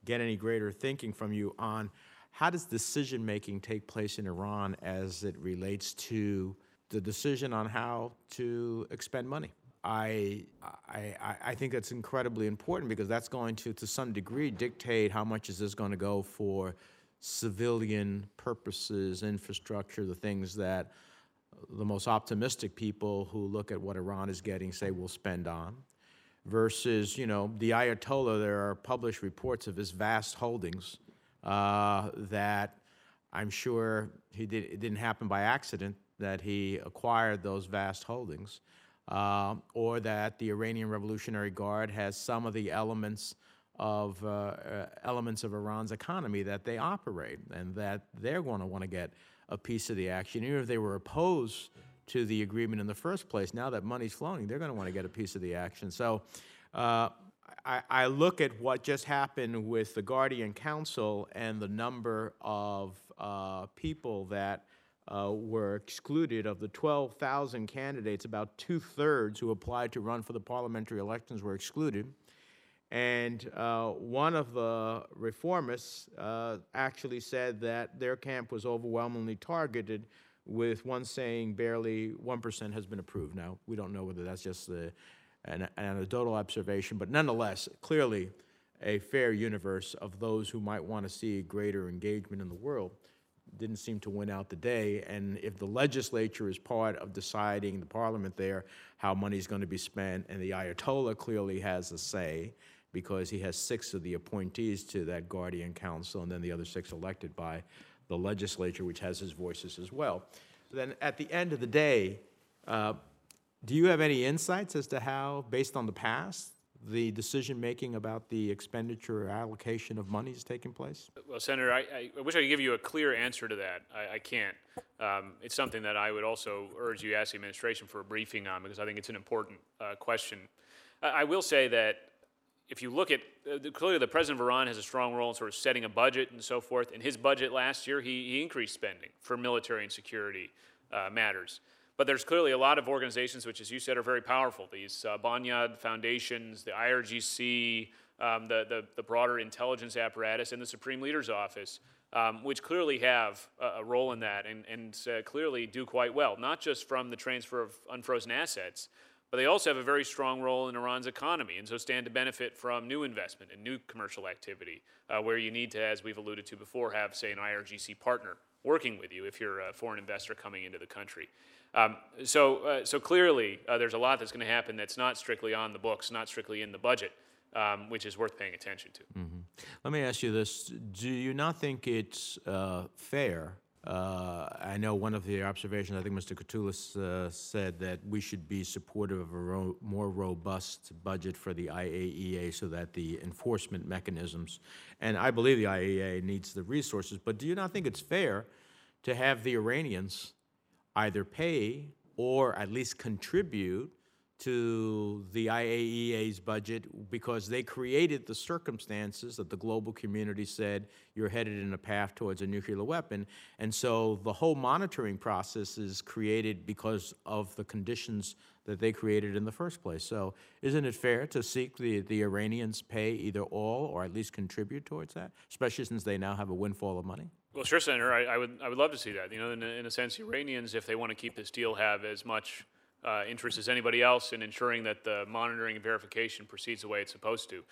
Speaker 5: get any greater thinking from you on how does decision making take place in Iran as it relates to the decision on how to expend money. I, I, I- think that's incredibly important because that's going to, to some degree, dictate how much is this going to go for civilian purposes, infrastructure, the things that the most optimistic people who look at what Iran is getting say we'll spend on versus, you know, the Ayatollah, there are published reports of his vast holdings uh, that I'm sure he did, it didn't happen by accident that he acquired those vast holdings, uh, or that the Iranian Revolutionary Guard has some of the elements of uh, uh, elements of Iran's economy that they operate, and that they're going to want to get a piece of the action, even if they were opposed to the agreement in the first place. Now that money's flowing, they're going to want to get a piece of the action. So. Uh, I, I look at what just happened with the Guardian Council and the number of uh, people that uh, were excluded. Of the 12,000 candidates, about two thirds who applied to run for the parliamentary elections were excluded. And uh, one of the reformists uh, actually said that their camp was overwhelmingly targeted, with one saying barely 1% has been approved. Now, we don't know whether that's just an, an anecdotal observation, but nonetheless, clearly a fair universe of those who might want to see greater engagement in the world didn't seem to win out the day. And if the legislature is part of deciding, the parliament there, how money is going to be spent, and the Ayatollah clearly has a say because he has six of the appointees to that Guardian Council, and then the other six elected by the legislature, which has his voices as well. Then at the end of the day, uh, do you have any insights as to how, based on the past, the decision-making about the expenditure or allocation of money is taking place?
Speaker 3: Well, Senator, I, I- I wish I could give you a clear answer to that. I, I can't. Um, it's something that I would also urge you ask the administration for a briefing on because I think it's an important uh, question. I, I will say that if you look at uh, clearly the president of Iran has a strong role in sort of setting a budget and so forth. In his budget last year, he, he increased spending for military and security uh, matters. But there's clearly a lot of organizations, which, as you said, are very powerful. These uh, Bonyad foundations, the IRGC, um, the, the, the broader intelligence apparatus, and the Supreme Leader's Office, um, which clearly have a, a role in that and, and uh, clearly do quite well, not just from the transfer of unfrozen assets, but they also have a very strong role in Iran's economy and so stand to benefit from new investment and new commercial activity, uh, where you need to, as we've alluded to before, have, say, an IRGC partner working with you if you're a foreign investor coming into the country. Um, so, uh, so clearly, uh, there's a lot that's going to happen that's not strictly on the books, not strictly in the budget, um, which is worth paying attention to.
Speaker 5: Let me ask you this. Do you not think it's uh, fair Uh, I know one of the observations, I think Mr. Katulis uh, said that we should be supportive of a ro- more robust budget for the IAEA so that the enforcement mechanisms, and I believe the IAEA needs the resources, but do you not think it's fair to have the Iranians either pay or at least contribute to the IAEA's budget because they created the circumstances that the global community said you're headed in a path towards a nuclear weapon. And so the whole monitoring process is created because of the conditions that they created in the first place. So isn't it fair to seek the, the Iranians pay either all or at least contribute towards that, especially since they now have a windfall of money?
Speaker 3: Well, sure, Senator. I, I would I would love to see that. You know, in in a sense, Iranians, if they want to keep this deal, have as much uh, interest as anybody else in ensuring that the monitoring and verification proceeds the way it's supposed to.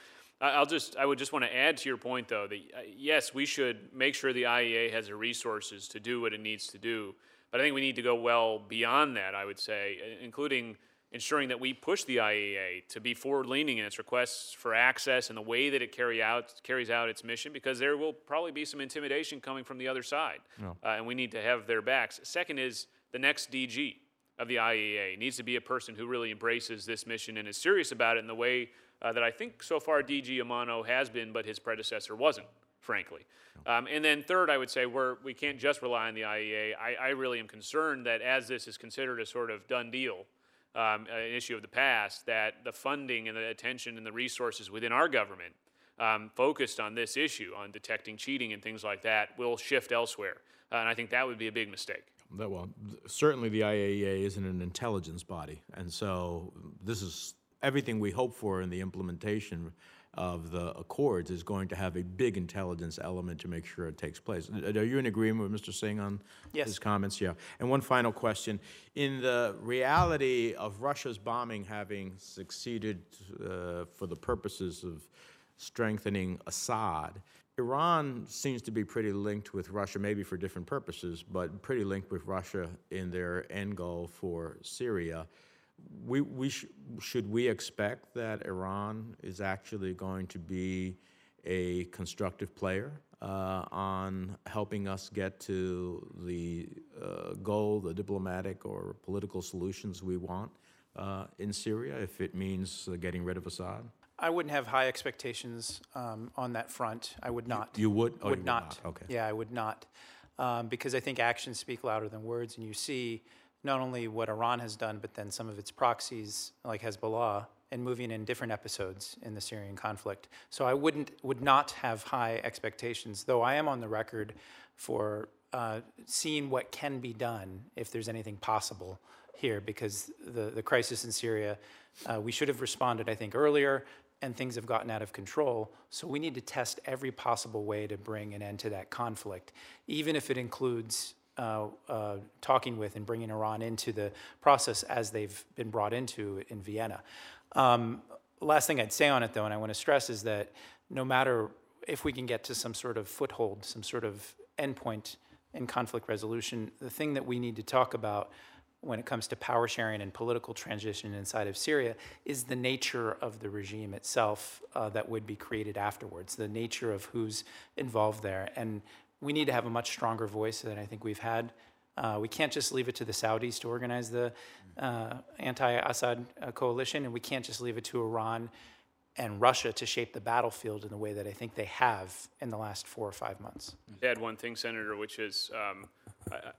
Speaker 3: I- I'll just I would just want to add to your point, though, that uh, yes, we should make sure the IAEA has the resources to do what it needs to do. But I think we need to go well beyond that. I would say, uh, including ensuring that we push the IAEA to be forward-leaning in its requests for access and the way that it carry out, carries out its mission, because there will probably be some intimidation coming from the other side, uh, and we need to have their backs. Second is the next DG of the IAEA needs to be a person who really embraces this mission and is serious about it in the way uh, that I think so far DG Amano has been, but his predecessor wasn't, frankly. Um, and then third, I would say we're, we can't just rely on the IAEA. I, I really am concerned that as this is considered a sort of done deal, um, an issue of the past, that the funding and the attention and the resources within our government um, focused on this issue, on detecting cheating and things like that, will shift elsewhere. Uh, and I think that would be a big mistake.
Speaker 5: That, well, certainly the IAEA isn't an intelligence body, and so this is everything we hope for in the implementation of the accords is going to have a big intelligence element to make sure it takes place. Are you in agreement with Mr. Singh on
Speaker 4: Yes.
Speaker 5: his comments? Yeah. And one final question: In the reality of Russia's bombing having succeeded uh, for the purposes of strengthening Assad. Iran seems to be pretty linked with Russia, maybe for different purposes, but pretty linked with Russia in their end goal for Syria. We, we sh- should we expect that Iran is actually going to be a constructive player uh, on helping us get to the uh, goal, the diplomatic or political solutions we want uh, in Syria, if it means uh, getting rid of Assad?
Speaker 4: I wouldn't have high expectations um, on that front. I would not.
Speaker 5: You would? Oh, you
Speaker 4: would
Speaker 5: would
Speaker 4: not.
Speaker 5: not. Okay.
Speaker 4: Yeah, I would not. Um, because I think actions speak louder than words, and you see not only what Iran has done, but then some of its proxies, like Hezbollah, and moving in different episodes in the Syrian conflict. So I wouldn't, would not have high expectations, though I am on the record for uh, seeing what can be done if there's anything possible here, because the, the crisis in Syria, uh, we should have responded, I think, earlier, and things have gotten out of control. So we need to test every possible way to bring an end to that conflict, even if it includes uh, uh, talking with and bringing Iran into the process as they've been brought into in Vienna. Um, last thing I'd say on it, though, and I want to stress, is that no matter if we can get to some sort of foothold, some sort of endpoint in conflict resolution, the thing that we need to talk about when it comes to power sharing and political transition inside of Syria is the nature of the regime itself uh, that would be created afterwards, the nature of who's involved there. And we need to have a much stronger voice than I think we've had. Uh, we can't just leave it to the Saudis to organize the uh, anti Assad uh, coalition, and we can't just leave it to Iran and Russia to shape the battlefield in the way that I think they have in the last four or five months.
Speaker 3: add one thing, Senator, which is um,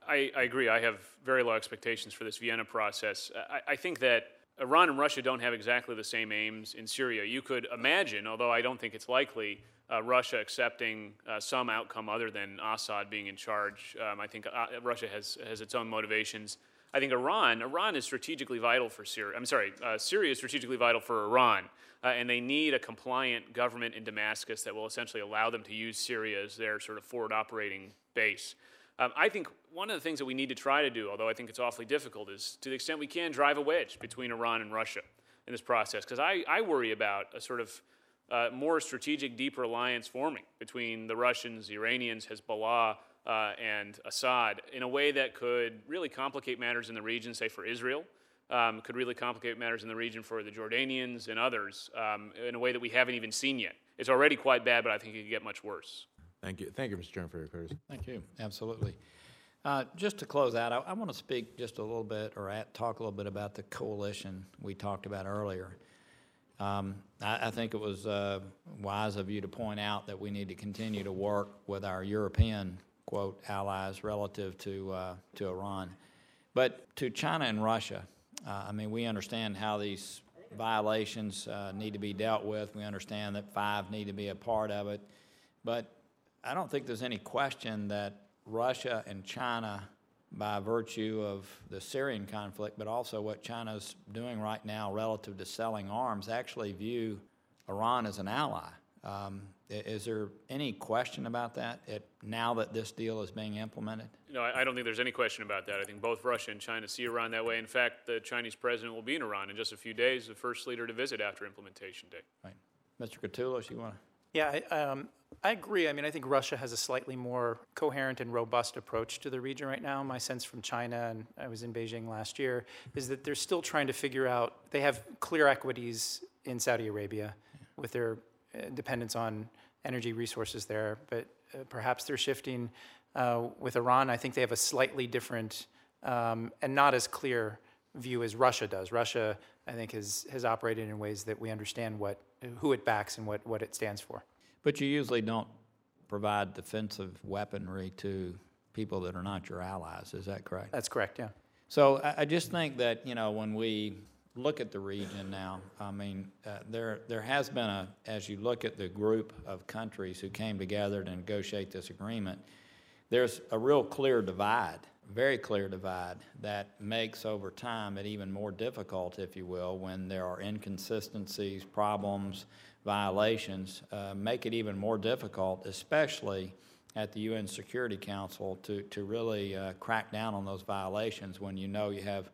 Speaker 3: I, I, agree. I have very low expectations for this Vienna process. I, I think that Iran and Russia don't have exactly the same aims in Syria. You could imagine, although I don't think it's likely, uh, Russia accepting uh, some outcome other than Assad being in charge. Um, I think uh, Russia has, has its own motivations. I think Iran, Iran is strategically vital for Syria. I'm sorry, uh, Syria is strategically vital for Iran, uh, and they need a compliant government in Damascus that will essentially allow them to use Syria as their sort of forward operating base. Um, I think one of the things that we need to try to do, although I think it's awfully difficult, is to the extent we can drive a wedge between Iran and Russia in this process. Because I, I worry about a sort of uh, more strategic, deeper alliance forming between the Russians, the Iranians, Hezbollah, uh, and Assad in a way that could really complicate matters in the region, say for Israel, um, could really complicate matters in the region for the Jordanians and others um, in a way that we haven't even seen yet. It's already quite bad, but I think it could get much worse.
Speaker 5: Thank you. Thank you, Mr. Chairman, for your courtesy.
Speaker 1: Thank you. Absolutely. Uh, Just to close out, I, I want to speak just a little bit, or at, talk a little bit about the coalition we talked about earlier. Um, I, I think it was uh, wise of you to point out that we need to continue to work with our European, quote, allies relative to, uh, to Iran. But to China and Russia, uh, I mean, we understand how these violations uh, need to be dealt with. We understand that five need to be a part of it. But I don't think there's any question that Russia and China, by virtue of the Syrian conflict, but also what China's doing right now relative to selling arms, actually view Iran as an ally. Um, is there any question about that it, now that this deal is being implemented?
Speaker 3: No, I I don't think there's any question about that. I think both Russia and China see Iran that way. In fact, the Chinese president will be in Iran in just a few days, the first leader to visit after implementation day.
Speaker 1: Right. Mr. Katulis, you want to?
Speaker 4: Yeah, I, um, I agree. I mean, I think Russia has a slightly more coherent and robust approach to the region right now. My sense from China, and I was in Beijing last year, is that they're still trying to figure out, they have clear equities in Saudi Arabia with their uh, dependence on energy resources there, but uh, perhaps they're shifting uh, with Iran. I think they have a slightly different um, and not as clear view as Russia does. Russia, I think, has, has operated in ways that we understand what, who it backs and what, what it stands for.
Speaker 1: But you usually don't provide defensive weaponry to people that are not your allies, is that correct?
Speaker 4: That's correct, yeah.
Speaker 1: So I, I just think that, you know, when we look at the region now, I mean, uh, there, there has been a, as you look at the group of countries who came together to negotiate this agreement, there's a real clear divide, very clear divide, that makes over time it even more difficult, if you will, when there are inconsistencies, problems, violations, uh, make it even more difficult, especially at the UN Security Council, to, to really uh, crack down on those violations when you know you have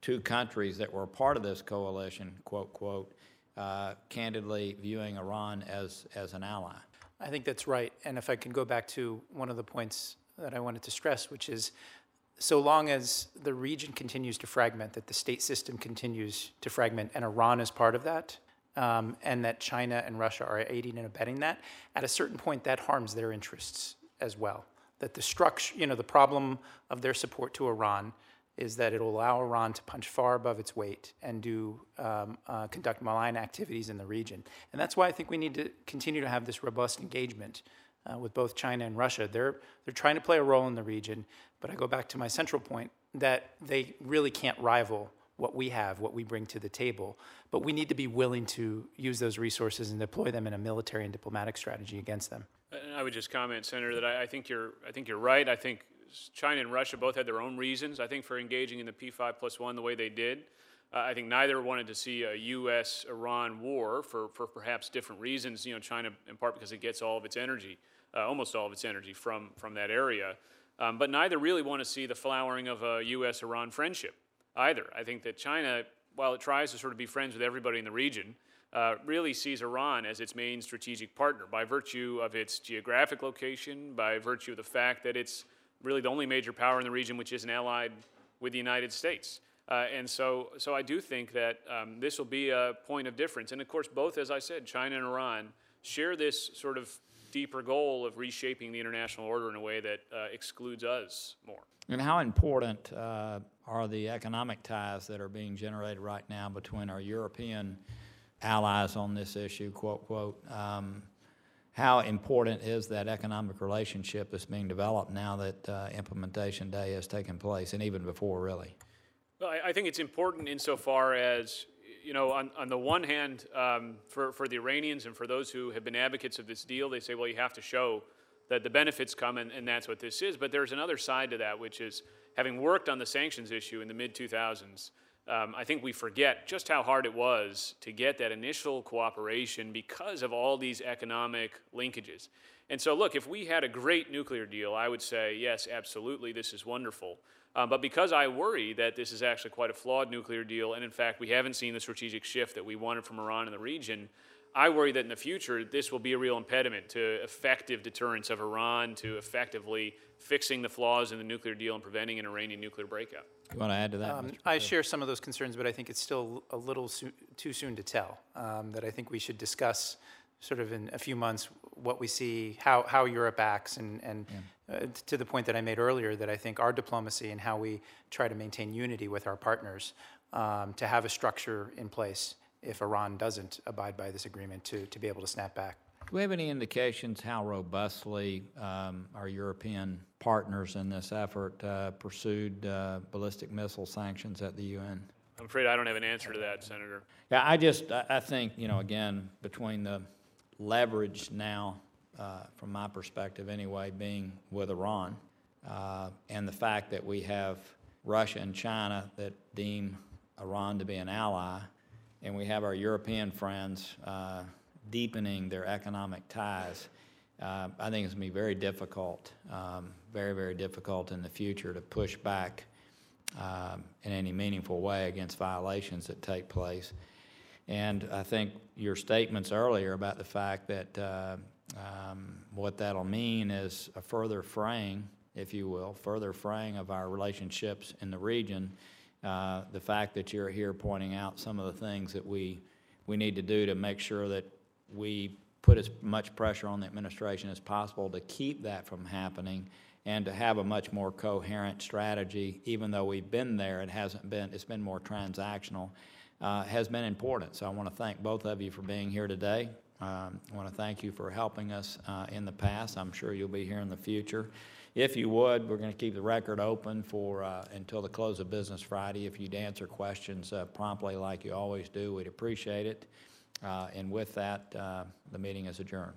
Speaker 1: two countries that were part of this coalition, quote, quote, uh, candidly viewing Iran as, as an ally.
Speaker 4: I think that's right. And if I can go back to one of the points that I wanted to stress, which is so long as the region continues to fragment, that the state system continues to fragment, and Iran is part of that, um, and that China and Russia are aiding and abetting that, at a certain point, that harms their interests as well. That the structure, you know, the problem of their support to Iran is that it'll allow Iran to punch far above its weight and do um, uh, conduct malign activities in the region. And that's why I think we need to continue to have this robust engagement uh, with both China and Russia. They're they're trying to play a role in the region, but I go back to my central point that they really can't rival what we have, what we bring to the table. But we need to be willing to use those resources and deploy them in a military and diplomatic strategy against them.
Speaker 3: And I would just comment, Senator, that I, I think you're, I think you're right. I think China and Russia both had their own reasons. I think for engaging in the P5 plus one the way they did. Uh, I think neither wanted to see a U.S.-Iran war for, for perhaps different reasons. You know, China in part because it gets all of its energy, uh, almost all of its energy from from that area. Um, but neither really want to see the flowering of a U.S.-Iran friendship either. I think that China, while it tries to sort of be friends with everybody in the region, uh, really sees Iran as its main strategic partner by virtue of its geographic location, by virtue of the fact that it's really the only major power in the region which isn't allied with the United States. Uh, and so, so I do think that um, this will be a point of difference. And of course, both, as I said, China and Iran share this sort of deeper goal of reshaping the international order in a way that uh, excludes us more.
Speaker 1: And how important uh, are the economic ties that are being generated right now between our European allies on this issue, quote, quote? Um, how important is that economic relationship that's being developed now that uh, implementation day has taken place, and even before, really?
Speaker 3: Well, I, I think it's important insofar as, you know, on, on the one hand, um, for, for the Iranians and for those who have been advocates of this deal, they say, well, you have to show that the benefits come, and, and that's what this is. But there's another side to that, which is having worked on the sanctions issue in the mid 2000s, um, I think we forget just how hard it was to get that initial cooperation because of all these economic linkages. And so, look, if we had a great nuclear deal, I would say, yes, absolutely, this is wonderful. Um, but because I worry that this is actually quite a flawed nuclear deal, and in fact, we haven't seen the strategic shift that we wanted from Iran in the region, I worry that in the future, this will be a real impediment to effective deterrence of Iran, to effectively fixing the flaws in the nuclear deal and preventing an Iranian nuclear breakout.
Speaker 1: You want to add to that?
Speaker 4: Um, I share some of those concerns, but I think it's still a little soo- too soon to tell. Um, that I think we should discuss sort of in a few months what we see, how, how Europe acts, and, and uh, to the point that I made earlier, that I think our diplomacy and how we try to maintain unity with our partners, um, to have a structure in place if Iran doesn't abide by this agreement to, to be able to snap back.
Speaker 1: Do we have any indications how robustly um, our European partners in this effort uh, pursued uh, ballistic missile sanctions at the UN?
Speaker 3: I'm afraid I don't have an answer to that, Senator.
Speaker 1: Yeah, I just, I I think, you know, again, between the leverage now, uh, from my perspective anyway, being with Iran, uh, and the fact that we have Russia and China that deem Iran to be an ally, and we have our European friends uh, deepening their economic ties, uh, I think it's going to be very difficult, um, very, very difficult in the future to push back um, in any meaningful way against violations that take place. And I think your statements earlier about the fact that uh, um, what that'll mean is a further fraying, if you will, further fraying of our relationships in the region. Uh, the fact that you're here pointing out some of the things that we, we need to do to make sure that we put as much pressure on the administration as possible to keep that from happening and to have a much more coherent strategy, even though we've been there, it hasn't been, it's been more transactional, uh, has been important. So I want to thank both of you for being here today. Um, I want to thank you for helping us uh, in the past. I'm sure you'll be here in the future. If you would, we're going to keep the record open for, uh, until the close of business Friday. If you'd answer questions uh, promptly like you always do, we'd appreciate it. Uh, And with that, uh, the meeting is adjourned.